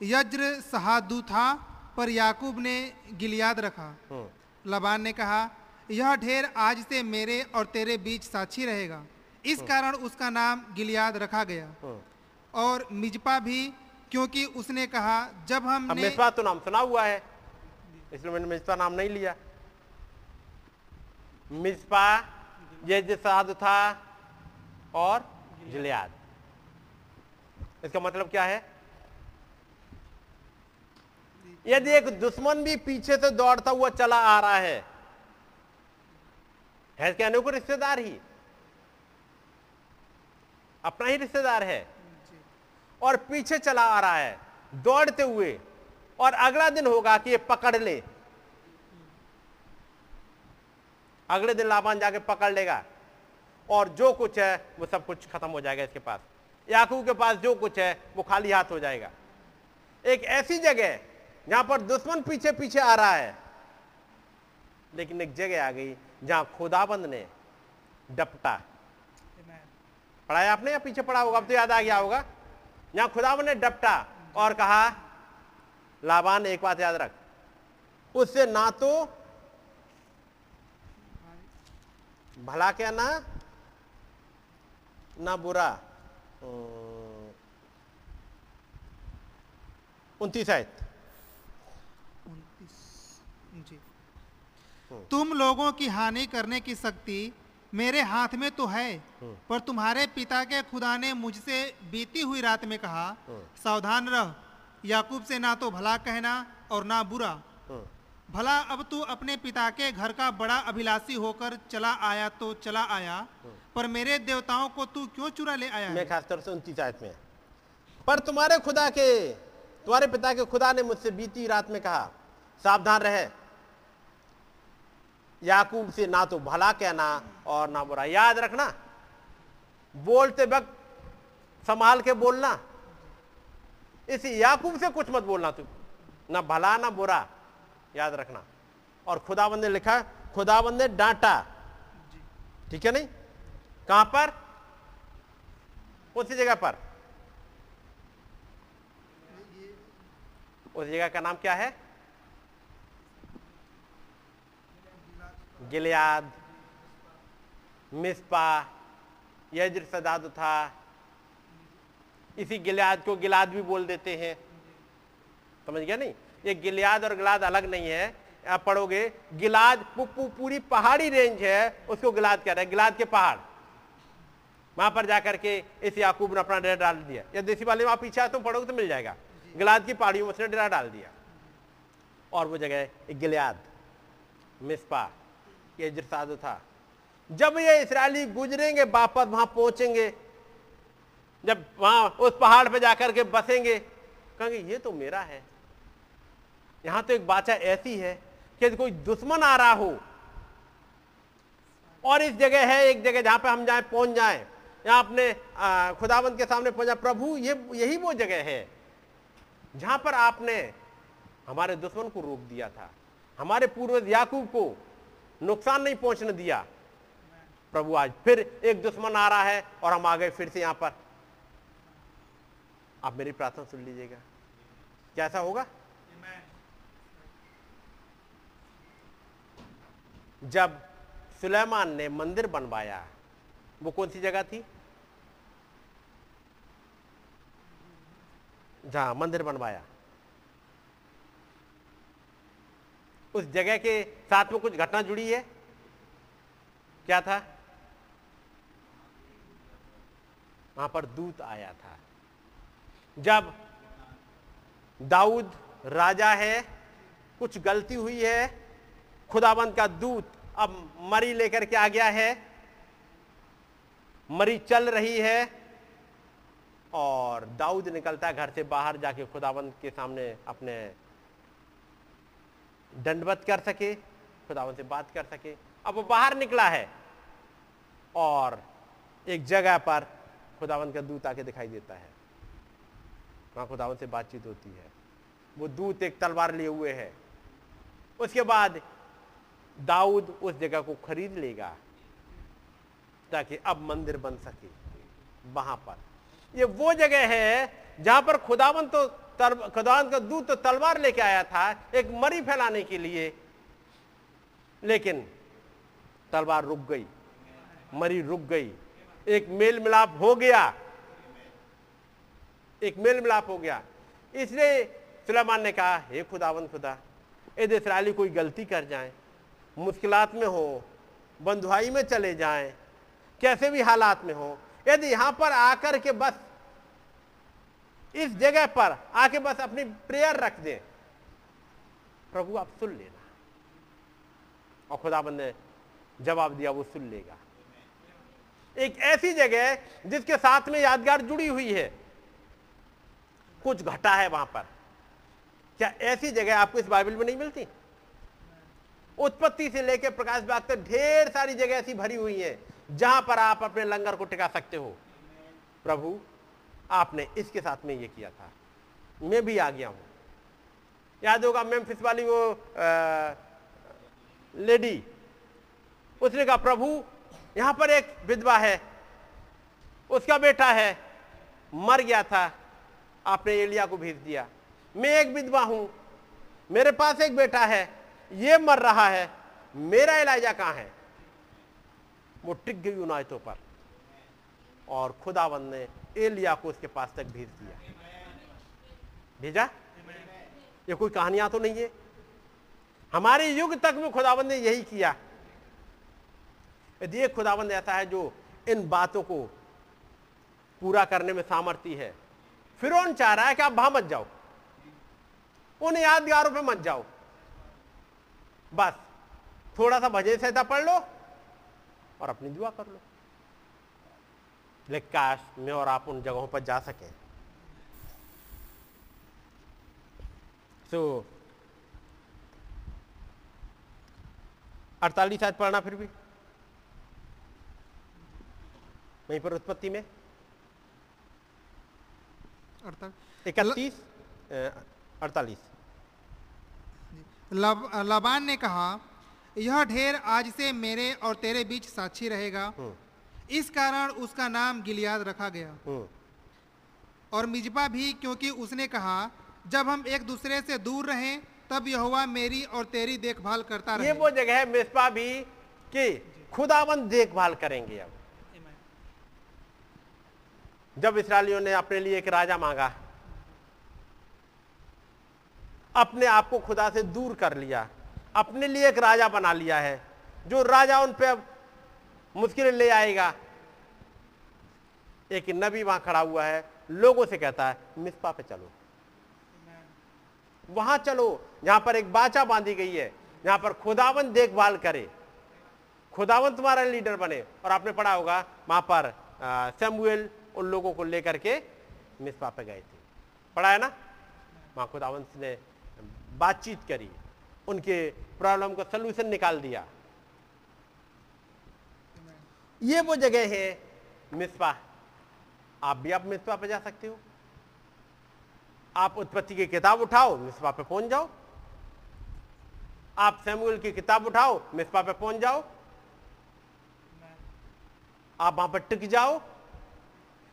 यज्र सहादू था पर याकूब ने गिलियाद रखा। लबान ने कहा यह ढेर आज से मेरे और तेरे बीच साक्षी रहेगा। इस हाँ। कारण उसका नाम गिलियाद रखा गया। हाँ। और मिजपा भी क्योंकि उसने कहा, जब हम मिजपा तो नाम सुना हुआ है। इसलिए मैंने मिजपा नाम नहीं लिया। मिजपा ये साध था और गिलियाद। इसका मतलब क्या है? यदि एक दुश्मन भी पीछे से दौड़ता हुआ चला आ रहा है है कहने को रिश्तेदार ही। अपना ही रिश्तेदार है। और पीछे चला आ रहा है दौड़ते हुए। और अगला दिन होगा कि ये पकड़ ले। अगले दिन लाभान जाके पकड़ लेगा। और जो कुछ है वो सब कुछ खत्म हो जाएगा इसके पास। याकू के पास जो कुछ है वो खाली हाथ हो जाएगा। एक ऐसी जगह जहाँ पर दुश्मन पीछे पीछे आ रहा है। लेकिन एक जगह आ गई जहाँ खुदाबंद ने डपटा। पढ़ाया आपने या पीछे पढ़ा होगा? अब तो याद आ गया होगा। जहाँ खुदाबंद ने डपटा और कहा, लाबान, एक बात याद रख। उससे ना तो भला क्या, ना ना बुरा। उनतीस आयत। तुम लोगों की हानि करने की शक्ति मेरे हाथ में तो है पर तुम्हारे पिता के खुदा ने मुझसे बीती हुई रात में कहा सावधान रह याकूब से ना तो भला कहना और ना बुरा। भला अब तू अपने पिता के घर का बड़ा अभिलाषी होकर चला आया तो चला आया पर मेरे देवताओं को तू क्यों चुरा ले आया मैं है? खास से उनतीस आयत में। पर तुम्हारे खुदा के तुम्हारे पिता के खुदा ने मुझसे बीती रात में कहा सावधान रहे। याकूब से ना तो भला कहना और ना बुरा। याद रखना, बोलते वक्त संभाल के बोलना। इस याकूब से कुछ मत बोलना तू, ना भला ना बुरा, याद रखना। और खुदाबंद ने लिखा, खुदाबंद ने डांटा। ठीक है नहीं? कहाँ पर? उसी जगह पर। उस जगह का नाम क्या है? गिलियाद, मिस्पा, यज्र सदाद था। इसी गिलियाद को गिलाद भी बोल देते हैं। समझ गया नहीं? ये गिलियाद और गिलाद अलग नहीं है। आप पढ़ोगे, गिलाद पूरी पहाड़ी रेंज है, उसको गिलाद कह रहे हैं। गिलाद के पहाड़। वहाँ पर जाकर के इस याकूब ने अपना डेरा डाल दिया। या देसी वाले वहाँ पीछे तुम पढ़ोगे तो मिल जाएगा। गिलाद की पहाड़ियों में उसने डेरा डाल दिया। और वो जगह गिलियाद, मिसपा। ये जरसादो था। जब ये इसराइली गुजरेंगे, वापस वहाँ पहुँचेंगे, जब वहाँ उस पहाड़ पे जाकर के बसेंगे, कहेंगे, ये तो मेरा है। यहाँ तो एक बाचा ऐसी है कि कोई दुश्मन आ रहा हो, और इस जगह है, एक जगह जहाँ पे हम जाए, पहुँच जाए या अपने खुदावंत के सामने पहुँचा, प्रभु, ये, यही वो जगह है, जहाँ पर आपने हमारे दुश्मन को रोक दिया था, हमारे पूर्वज याकूब को नुकसान नहीं पहुँचने दिया। प्रभु आज फिर एक दुश्मन आ रहा है और हम आ गए फिर से यहाँ पर। आप मेरी प्रार्थना सुन लीजिएगा। क्या ऐसा होगा? जब सुलेमान ने मंदिर बनवाया, वो कौन सी जगह थी? जहाँ मंदिर बनवाया। उस जगह के साथ में कुछ घटना जुड़ी है? क्या था? वहाँ पर दूत आया था। जब दाऊद राजा है, कुछ गलती हुई है, खुदाबंद का दूत अब मरी लेकर के आ गया है। मरी चल रही है और दाऊद निकलता है घर से बाहर जाके खुदाबंद के सामने अपने दंडवत कर सके, खुदावन से बात कर सके। अब वो बाहर निकला है और एक जगह पर खुदावन का दूत आके दिखाई देता है। वहाँ खुदावन से बातचीत होती है। वो दूत एक तलवार लिए हुए है। उसके बाद दाऊद उस जगह को खरीद लेगा ताकि अब मंदिर बन सके वहाँ पर। ये वो जगह है जहाँ पर खुदावन तो खुदावन का दूत तो तलवार लेके आया था, एक मरी फैलाने के लिए। लेकिन तलवार रुक गई, मरी रुक गई। एक मेल मिलाप हो गया। एक मेल मिलाप हो गया। इसलिए सुलेमान ने कहा, हे खुदावन खुदा यदि इसराइली कोई गलती कर जाए, मुश्किलात में हो, बंधुआई में चले जाएँ, कैसे भी हालात में हो, यदि यहाँ पर आकर के बस इस जगह पर आके बस अपनी प्रेयर रख दे। प्रभु, आप सुन लेना। और खुदाबंद ने जवाब दिया, वो सुन लेगा। एक ऐसी जगह जिसके साथ में यादगार जुड़ी हुई है। कुछ घटा है वहाँ पर। क्या ऐसी जगह आपको इस बाइबल में नहीं मिलती? उत्पत्ति से लेकर प्रकाश बाग तक ढेर सारी जगह ऐसी भरी हुई है, जहाँ पर आप अपने लंगर को टिका सकते हो। प्रभु आपने इसके साथ में ये किया था। मैं भी आ गया हूँ। याद होगा मेम्फिस वाली वो आ, लेडी उसने कहा प्रभु यहाँ पर एक विधवा है उसका बेटा है मर गया था आपने एलिया को भेज दिया। मैं एक विधवा हूँ मेरे पास एक बेटा है ये मर रहा है मेरा इलाजा कहाँ है? वो टिक गई उनायतों पर। और खुदाबंद ने एलिया को उसके पास तक भेज दिया। भेजा? ये कोई कहानियाँ तो नहीं है। हमारे युग तक में खुदाबंद ने यही किया। यदि एक खुदाबंद ऐसा है जो इन बातों को पूरा करने में सामर्थ्य है। फिर चाह रहा है कि आप वहाँ मत जाओ। उन यादगारों पे मत जाओ। बस, थोड़ा सा भजन संहिता पढ़ लो और अपनी दुआ कर लो। काश मैं और आप उन जगहों पर जा सकें। तो अड़तालीस शायद पढ़ना फिर भी। वहीं पर उत्पत्ति में। इकतीस अड़तालीस। लब, लबान ने कहा यह ढेर आज से मेरे और तेरे बीच साक्षी रहेगा। हम्म, इस कारण उसका नाम गिलियाद रखा गया। हम्म, और मिजपा भी क्योंकि उसने कहा जब हम एक दूसरे से दूर रहें तब यहोवा मेरी और तेरी देखभाल करता रहे। ये वो जगह है मिसपा भी कि खुदाबंद देखभाल करेंगे अब। जब इसराइलियों ने अपने लिए एक राजा मांगा अपने आप को खुदा से दूर कर लिया अपने लिए एक राजा बना लिया है जो राजा उन पे अब मुश्किलें ले आएगा। एक नबी वहाँ खड़ा हुआ है, लोगों से कहता है, मिसपा पे चलो। वहाँ चलो, जहाँ पर एक बाचा बांधी गई है, जहाँ पर खुदावन देखभाल करे। खुदावन तुम्हारा लीडर बने, और आपने पढ़ा होगा, वहाँ पर सैमुएल उन लोगों को लेकर के मिसपा पे गए थे। पढ़ा है ना? वहाँ खुदावन ने बातचीत करी, उनके प्रॉब्लम का सलूशन निकाल दिया। ये वो जगह है मिसपा आप भी आप मिसपा पे जा सकते हो। आप उत्पत्ति की किताब उठाओ मिसपा पे पहुँच जाओ। आप सैमुअल की किताब उठाओ मिसपा पे पहुँच जाओ। आप वहाँ पर टिक जाओ।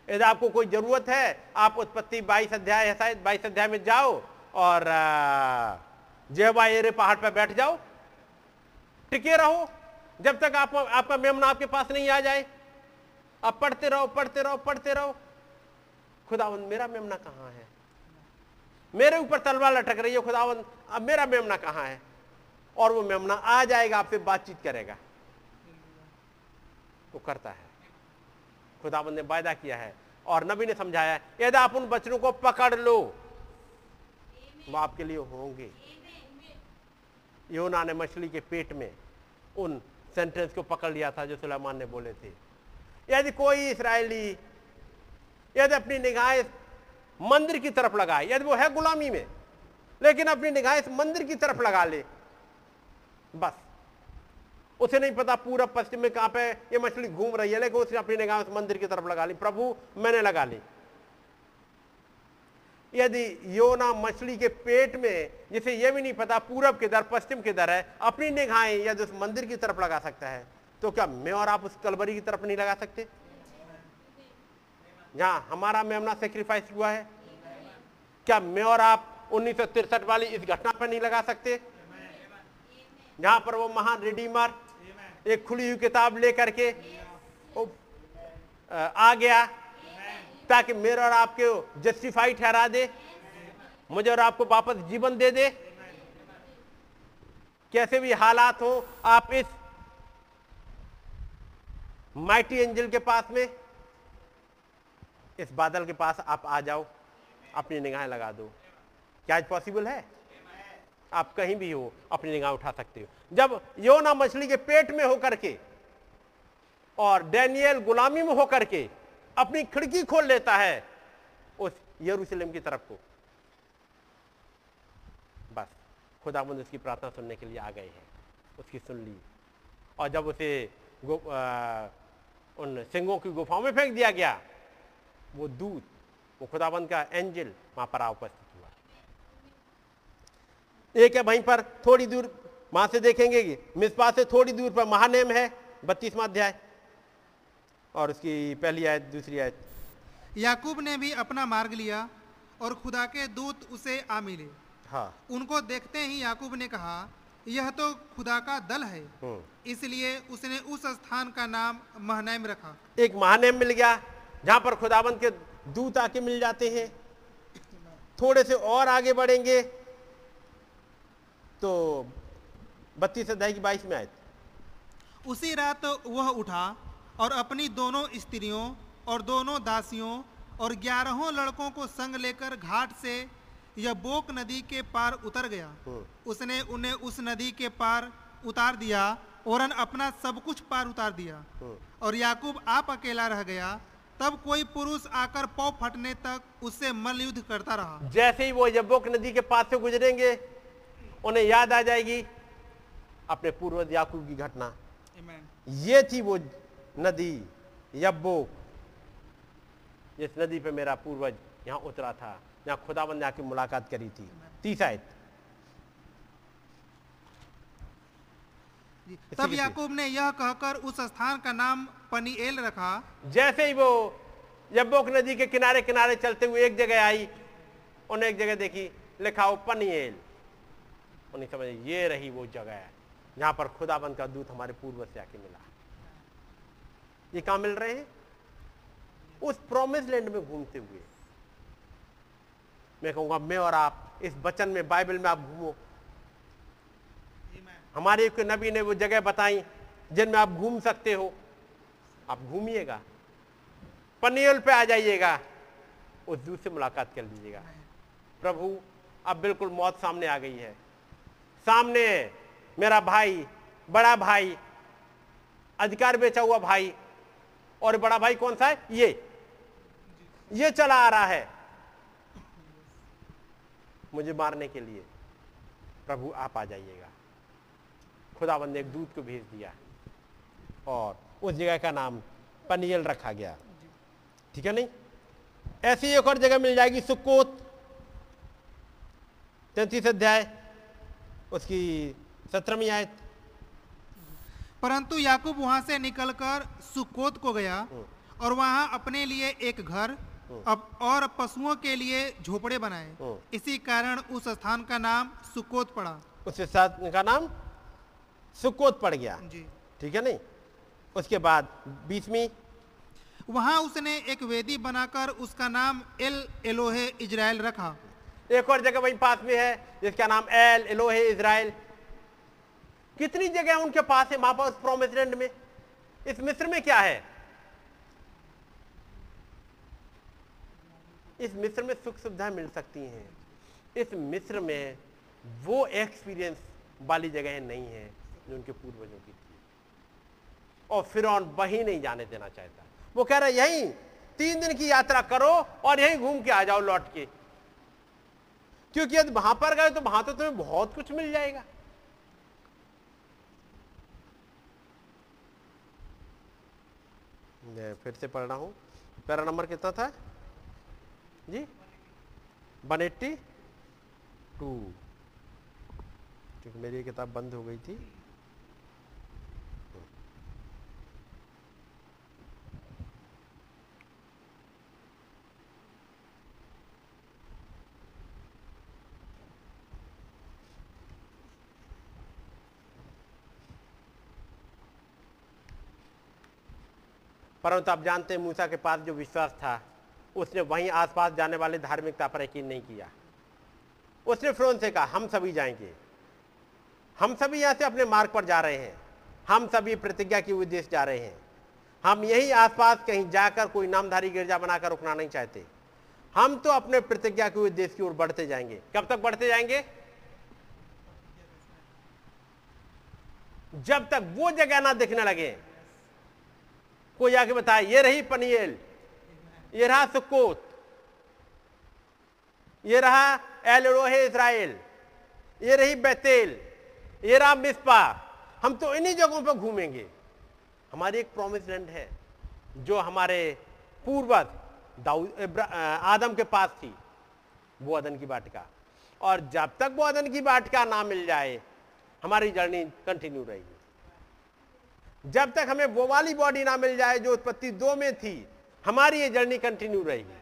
यदि आपको कोई ज़रूरत है, आप उत्पत्ति बाईस अध्याय शायद, बाईस अध्याय में जाओ और जेवाएरे पहाड़ पर बैठ जाओ। टिके रहो। जब तक आप, आपका मेमना आपके पास नहीं आ जाए। आप पढ़ते रहो पढ़ते रहो पढ़ते रहो। खुदावंद, मेरा मेमना कहाँ है? मेरे ऊपर तलवार लटक रही है, खुदावंद, अब मेरा मेमना कहाँ है? और वो मेमना आ जाएगा, आपसे बातचीत करेगा। वो करता है। खुदावंद ने वायदा किया है और नबी ने समझाया, यदि आप उन बच्चों को पकड़ लो, वो आपके लिए होंगे। योना ने मछली के पेट में उन सेंटेंस को पकड़ लिया था जो सुलेमान ने बोले थे। यदि कोई इसराइली, यदि अपनी निगाहें मंदिर की तरफ़ लगाए, यदि वो है गुलामी में, लेकिन अपनी निगाह इस मंदिर की तरफ़ लगा ले, बस। उसे नहीं पता पूरा पश्चिम में कहाँ पे ये मछली घूम रही है, लेकिन उसने अपनी निगाह उस मंदिर की तरफ़ लगा ली। प्रभु, मैंने लगा ली। यदि योना मछली के पेट में, जिसे यह भी नहीं पता, पूरब के दर, पश्चिम के दर है, अपनी निगाहें यदि उस मंदिर की तरफ़ लगा सकता है तो क्या मैं और आप उस कलबरी की तरफ़ नहीं लगा सकते? जहाँ हमारा मेमना सेक्रीफाइस हुआ है, क्या मैं और आप उन्नीस वाली इस घटना पर नहीं लगा सकते? जहाँ पर वो महान रिडीमर एक खुली हुई किताब लेकर के आ गया ताकि मेरे और आपके जस्टिफाई ठहरा दे। मुझे और आपको वापस जीवन दे दे। कैसे भी हालात हो, आप इस माइटी एंजल के पास में, इस बादल के पास आप आ जाओ। अपनी निगाहें लगा दो। क्या आज पॉसिबल है? आप कहीं भी हो, अपनी निगाह उठा सकते हो। जब योना मछली के पेट में होकर के और डेनियल गुलामी में होकर के अपनी खिड़की खोल लेता है उस यरूशलेम की तरफ़ को। बस खुदाबंद उसकी प्रार्थना सुनने के लिए आ गए हैं। उसकी सुन ली। और जब उसे आ, उन सिंगों की गुफाओं में फेंक दिया गया वो दूत वो खुदाबंद का एंजल वहाँ पर उपस्थित हुआ। एक है वहीं पर थोड़ी दूर वहाँ से देखेंगे मिसपा से थोड़ी दूर पर महानेम है बत्तीसवा अध्याय। और उसकी पहली आयत दूसरी आयत। याकूब ने भी अपना मार्ग लिया और खुदा के दूत उसे आ मिले। हाँ। उनको देखते ही याकूब ने कहा यह तो खुदा का दल है। हम्म। इसलिए उसने उस स्थान का नाम महनैम रखा। एक महानेम मिल गया जहाँ पर खुदाबंद के दूत आके मिल जाते हैं। थोड़े से और आगे बढ़ेंगे। तो बत्तीस अध्याय की बाईस में आए उसी रात वह उठा और अपनी दोनों स्त्रियों और दोनों दासियों और ग्यारहों लड़कों को संग लेकर घाट से यबोक नदी के पार उतर गया। हम्म। उसने उन्हें उस नदी के पार उतार दिया और अपना सब कुछ पार उतार दिया। हम्म। और याकूब आप अकेला रह गया तब कोई पुरुष आकर पौ फटने तक उससे मल्ल युद्ध करता रहा। जैसे ही वो यब्बोक नदी के पास से गुजरेंगे उन्हें याद आ जाएगी अपने पूर्वज याकूब की घटना। ये थी वो नदी यब्बोक जिस नदी पे मेरा पूर्वज यहाँ उतरा था जहाँ खुदाबंद ने आके मुलाकात करी थी। तीसरा तब याकूब ने यह कहकर उस स्थान का नाम पनीएल रखा। जैसे ही वो यब्बोक नदी के किनारे किनारे चलते हुए एक जगह आई उन्हें एक जगह देखी लिखा हो पनीएल। उन्हें समझ ये रही वो जगह है जहाँ पर खुदाबंद का दूत हमारे पूर्वज से आके मिला। ये कहाँ मिल रहे हैं? उस प्रोमिस लैंड में घूमते हुए। मैं कहूँगा, मैं और आप, इस वचन में, बाइबल में आप घूमो। हमारे एक नबी ने वो जगह बताई, जिनमें आप घूम सकते हो। आप घूमिएगा। पनियल पे आ जाइएगा। उस दूर से मुलाकात कर लीजिएगा। प्रभु, अब बिल्कुल मौत सामने आ गई है। सामने मेरा भाई, बड़ा भाई, अधिकार बेचा हुआ भाई। और बड़ा भाई कौन सा है? ये। ये चला आ रहा है। मुझे मारने के लिए, प्रभु आप आ जाइएगा। खुदाबंद ने एक दूत को भेज दिया। और उस जगह का नाम पनियल रखा गया। ठीक है नहीं? ऐसी एक और जगह मिल जाएगी सुकोत तैतीस अध्याय, उसकी सत्रहवीं आयत। परंतु याकूब वहाँ से निकलकर सुकोत को गया और वहाँ अपने लिए एक घर अब और पशुओं के लिए झोपड़े बनाए। हम्म। इसी कारण उस स्थान का नाम सुकोत पड़ा। उस साथ का नाम सुकोत पड़ गया। जी। ठीक है नहीं? उसके बाद बीच में? वहाँ उसने एक वेदी बनाकर उसका नाम एल एलोहे इजराइल रखा। एक और जगह वहीं पास में है जिसका नाम एल एलोहे इज़राइल। कितनी जगह उनके पास है वहाँ पर प्रोमिस लैंड में? इस मिस्र में क्या है? इस मिस्र में सुख सुविधाएँ मिल सकती हैं। इस मिस्र में वो एक्सपीरियंस वाली जगह नहीं है जो उनके पूर्वजों की थी। और फिर वही नहीं जाने देना चाहता। वो कह रहा यहीं, तीन दिन की यात्रा करो और यहीं घूम के आ जाओ लौट के। क्योंकि यदि वहाँ पर गए तो वहाँ तो तुम्हें बहुत कुछ मिल जाएगा। फिर से पढ़ रहा हूँ। पैरा नंबर कितना था? जी? One eighty two. क्योंकि मेरी ये किताब बंद हो गई थी। परंतु आप जानते हैं मूसा के पास जो विश्वास था, उसने वहीं आसपास जाने वाले धार्मिकता पर यकीन नहीं किया। उसने फिर से कहा, हम सभी जाएँगे। हम सभी यहाँ से अपने मार्ग पर जा रहे हैं। हम सभी प्रतिज्ञा के उद्देश्य जा रहे हैं। हम यही आसपास कहीं जाकर कोई नामधारी गिरजा बनाकर रुकना नहीं चाहते। हम तो अपने प्रतिज्ञा के उद्देश्य की ओर बढ़ते जाएँगे। कब तक बढ़ते जाएँगे? जब तक वो जगह ना दिखने लगे कोई आके बताए ये रही पनियल ये रहा सुकोत ये रहा एल रोहे इसराइल, ये रही बैतेल, ये रहा मिस्पा, हम तो इन्हीं जगहों पर घूमेंगे। हमारी एक प्रॉमिस लैंड है, जो हमारे पूर्वज दाऊद आदम के पास थी, वो अदन की वाटिका और जब तक वो अदन की वाटिका ना मिल जाए, हमारी जर्नी कंटिन्यू रहेगी। जब तक हमें वो वाली बॉडी ना मिल जाए जो उत्पत्ति दो में थी, हमारी ये जर्नी कंटिन्यू रहेगी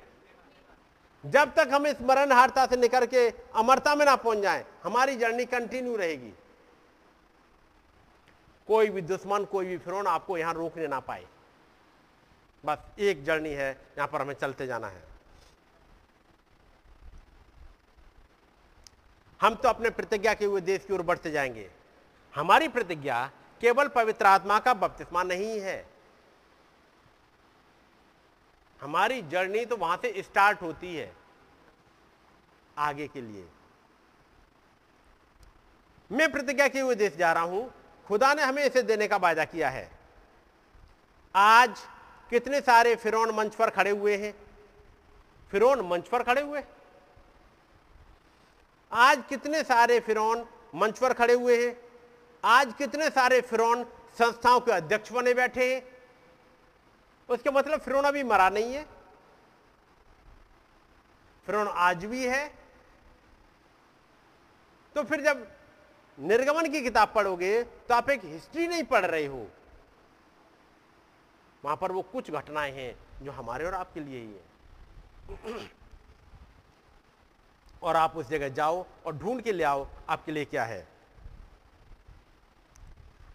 जब तक हम इस मरण हारता से निकल के अमरता में ना पहुँच जाए, हमारी जर्नी कंटिन्यू रहेगी। कोई भी दुश्मन, कोई भी फिरौन आपको यहाँ रोकने ना पाए। बस एक जर्नी है, यहाँ पर हमें चलते जाना है। हम तो अपने प्रतिज्ञा के हुए देश की ओर बढ़ते जाएँगे। हमारी प्रतिज्ञा केवल पवित्र आत्मा का बपतिस्मा नहीं है। हमारी जर्नी तो वहाँ से स्टार्ट होती है आगे के लिए। मैं प्रतिज्ञा के हुए देश जा रहा हूँ। खुदा ने हमें इसे देने का वायदा किया है। आज कितने सारे फिरौन मंच पर खड़े हुए हैं? फिरौन मंच पर खड़े हुए? आज कितने सारे फिरौन मंच पर खड़े हुए हैं? आज कितने सारे फिरौन संस्थाओं के अध्यक्ष बने बैठे हैं? उसके मतलब फिरौन अभी मरा नहीं है। फिरौन आज भी है। तो फिर जब निर्गमन की किताब पढ़ोगे तो आप एक हिस्ट्री नहीं पढ़ रहे हो। वहाँ पर वो कुछ घटनाएँ हैं जो हमारे और आपके लिए ही है। और आप उस जगह जाओ और ढूंढ के ले आओ, आपके लिए क्या है।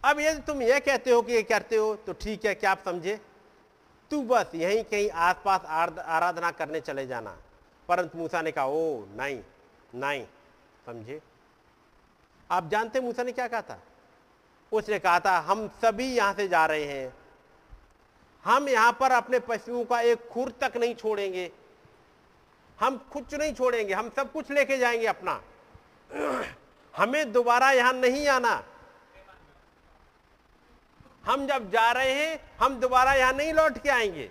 अब यदि तुम यह कहते हो कि ये करते हो तो ठीक है, क्या आप समझे? तू बस यहीं कहीं आसपास आराधना करने चले जाना। परंतु मूसा ने कहा, ओ, नहीं नहीं। समझे? आप जानते मूसा ने क्या कहा था? उसने कहा था, हम सभी यहाँ से जा रहे हैं। हम यहाँ पर अपने पशुओं का एक खुर तक नहीं छोड़ेंगे। हम कुछ नहीं छोड़ेंगे। हम सब कुछ लेके जाएँगे अपना। हमें दोबारा यहाँ नहीं आना। हम जब जा रहे हैं, हम दोबारा यहाँ नहीं लौट के आएँगे।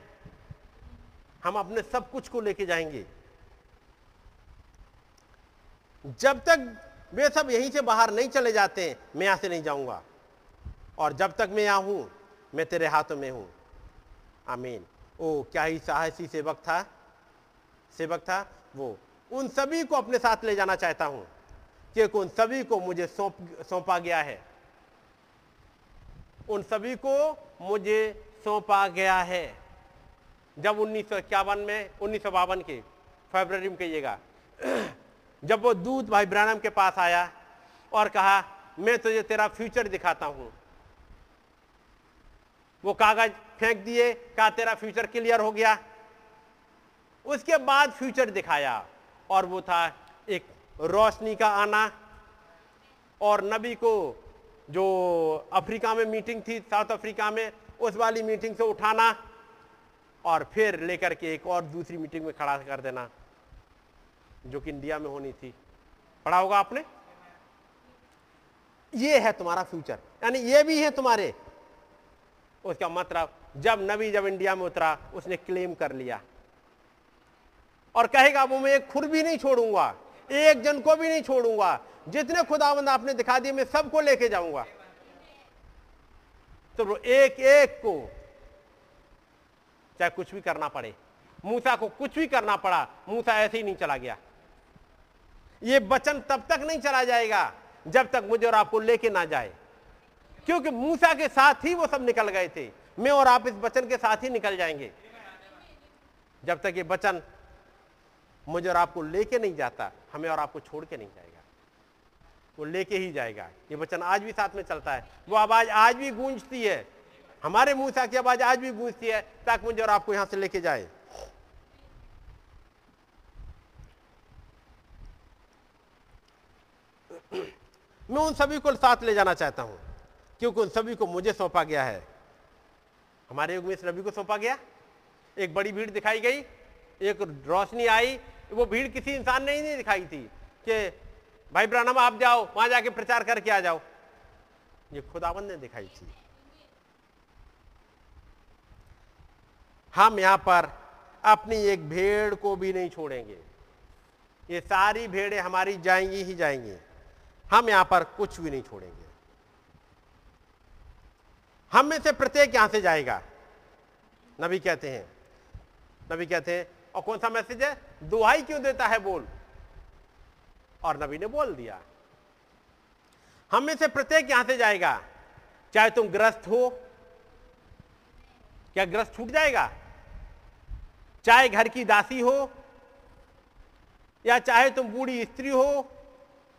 हम अपने सब कुछ को लेके जाएँगे। जब तक वे सब यहीं से बाहर नहीं चले जाते, मैं यहाँ से नहीं जाऊँगा। और जब तक मैं यहाँ हूँ, मैं तेरे हाथों में हूँ। आमीन। ओ, क्या ही साहसी सेवक था। सेवक था वो। उन सभी को अपने साथ ले जाना चाहता हूँ क्योंकि उन सभी को मुझे सौंप, सौंपा गया है। उन सभी को मुझे सौंपा गया है। जब उन्नीस सौ इक्यावन में, उन्नीस के, फरवरी में कहिएगा। जब वो दूध भाई ब्रानम के पास आया और कहा, मैं तुझे तेरा फ्यूचर दिखाता हूँ। वो कागज़ फेंक दिए कहा तेरा फ्यूचर क्लियर हो गया? उसके बाद फ्यूचर दिखाया और वो था एक रोशनी का आना और नबी को जो अफ्रीका में मीटिंग थी, साउथ अफ्रीका में, उस वाली मीटिंग से उठाना और फिर लेकर के एक और दूसरी मीटिंग में खड़ा कर देना, जो कि इंडिया में होनी थी। पढ़ा होगा आपने? ये है तुम्हारा फ्यूचर यानी ये भी है तुम्हारे। उसका मतलब जब नबी जब इंडिया में उतरा, उसने क्लेम कर लिया। और कहेगा वो मैं एक खुर भी नहीं छोड़ूँगा, एक जन को भी नहीं छोड़ूँगा जितने खुदावंद आपने दिखा दिए, मैं सबको लेके जाऊँगा। तो एक एक को चाहे कुछ भी करना पड़े। मूसा को कुछ भी करना पड़ा, मूसा ऐसे ही नहीं चला गया। ये वचन तब तक नहीं चला जाएगा जब तक मुझे और आपको लेके ना जाए। क्योंकि मूसा के साथ ही वो सब निकल गए थे। मैं और आप इस वचन के साथ ही निकल जाएँगे। जब तक ये वचन मुझे और आपको लेके नहीं जाता, हमें और आपको छोड़ के नहीं जाएगा। वो लेके ही जाएगा। ये वचन आज भी साथ में चलता है। वो आवाज़ आज भी गूंजती है। हमारे मुँह की आवाज़ आज भी गूंजती है। ताकि मुझे और आपको यहाँ से लेके जाए। मैं उन सभी को साथ ले जाना चाहता हूँ। क्योंकि उन सभी को मुझे सौंपा गया है। हमारे युग में इस रवि को सौंपा गया। एक बड़ी भीड़ दिखाई गई। एक रोशनी आई। वो भीड़ किसी इंसान ने ही नहीं दिखाई थी कि भाई ब्रानम आप जाओ, वहाँ जाके प्रचार करके आ जाओ। ये खुदाबंद ने दिखाई थी। हम यहाँ पर अपनी एक भेड़ को भी नहीं छोड़ेंगे। ये सारी भेड़ें हमारी जाएँगी ही जाएँगी। हम यहाँ पर कुछ भी नहीं छोड़ेंगे। हम में से प्रत्येक यहाँ से जाएगा। नबी कहते हैं, नबी कहते हैं, और कौन सा मैसेज है? दुहाई क्यों देता है बोल? और नबी ने बोल दिया, हम में से प्रत्येक यहाँ से जाएगा, चाहे तुम ग्रस्त हो, क्या ग्रस्त छूट जाएगा? चाहे घर की दासी हो, या चाहे तुम बूढ़ी स्त्री हो,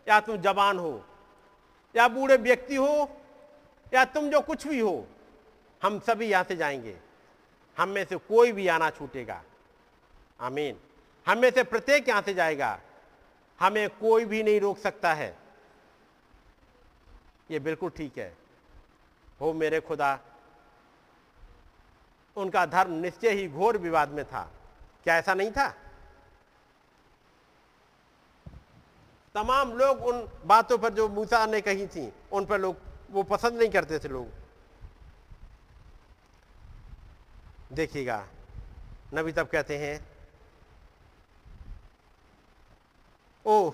या तुम जवान हो, या बूढ़े व्यक्ति हो, या तुम जो कुछ भी हो, हम सभी यहाँ से जाएँगे। हम में से कोई भी आना छूटेगा। आमीन। हम में से प्रत्येक यहाँ से जाएगा। हमें कोई भी नहीं रोक सकता है। ये बिल्कुल ठीक है। हो मेरे खुदा, उनका धर्म निश्चय ही घोर विवाद में था। क्या ऐसा नहीं था? तमाम लोग उन बातों पर जो मूसा ने कही थी, उन पर लोग, वो पसंद नहीं करते थे लोग। देखिएगा, नबी तब कहते हैं ओह,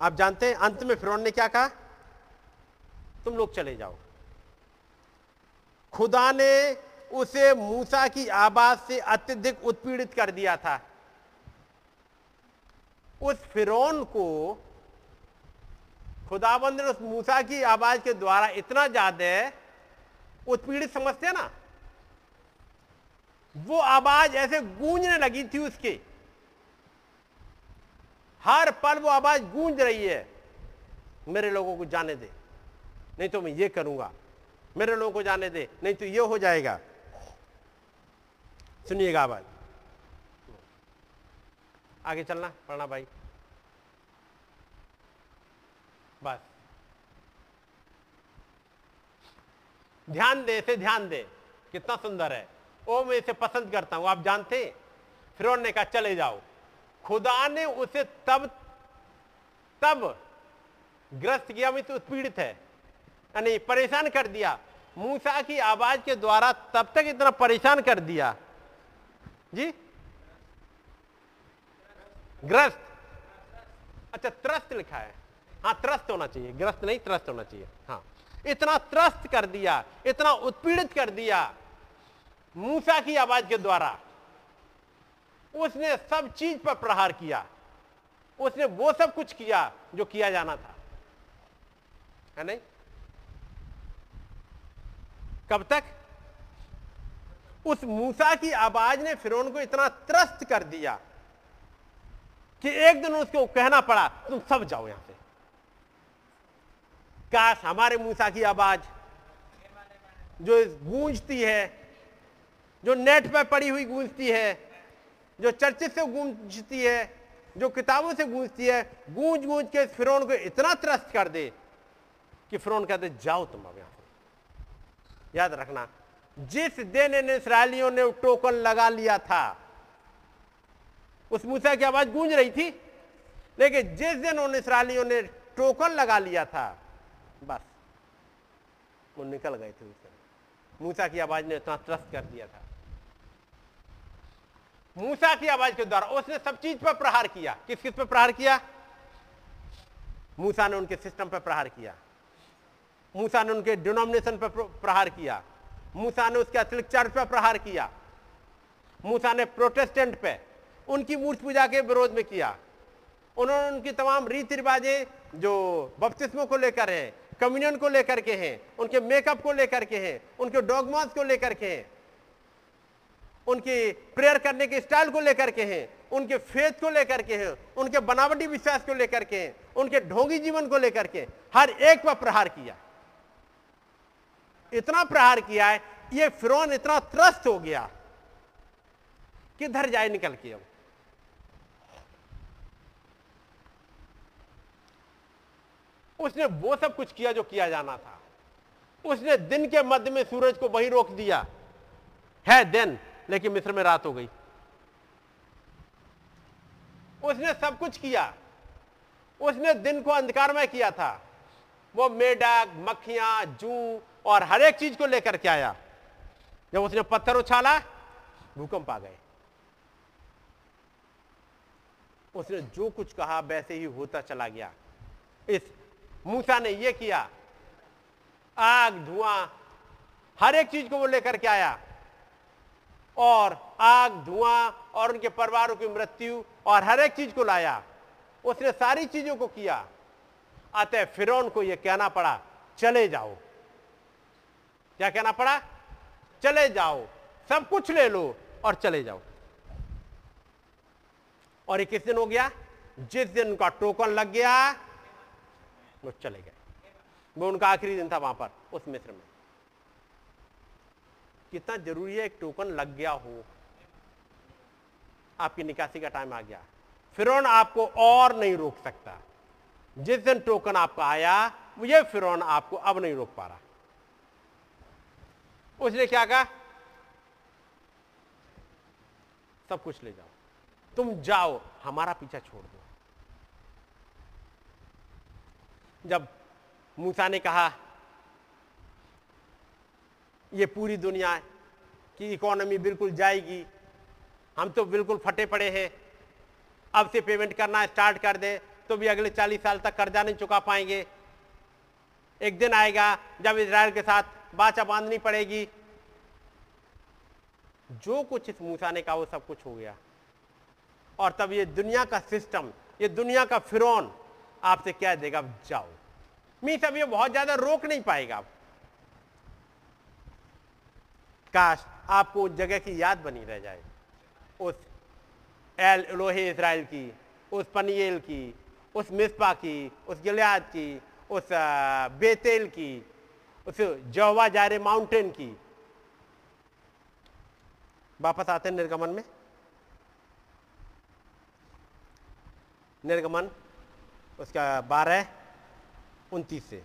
आप जानते हैं, अंत में फिरौन ने क्या कहा? तुम लोग चले जाओ। खुदा ने उसे मूसा की आवाज़ से अत्यधिक उत्पीड़ित कर दिया था। उस फिरौन को खुदाबंद ने उस मूसा की आवाज़ के द्वारा इतना ज़्यादा उत्पीड़ित समझते ना, वो आवाज़ ऐसे गूंजने लगी थी उसके। हर पल वो आवाज़ गूंज रही है, मेरे लोगों को जाने दे, नहीं तो मैं ये करूँगा, मेरे लोगों को जाने दे, नहीं तो ये हो जाएगा। सुनिएगा आवाज़। आगे चलना, पढ़ना भाई। बस। ध्यान दे, इसे ध्यान दे, कितना सुंदर है। ओ, मैं इसे पसंद करता हूँ, आप जानते फिर ने कहा, चले जाओ। खुदा ने उसे तब तब ग्रस्त किया मैं तो उत्पीड़ित है नहीं परेशान कर दिया। मूसा की आवाज़ के द्वारा तब तक इतना परेशान कर दिया। जी? ग्रस्त। अच्छा त्रस्त लिखा है। हाँ त्रस्त होना चाहिए। ग्रस्त नहीं, त्रस्त होना चाहिए। हाँ। इतना त्रस्त कर दिया, इतना उत्पीड़ित कर दिया मूसा की आवाज़ के द्वारा। उसने सब चीज़ पर प्रहार किया। उसने वो सब कुछ किया जो किया जाना था। है नहीं? कब तक? उस मूसा की आवाज़ ने फिर को इतना त्रस्त कर दिया कि एक दिन उसको कहना पड़ा, तुम सब जाओ यहाँ से। काश हमारे मूसा की आवाज़ जो गूंजती है, जो नेट पर पड़ी हुई गूंजती है जो चर्चित से गूंजती है, जो किताबों से गूंजती है गूंज गूंज के फिरौन को इतना त्रस्त कर दे कि फिरौन कहते, जाओ तुम अब यहाँ से। याद रखना, जिस दिन इन इसराइलियों ने टोकन लगा लिया था, उस मूसा की आवाज़ गूंज रही थी, लेकिन जिस दिन उन इसराइलियों ने टोकन लगा लिया था, बस, वो निकल गए थे उस दिन मूसा की आवाज़ ने इतना त्रस्त कर दिया था। मूसा की आवाज़ के द्वारा, उसने सब चीज़ पर प्रहार किया। किस किस पर प्रहार किया? मूसा ने उनके सिस्टम पर प्रहार किया। मूसा ने उनके डिनोमिनेशन पर प्रहार किया। मूसा ने उसके अतिरिक्त चर्च पर प्रहार किया। मूसा ने प्रोटेस्टेंट पे उनकी मूर्ति पूजा के विरोध में किया। उन्होंने उनकी तमाम रीति रिवाजें जो बपतिस्मों को लेकर हैं, कम्युनियन को लेकर के हैं, उनके मेकअप को लेकर के हैं, उनके डॉगमास को लेकर के हैं उनके प्रेयर करने के स्टाइल को लेकर के हैं, उनके फेथ को लेकर के हैं, उनके बनावटी विश्वास को लेकर के हैं, उनके ढोंगी जीवन को लेकर के हर एक पर प्रहार किया। इतना प्रहार किया है, ये फिरौन इतना त्रस्त हो गया किधर जाए निकल के अब। उसने वो सब कुछ किया जो किया जाना था। उसने दिन के मध्य में सूरज को वहीं रोक दिया। है दिन लेकिन मिस्र में रात हो गई। उसने सब कुछ किया। उसने दिन को अंधकार में किया था। वो मेढक, मक्खियाँ, जू और हर एक चीज़ को लेकर के आया। जब उसने पत्थर उछाला, भूकंप आ गए। उसने जो कुछ कहा, वैसे ही होता चला गया। इस मूसा ने यह किया। आग, धुआँ, हर एक चीज़ को वो लेकर के आया। और आग, धुआँ और उनके परिवारों की मृत्यु और हर एक चीज़ को लाया। उसने सारी चीज़ों को किया। अतः फिर को यह कहना पड़ा, चले जाओ। क्या कहना पड़ा? चले जाओ। सब कुछ ले लो और चले जाओ। और ये किस दिन हो गया? जिस दिन उनका टोकन लग गया, वो चले गए। वो उनका आखिरी दिन था वहाँ पर, उस मिस्र में। कितना ज़रूरी है एक टोकन लग गया हो। आपकी निकासी का टाइम आ गया। फिर आपको और नहीं रोक सकता। जिस दिन टोकन आपका आया, ये फिर आपको अब नहीं रोक पा रहा। उसने क्या कहा? सब कुछ ले जाओ। तुम जाओ, हमारा पीछा छोड़ दो। जब मूसा ने कहा ये पूरी दुनिया की इकोनॉमी बिल्कुल जाएगी। हम तो बिल्कुल फटे पड़े हैं। अब से पेमेंट करना स्टार्ट कर दे तो भी अगले चालीस साल तक कर्जा नहीं चुका पाएँगे। एक दिन आएगा जब इसराइल के साथ बाचा बांधनी पड़ेगी। जो कुछ इस मूसा ने कहा, वो सब कुछ हो गया। और तब ये दुनिया का सिस्टम ये दुनिया का फिरौन आपसे क्या देगा जाओ। मी सब ये बहुत ज़्यादा रोक नहीं पाएगा। काश आपको उस जगह की याद बनी रह जाए। उस एल लोहे इसराइल की, उस पनियल की, उस मिसपा की, उस गिलियाद की, उस बेतेल की, उस जवा जारे माउंटेन की। वापस आते हैं निर्गमन में। निर्गमन उसका बारह, उनतीस से।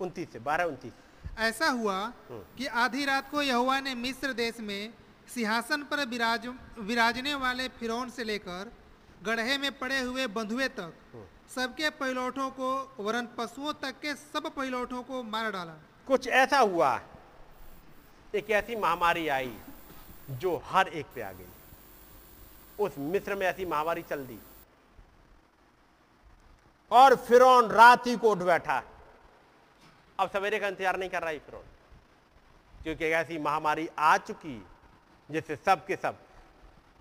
उनतीस से, बारह, उनतीस। ऐसा हुआ कि आधी रात को यहुआ ने मिस्र देश में सिंहासन पर विराज, विराजने वाले फिरौन से लेकर गढ़े में पड़े हुए बंधुए तक सबके पैलौठों को, वरन पशुओं तक के सब पैलौठों को मार डाला। कुछ ऐसा हुआ, एक ऐसी महामारी आई जो हर एक पे आ गई। उस मिस्र में ऐसी महामारी चल दी। और फिर रात ही को उठ बैठा। अब सवेरे का इंतज़ार नहीं कर रहा है फिर क्योंकि ऐसी महामारी आ चुकी जिससे सब के सब,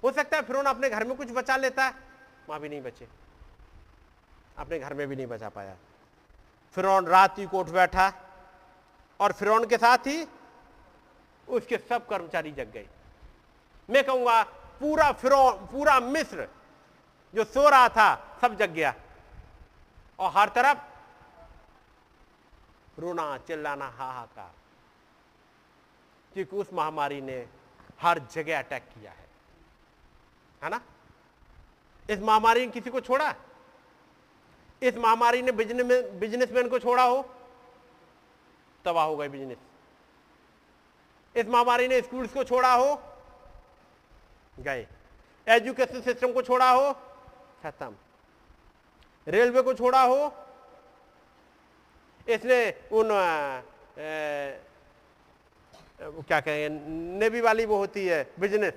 हो सकता है फिर अपने घर में कुछ बचा लेता है, वहाँ भी नहीं बचे। अपने घर में भी नहीं बचा पाया। फिर रात ही को उठ बैठा, और फिर के साथ ही उसके सब कर्मचारी जग गए। मैं कहूँगा, पूरा फिर पूरा मिस्र जो सो रहा था, सब जग गया। और हर तरफ़ रोना चिल्लाना हाहाकार। क्योंकि उस महामारी ने हर जगह अटैक किया है। है ना? इस महामारी ने किसी को छोड़ा? इस महामारी ने बिज़नेस बिजनेसमैन को छोड़ा हो? तबाह हो गए बिज़नेस। इस महामारी ने स्कूल्स को छोड़ा हो? गए। एजुकेशन सिस्टम को छोड़ा हो? खत्म। रेलवे को छोड़ा हो? इसने उन आ, ए, क्या कहेंगे नेवी वाली वो होती है बिज़नेस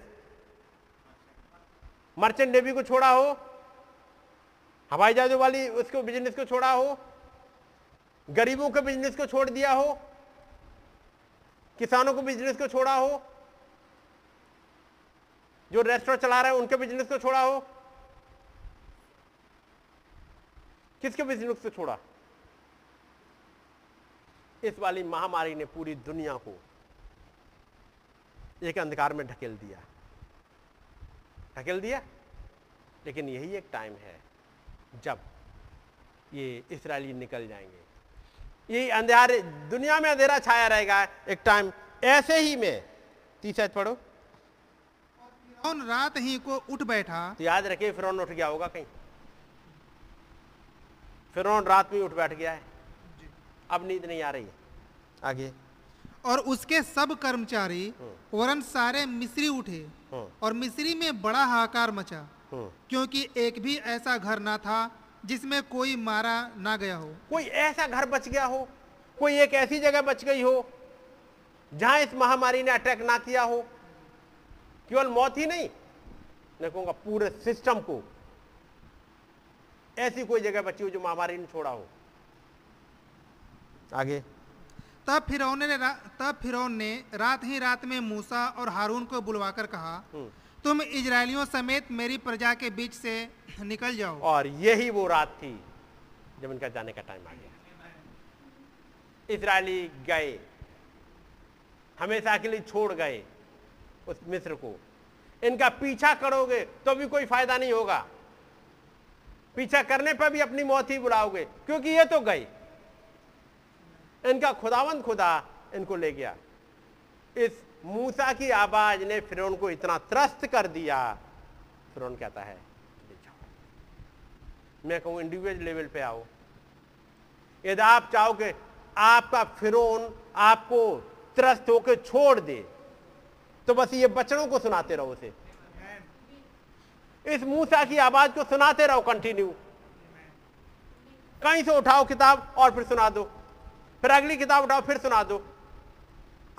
मर्चेंट नेवी को छोड़ा हो हवाई जहाजों वाली उसको बिज़नेस को छोड़ा हो गरीबों के बिज़नेस को छोड़ दिया हो किसानों को बिज़नेस को छोड़ा हो जो रेस्टोरेंट चला रहे हैं उनके बिज़नेस को छोड़ा हो किसके बिज़नेस को छोड़ा? इस वाली महामारी ने पूरी दुनिया को एक अंधकार में ढकेल दिया। ढकेल दिया। लेकिन यही एक टाइम है जब ये इसराइली निकल जाएँगे। ये अंधेरे दुनिया में अंधेरा छाया रहेगा एक टाइम ऐसे ही में तीसरा पढ़ो। फिरौन रात ही को उठ बैठा। तो याद रखिए फिर उठ गया होगा कहीं। फिर रात में उठ बैठ गया है। अब नींद नहीं आ रही है आगे और उसके सब कर्मचारी हम्म। वरन सारे मिस्री उठे हम्म। और मिस्री में बड़ा हाहाकार मचा हम्म। क्योंकि एक भी ऐसा घर ना था जिसमें कोई मारा ना गया हो कोई ऐसा घर बच गया हो कोई एक ऐसी जगह बच गई हो जहाँ इस महामारी ने अटैक ना किया हो केवल मौत ही नहीं मैं कहूँगा पूरे सिस्टम को ऐसी कोई जगह बची हो जो महामारी ने छोड़ा हो आगे। तब फिर ने तब फिर ने रात ही रात में मूसा और हारून को बुलवाकर कहा हम्म। तुम इजरायलियों समेत मेरी प्रजा के बीच से निकल जाओ। और यही वो रात थी जब इनका जाने का टाइम आ गया। इसराइली गए हमेशा के लिए छोड़ गए उस मिस्र को। इनका पीछा करोगे तो भी कोई फ़ायदा नहीं होगा। पीछा करने पर भी अपनी मौत ही बुलाओगे क्योंकि ये तो गए। इनका खुदावंत खुदा इनको ले गया। इस मूसा की आवाज़ ने फिर को इतना त्रस्त कर दिया। फिर कहता है मैं कहूँ, इंडिविजुअल लेवल पे आओ। यदि आप चाहोगे आपका फिरौन आपको त्रस्त होकर छोड़ दे तो बस ये बचनों को सुनाते रहो उसे। इस मूसा की आवाज़ को सुनाते रहो कंटिन्यू। कहीं से उठाओ किताब और फिर सुना दो। फिर अगली किताब उठाओ, फिर सुना दो।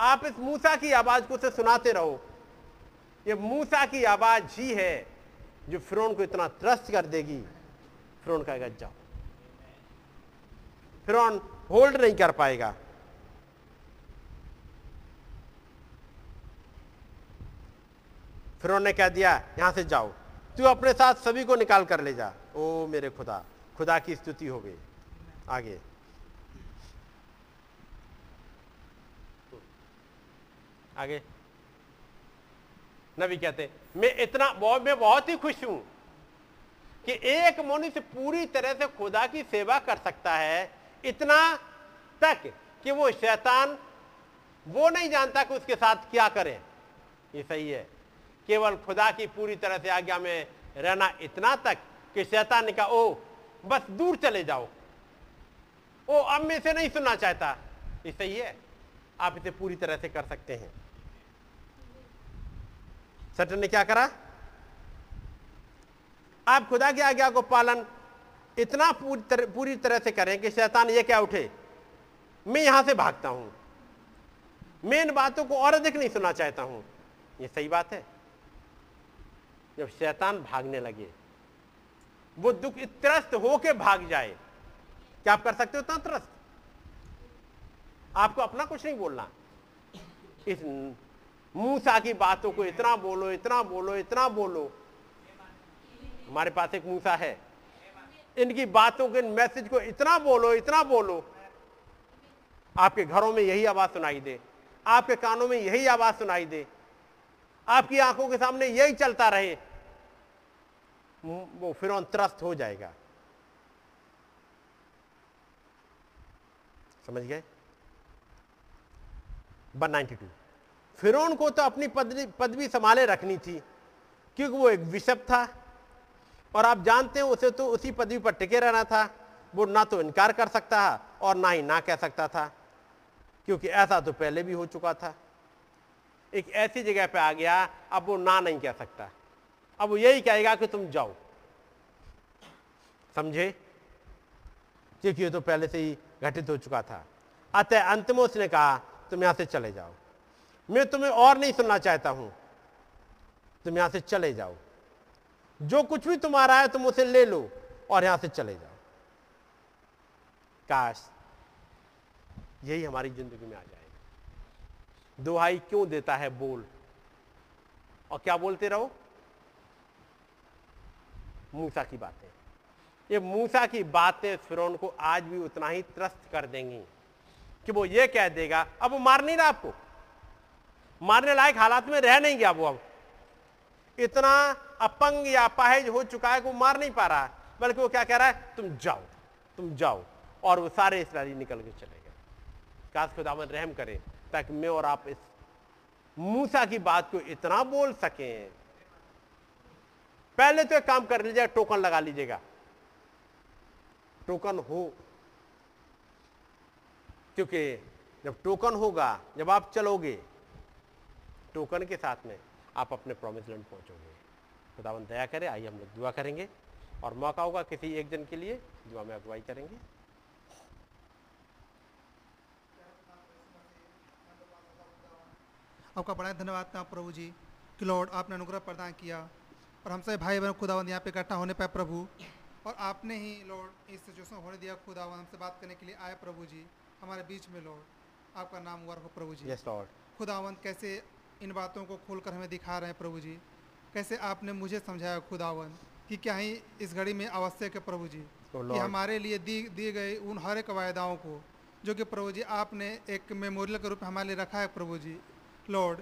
आप इस मूसा की आवाज़ को से सुनाते रहो। ये मूसा की आवाज़ ही है जो फिरौन को इतना त्रस्त कर देगी। फिरौन कहेगा, जाओ। फिरौन होल्ड नहीं कर पाएगा। फिर ने कह दिया, यहाँ से जाओ। तू अपने साथ सभी को निकाल कर ले जा। ओ मेरे खुदा खुदा की स्तुति हो गई। आगे। आगे। नबी कहते, मैं इतना बहुत, मैं बहुत ही खुश हूँ कि एक मनुष्य पूरी तरह से खुदा की सेवा कर सकता है, इतना तक कि वो शैतान वो नहीं जानता कि उसके साथ क्या करें। ये सही है। केवल खुदा की पूरी तरह से आज्ञा में रहना इतना तक कि शैतान ने कहा, ओ, बस दूर चले जाओ। ओ, अब मैं इसे नहीं सुनना चाहता। ये सही है। आप इसे पूरी तरह से कर सकते हैं। सटन ने क्या करा? आप खुदा की आज्ञा को पालन इतना पूरी तरह पूरी तरह से करें कि शैतान ये क्या उठे? मैं यहाँ से भागता हूँ। मैं इन बातों को और अधिक नहीं सुनना चाहता हूँ। ये सही बात है। जब शैतान भागने लगे, वो दुख त्रस्त होके भाग जाए, क्या आप कर सकते हो त्रस्त? आपको अपना कुछ नहीं बोलना। इस मूसा की बातों को इतना बोलो इतना बोलो इतना बोलो। हमारे पास एक मूसा है। इनकी बातों के, मैसेज को इतना बोलो इतना बोलो। आपके घरों में यही आवाज़ सुनाई दे। आपके कानों में यही आवाज़ सुनाई दे। आपकी आँखों के सामने यही चलता रहे। वो फिर त्रस्त हो जाएगा। समझ गए? One ninety two. फिर को तो अपनी पदवी पदवी संभाले रखनी थी, क्योंकि वो एक विशप था। और आप जानते हैं, उसे तो उसी पदवी पर टिके रहना था। वो ना तो इनकार कर सकता है और ना ही ना कह सकता था, क्योंकि ऐसा तो पहले भी हो चुका था। एक ऐसी जगह पे आ गया, अब वो ना नहीं कह सकता। अब वो यही कहेगा कि तुम जाओ। समझे? क्योंकि ये तो पहले से ही घटित हो चुका था। अतः अंत में उसने कहा, तुम यहाँ से चले जाओ। मैं तुम्हें और नहीं सुनना चाहता हूँ। तुम यहाँ से चले जाओ। जो कुछ भी तुम्हारा है, तुम उसे ले लो और यहाँ से चले जाओ। काश यही हमारी ज़िंदगी में आ जाएगा दुहाई क्यों देता है बोल? और क्या बोलते रहो? मूसा की बातें। ये मूसा की बातें फिरौन को आज भी उतना ही त्रस्त कर देंगी कि वो ये कह देगा, अब वो मार नहीं रहा आपको? मारने लायक हालात में रह नहीं गया वो अब। इतना अपंग या अपाहिज हो चुका है कि वो मार नहीं पा रहा है, बल्कि वो क्या कह रहा है, तुम जाओ तुम जाओ। और वो सारे इसराइली निकल के चले गए। काश खुदावन रहम करे, ताकि मैं और आप इस मूसा की बात को इतना बोल सकें। पहले तो एक काम कर लीजिएगा, टोकन लगा लीजिएगा। टोकन हो, क्योंकि जब टोकन होगा, जब आप चलोगे टोकन के साथ में आप अपने प्रॉमिस लैंड पहुंचोगे। खुदावन दया करे आइए हम लोग दुआ करेंगे और मौका होगा किसी एक दिन के लिए दुआ में अगुवाई करेंगे। आपका बड़ा धन्यवाद था प्रभु जी कि लॉर्ड आपने अनुग्रह प्रदान किया और हमसे भाई बहन खुदावंद यहाँ पे इकट्ठा होने पाए प्रभु और आपने ही लॉर्ड इस सिचुएशन होने दिया। खुदावंद हमसे बात करने के लिए आए प्रभु जी हमारे बीच में लॉर्ड आपका नाम वर्ग हो प्रभु जी। Yes, खुदावंत कैसे इन बातों को खोलकर हमें दिखा रहे हैं प्रभु जी। कैसे आपने मुझे समझाया खुदावन कि क्या ही इस घड़ी में आवश्यक है प्रभु जी oh, कि हमारे लिए दी दी गई उन हर एक वायदाओं को जो कि प्रभु जी आपने एक मेमोरियल के रूप में हमारे लिए रखा है प्रभु जी। लॉर्ड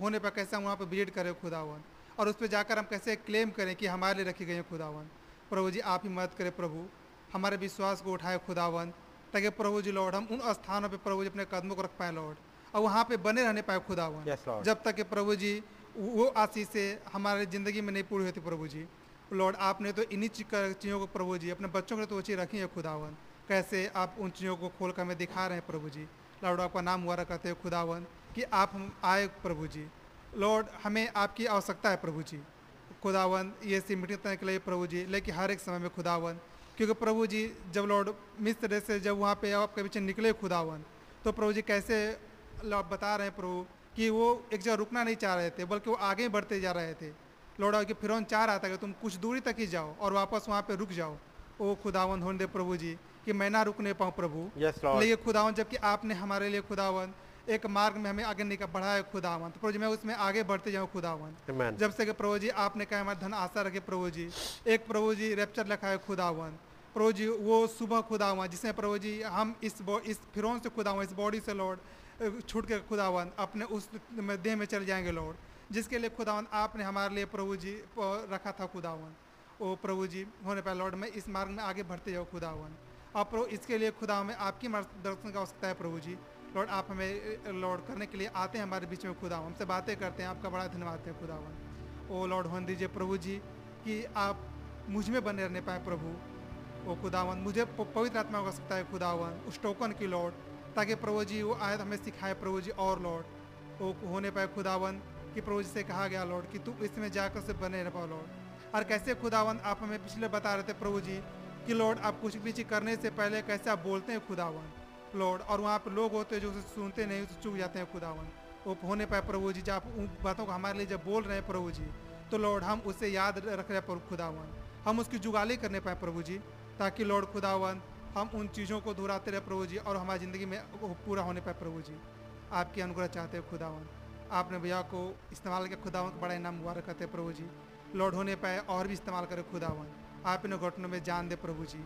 होने पर कैसे हम वहाँ पर विज़िट करें खुदावन? और उस पर जाकर हम कैसे क्लेम करें कि हमारे लिए रखी गई है खुदावन? प्रभु जी आप ही मदद करें प्रभु। हमारे विश्वास को उठाए खुदावन ताकि प्रभु जी लॉर्ड हम उन स्थानों पर प्रभु जी अपने कदमों को रख पाए लॉर्ड और वहाँ पे बने रहने पाए खुदावन Yes, Lord. जब तक कि प्रभु जी वो आशीष से हमारे ज़िंदगी में नहीं पूरी होती प्रभु जी। लॉर्ड आपने तो इन्हीं चीज़ों को प्रभु जी अपने बच्चों के लिए तो वो चीज़ रखी है खुदावन कैसे आप उन चीज़ों को खोल कर हमें दिखा रहे हैं प्रभु जी। लॉर्ड आपका नाम हुआ करते हैं खुदावन कि आप हम आए प्रभु जी। लॉर्ड हमें आपकी आवश्यकता है प्रभु जी। खुदावन ये सी मीटिंग तय के लिए प्रभु जी लेकिन हर एक समय में खुदावन क्योंकि प्रभु जी जब लॉर्ड मिस्र से जब वहाँ पे आपके पीछे निकले खुदावन तो प्रभु जी कैसे बता रहे हैं प्रभु कि वो एक जगह रुकना नहीं चाह रहे थे बल्कि वो आगे बढ़ते जा रहे थे। लौड़ा कि फिर चाह रहा था कि तुम कुछ दूरी तक ही जाओ और वापस वहाँ पे रुक जाओ। ओ खुदावन होने दे प्रभु जी कि मैं ना रुकने पाऊँ प्रभु। Yes, लेकिन खुदावन जबकि आपने हमारे लिए खुदावन एक मार्ग में हमें आगे निकल बढ़ाया खुदावन तो प्रभु जी मैं उसमें आगे बढ़ते जाऊँ खुदावन Amen. जब से कि प्रभु जी आपने कहा हमारे धन आशा रखे प्रभु जी एक प्रभु जी रेप्चर लिखा है खुदावन प्रभु जी वो सुबह खुदावन जिसमें प्रभु जी हम इस इस फिरौन से खुदावन इस बॉडी से लॉर्ड अ, छूट के खुदावन अपने उस देह में चले जाएँगे, लॉर्ड। जिसके लिए खुदावन आपने हमारे लिए प्रभु जी रखा था खुदावन। ओ प्रभु जी, होने पर लॉर्ड, मैं इस मार्ग में आगे बढ़ते जाओ खुदावन। और प्रभु, इसके लिए खुदा में आपकी मार्गदर्शन का आवश्यकता है प्रभु जी। लॉर्ड, आप हमें लॉर्ड करने के लिए आते हैं हमारे बीच में खुदा हमसे बातें करते हैं, आपका बड़ा धन्यवाद है खुदावन। ओ लॉर्ड, होने दीजिए प्रभु जी कि आप मुझमें बने रहने पाए प्रभु। ओ खुदावन, मुझे पवित्र आत्मा की आवश्यकता है खुदावन। उस टोकन की, लॉर्ड ताकि प्रभु जी, वो आयत हमें सिखाए प्रभु जी और लॉर्ड वो होने पाए खुदावन कि प्रभु जी से कहा गया लॉर्ड कि तू इसमें जाकर से बने रह पाओ लॉर्ड और कैसे खुदावन, आप हमें पिछले बता रहे थे प्रभु जी, कि लॉर्ड आप कुछ भी चीज़ करने से पहले कैसे आप बोलते हैं खुदावन? लॉर्ड और वहाँ पर लोग होते हैं जो उसे सुनते नहीं, उसे चुक जाते हैं खुदावन। वो होने पाए प्रभु जी, जब आप उन बातों को हमारे लिए जब बोल रहे हैं प्रभु जी तो लॉर्ड हम उसे याद रख रहे हैं खुदावन। हम उसकी जुगाली करने पाए प्रभु जी, ताकि लॉर्ड खुदावन हम उन चीज़ों को दोहराते रहे प्रभु जी और हमारी ज़िंदगी में पूरा होने पाए प्रभु जी। आपकी अनुग्रह चाहते हैं खुदावन। आपने भैया को इस्तेमाल किया, खुदावन का बड़ा इनाम मुबारक करते प्रभु जी। लॉर्ड होने पाए और भी इस्तेमाल करें खुदावन। आप इन घटनों में जान दे प्रभु जी।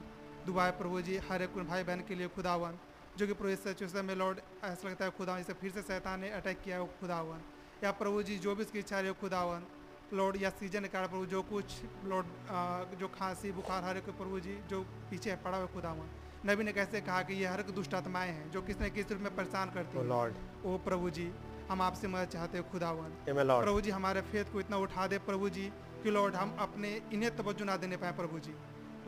है प्रभु जी हर एक भाई बहन के लिए खुदावन, जो कि प्रभु सिचुएशन में लॉर्ड ऐसा लगता है खुदावन इसे फिर से शैतान ने अटैक किया है खुदावन। या प्रभु जी, जो भी उसकी इच्छा रही खुदावन। लॉर्ड या सीज़न कारण प्रभु जो कुछ लॉर्ड जो खांसी बुखार हर एक प्रभु जी जो पीछे पड़ा हुआ खुदावन नबी ने कैसे कहा कि ये हर एक दुष्ट आत्माएँ हैं जो किसी न किसी रूप में परेशान करती हैं? Lord. ओ प्रभु जी हम आपसे मदद चाहते हैं खुदावन प्रभु जी हमारे फेथ को इतना उठा दे प्रभु जी कि लॉर्ड हम अपने इन्हें तवज्जो ना देने पाए प्रभु जी।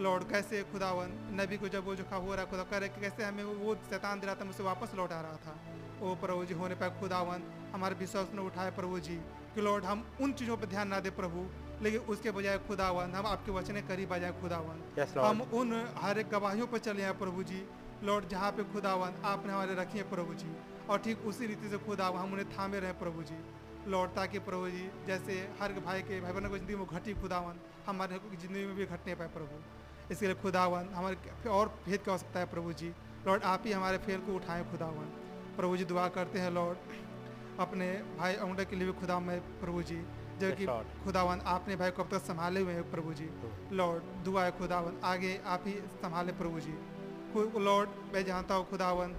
लॉर्ड कैसे खुदावन नबी को जब वो जो खा हो रहा खुदा करे कैसे हमें वो शैतान दे रहा था मुझसे वापस लौटा रहा था। ओ प्रभु जी होने पाए खुदावन हमारे विश्वास ने उठाए प्रभु जी। कि लॉर्ड हम उन चीज़ों पर ध्यान ना दे प्रभु लेकिन उसके बजाय खुदावन हम आपके वचने करीब आ जाए खुदावन Yes, हम उन हर एक गवाहियों पर चले हैं प्रभु जी। लॉर्ड जहाँ पे खुदावन आपने हमारे रखी है प्रभु जी। और ठीक उसी रीति से खुदावन हम उन्हें थामे रहे प्रभु जी। लॉर्ड ताकि प्रभु जी जैसे हर भाई के भाई बहनों की ज़िंदगी में घटी खुदावन हमारे ज़िंदगी में भी घटने पाए प्रभु। इसके लिए खुदावन हमारे और भेद की आवश्यकता है प्रभु जी। लॉर्ड आप ही हमारे फेर को उठाएँ खुदावन प्रभु जी दुआ करते हैं लॉर्ड। अपने भाई औंडे के लिए भी खुदा में प्रभु जी जो कि खुदावन आपने भाई को अब तक संभाले हुए हैं प्रभु जी। लॉर्ड दुआ है खुदावन आगे आप ही संभाले प्रभु जी। लॉर्ड मैं जानता हूँ खुदावन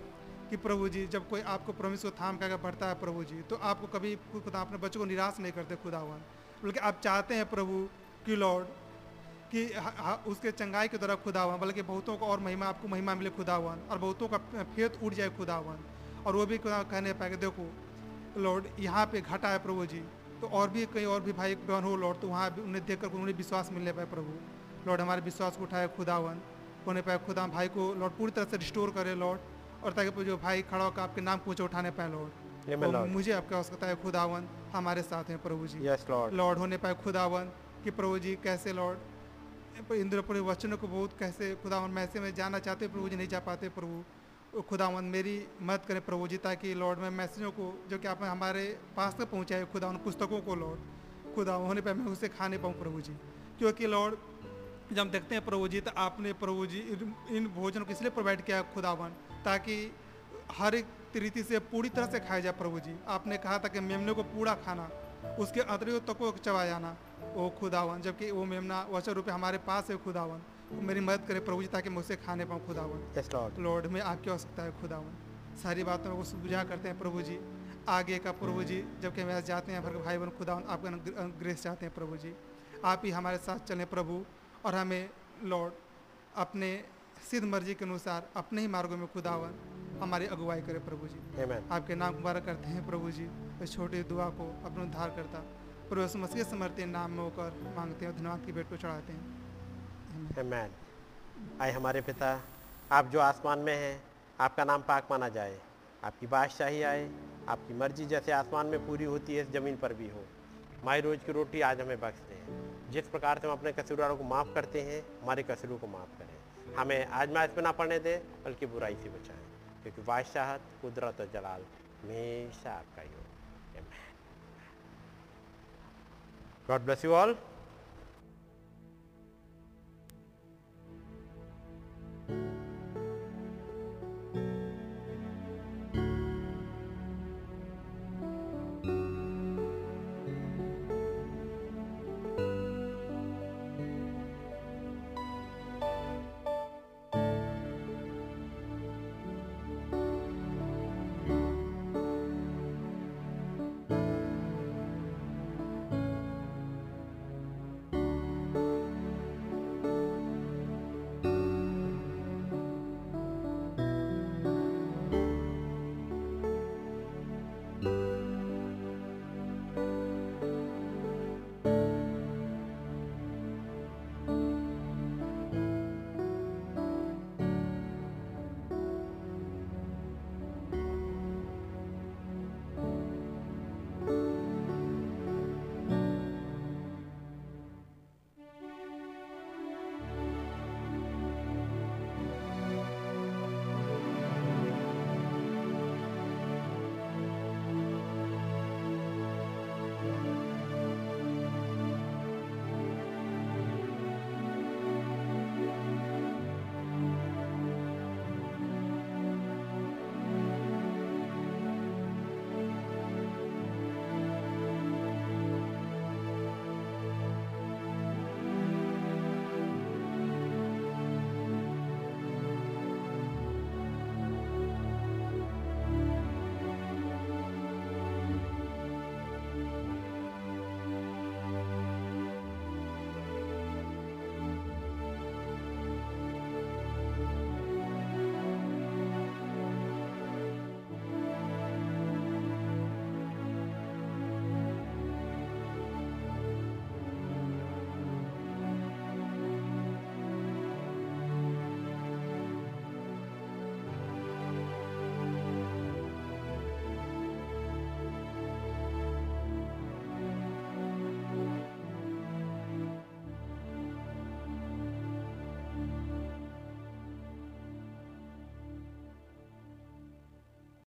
कि प्रभु जी जब कोई आपको प्रमिस को थाम कर बढ़ता है प्रभु जी तो आपको कभी खुदा अपने बच्चों को निराश नहीं करते खुदावन बल्कि आप चाहते हैं प्रभु कि लॉर्ड कि उसके चंगाई की तरह खुदावन बल्कि बहुतों को और महिमा आपको महिमा मिले खुदावन और बहुतों का फेत उठ जाए खुदावन और वो भी खुदा कहने पाए कि देखो लॉर्ड यहाँ पे घटा है प्रभु जी। तो और भी कहीं और भी भाई बहन हो लॉर्ड तो वहाँ उन्हें देख कर उन्हें विश्वास मिलने पाए प्रभु। लॉर्ड हमारे विश्वास को उठाए खुदावन। होने पाए खुदा भाई को लॉर्ड पूरी तरह से रिस्टोर करे लॉर्ड। और ताकि जो भाई खड़ा होकर आपके नाम को ऊँचे उठाने पाए लॉर्ड। Amen, मुझे आपकी आवश्यकता है खुदावन हमारे साथ हैं प्रभु जी। लॉर्ड होने पाए खुदावन कि प्रभु जी कैसे लॉर्ड? पूरे वचनों को बहुत कैसे खुदावन मैं ऐसे में जाना चाहते प्रभु जी नहीं जा पाते प्रभु। खुदावन मेरी मदद करें प्रभु जी, ताकि लॉर्ड मैं मैसेजों को, जो कि आपने हमारे पास तक पहुँचाए खुदा उन पुस्तकों को लॉर्ड खुदा होने पर मैं उसे खाने पाऊँ प्रभु जी। क्योंकि लॉर्ड जब हम देखते हैं प्रभु जी तो आपने प्रभु जी इन- भोजन को इसलिए प्रोवाइड किया खुदावन ताकि हर एक रीति से पूरी तरह से खाया जाए प्रभु जी। आपने कहा था कि मेमने को पूरा खाना, उसके अतरियों तक को चबा जाना ओ खुदावन जबकि वो मेमना वचन रूपे हमारे पास है खुदावन मेरी मदद करे प्रभु जी ताकि मैं उसे खाने पाऊँ खुदावन. लॉर्ड में आपकी आवश्यकता है खुदावन। सारी बातों को बुझा करते हैं प्रभु जी। आगे का प्रभु जी जबकि हम जाते हैं हमारे भाई बहन खुदावन आपका ग्रेस चाहते हैं प्रभु जी। आप ही हमारे साथ चलें प्रभु और हमें लॉर्ड अपने सिद्ध मर्ज़ी के अनुसार अपने ही मार्गों में खुदावन हमारी अगुवाई करे प्रभु जी। Amen. आपके नाम मुबारक करते हैं प्रभु जी इस छोटी दुआ को अपने उद्धार करता। प्रभु मसीह समर्थ नाम में होकर मांगते हैं धन्यवाद की भेंट को चढ़ाते हैं। Amen. आए हमारे पिता, आप जो आसमान में हैं, आपका नाम पाक माना जाए। आपकी बादशाही आए, आपकी मर्ज़ी जैसे आसमान में पूरी होती है ज़मीन पर भी हो। हमारी रोज़ की रोटी आज हमें बख्श दें जिस प्रकार से हम अपने कसूरवारों को माफ़ करते हैं, हमारे कसूरों को माफ़ करें। हमें आजमाइश में ना पड़ने दें, बल्कि बुराई से बचाएँ। क्योंकि बादशाहत, कुदरत और जलाल हमेशा आपका ही हो God bless you all Thank you.